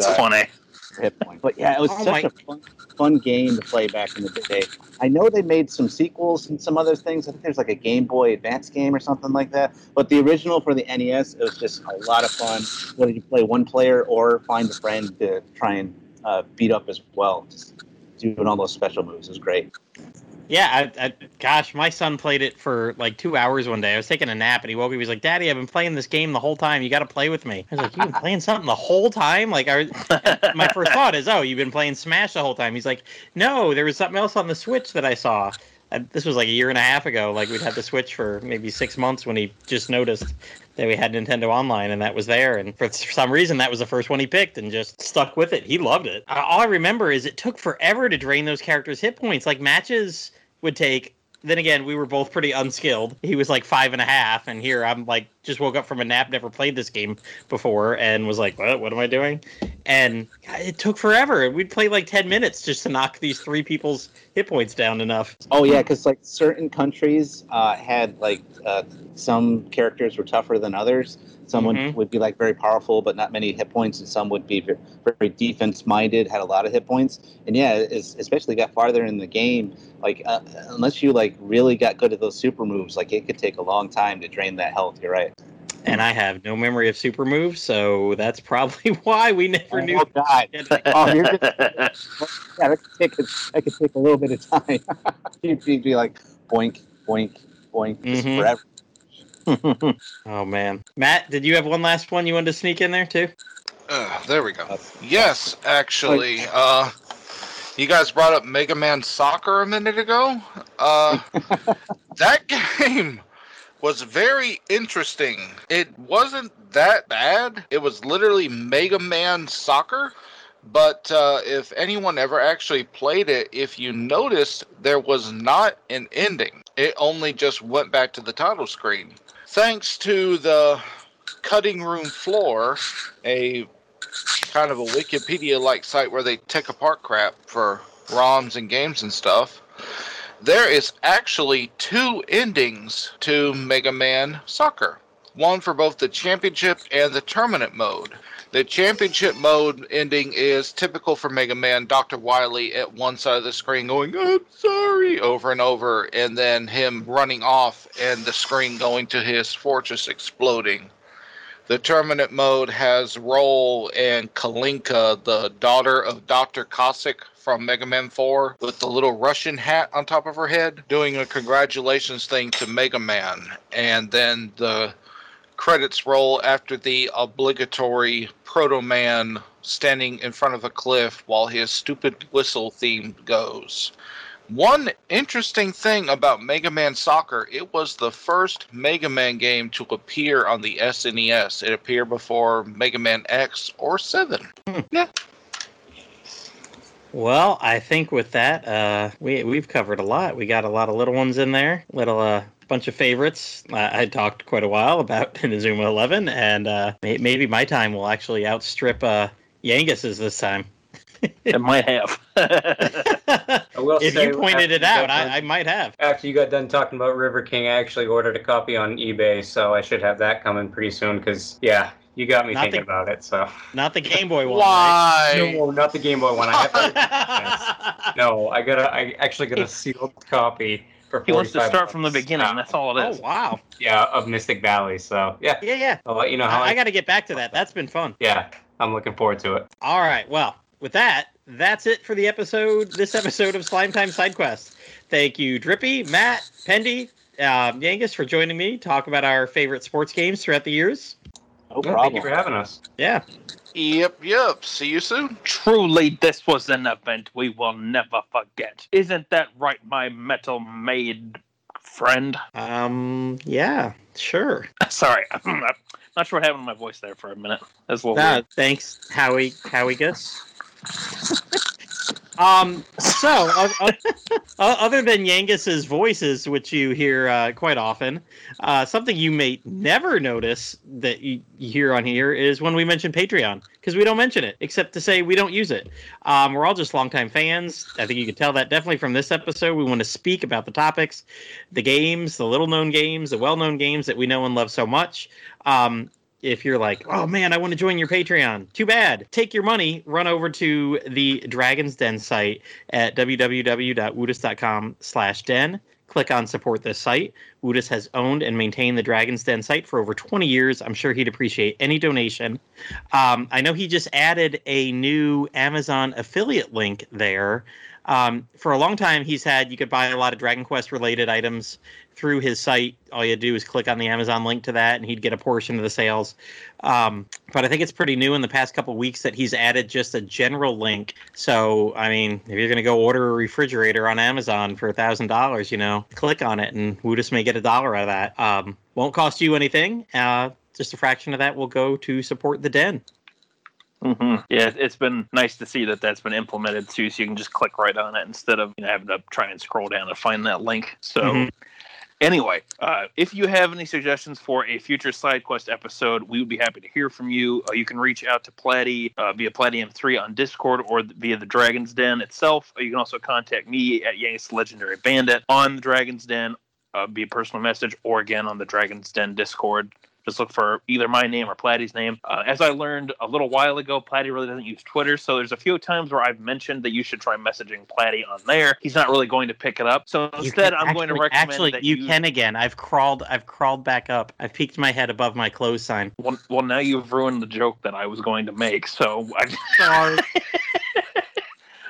That's funny. Hit point. But yeah, it was Oh such my- a fun, fun game to play back in the day. I know they made some sequels and some other things. I think there's like a Game Boy Advance game or something like that. But the original for the NES, it was just a lot of fun. Whether you play one player or find a friend to try and uh, beat up as well, just doing all those special moves was great. Yeah, I, I, gosh, my son played it for like two hours one day. I was taking a nap and he woke up. He was like, "Daddy, I've been playing this game the whole time. You got to play with me." I was like, "You've been playing something the whole time?" Like, I, my first thought is, "Oh, you've been playing Smash the whole time." He's like, "No, there was something else on the Switch that I saw." And this was like a year and a half ago. Like we'd had the Switch for maybe six months when he just noticed that we had Nintendo Online and that was there. And for some reason, that was the first one he picked and just stuck with it. He loved it. Uh, All I remember is it took forever to drain those characters' hit points. Like matches would take. Then again, we were both pretty unskilled. He was like five and a half, and here I'm like just woke up from a nap, never played this game before, and was like, "What? What am I doing?" And it took forever. We'd play like ten minutes just to knock these three people's hit points down enough. Oh yeah, because like certain countries uh, had like uh, some characters were tougher than others. Someone would, Mhm. would be like very powerful but not many hit points, and some would be very, very defense minded, had a lot of hit points. And yeah, especially got farther in the game, like uh, unless you like really got good at those super moves, like it could take a long time to drain that health. You're right. And I have no memory of super moves, so that's probably why we never knew. Oh God! Oh, you're just, yeah, that could take a, that could take a little bit of time. You'd be be like boink, boink, boink, just Mhm. forever. oh man, Matt, did you have one last one you wanted to sneak in there too? Uh, there we go. Yes, actually. Uh, you guys brought up Mega Man Soccer a minute ago. Uh, that game was very interesting. It wasn't that bad. It was literally Mega Man Soccer. But uh, if anyone ever actually played it, if you noticed, there was not an ending. It only just went back to the title screen. Thanks to the cutting room floor, a kind of a Wikipedia like site where they take apart crap for ROMs and games and stuff. There is actually two endings to Mega Man Soccer. One for both the championship and the tournament mode. The championship mode ending is typical for Mega Man, Dr. Wily at one side of the screen going, I'm sorry, over and over, and then him running off and the screen going to his fortress exploding. The tournament mode has Roll and Kalinka, the daughter of Dr. Cossack from Mega Man 4, with the little Russian hat on top of her head, doing a congratulations thing to Mega Man. And then the credits roll after the obligatory Proto Man standing in front of a cliff while his stupid whistle theme goes. One interesting thing about Mega Man Soccer, it was the first Mega Man game to appear on the SNES. It appeared before Mega Man X or 7. Hmm. Well, I think with that, uh, we we've covered a lot. We got a lot of little ones in there, little uh, bunch of favorites. Uh, I talked quite a while about Inazuma Eleven, and uh, may, maybe my time will actually outstrip uh, Yangus's this time. it might have. I will if say, you pointed it out, done- I, I might have. After you got done talking about River King, I actually ordered a copy on eBay, so I should have that coming pretty soon. Because yeah, you got me Not thinking the- about it. So Not the Game Boy one. right? Why? no, not the Game Boy one. I have to, no, I got a, I actually got a sealed copy for. he wants to 45 start from the beginning. Uh, That's all it is. oh wow! yeah, of Mystic Valley. So yeah, Yeah, yeah. I'll let you know how. I, I, I got to get back to that. That's been fun. yeah, I'm looking forward to it. All right. Well, with that, that's it for the episode. This episode of Slime Time Side Quest. Thank you, Drippy, Matt, Pendy, um, Yangus, for joining me. Talk about our favorite sports games throughout the years. No Yeah, thank you for having us. Yeah. Yep, yep. See you soon. Truly, this was an event we will never forget. Isn't that right, my metal maid friend? Um. Yeah. Sure. Sorry, I'm not, not sure what happened to my voice there for a minute. That's a little Uh, weird. thanks, Howie. Howie Gus. um. So, o- other than Yangus's voices, which you hear uh, quite often, uh, something you may never notice that you, you hear on here is when we mention Patreon, because we don't mention it, except to say we don't use it. Um, we're all just longtime fans. I think you can tell that definitely from this episode. We want to speak about the topics, the games, the little known games, the well known games that we know and love so much. Um, if you're like, oh man, I want to join your Patreon, too bad. Take your money, run over to the Dragon's Den site at www.woodus.com slash den. Click on support this site. Woodus has owned and maintained the Dragon's Den site for over 20 years. I'm sure he'd appreciate any donation. Um, I know he just added a new Amazon affiliate link there. Um, for a long time, he's had you could buy a lot of Dragon Quest related items through his site. All you do is click on the Amazon link to that, and he'd get a portion of the sales. Um, but I think it's pretty new in the past couple weeks that he's added just a general link. So, I mean, if you're going to go order a refrigerator on Amazon for a thousand dollars, you know, click on it, and Woodus may get a dollar out of that. Um, won't cost you anything. Uh, just a fraction of that will go to support the den. hmm Yeah, it's been nice to see that that's been implemented too, so you can just click right on it instead of you know, having to try and scroll down to find that link. So, Mhm. Anyway, uh, if you have any suggestions for a future side quest episode, we would be happy to hear from you. Uh, you can reach out to Platty uh, via Platinum3 on Discord or th- via the Dragon's Den itself. Uh, You can also contact me at Yanks Legendary Bandit on the Dragon's Den uh, via personal message or again on the Dragon's Den Discord. Just look for either my name or Platty's name. Uh, as I learned a little while ago, Platty really doesn't use Twitter, so there's a few times where I've mentioned that you should try messaging Platty on there. He's not really going to pick it up, so instead, I'm going to recommend Actually, that you, can again. I've crawled. I've crawled back up. I've peeked my head above my clothes sign. Well, well, now you've ruined the joke that I was going to make. So, I'm Sorry.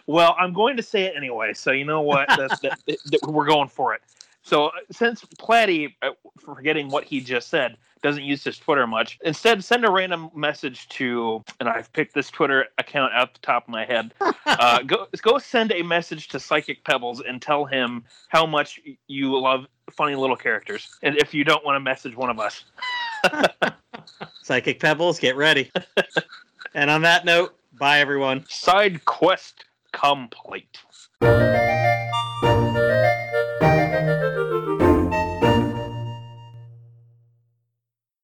well, I'm going to say it anyway. So you know what? That's, that, that, we're going for it. So uh, since Platty, uh, forgetting what he just said, doesn't use his Twitter much, instead send a random message to, and I've picked this Twitter account out the top of my head. Uh, go go send a message to Psychic Pebbles and tell him how much you love funny little characters, and if you don't want to message one of us. Psychic Pebbles, get ready. and on that note, bye everyone. Side quest complete.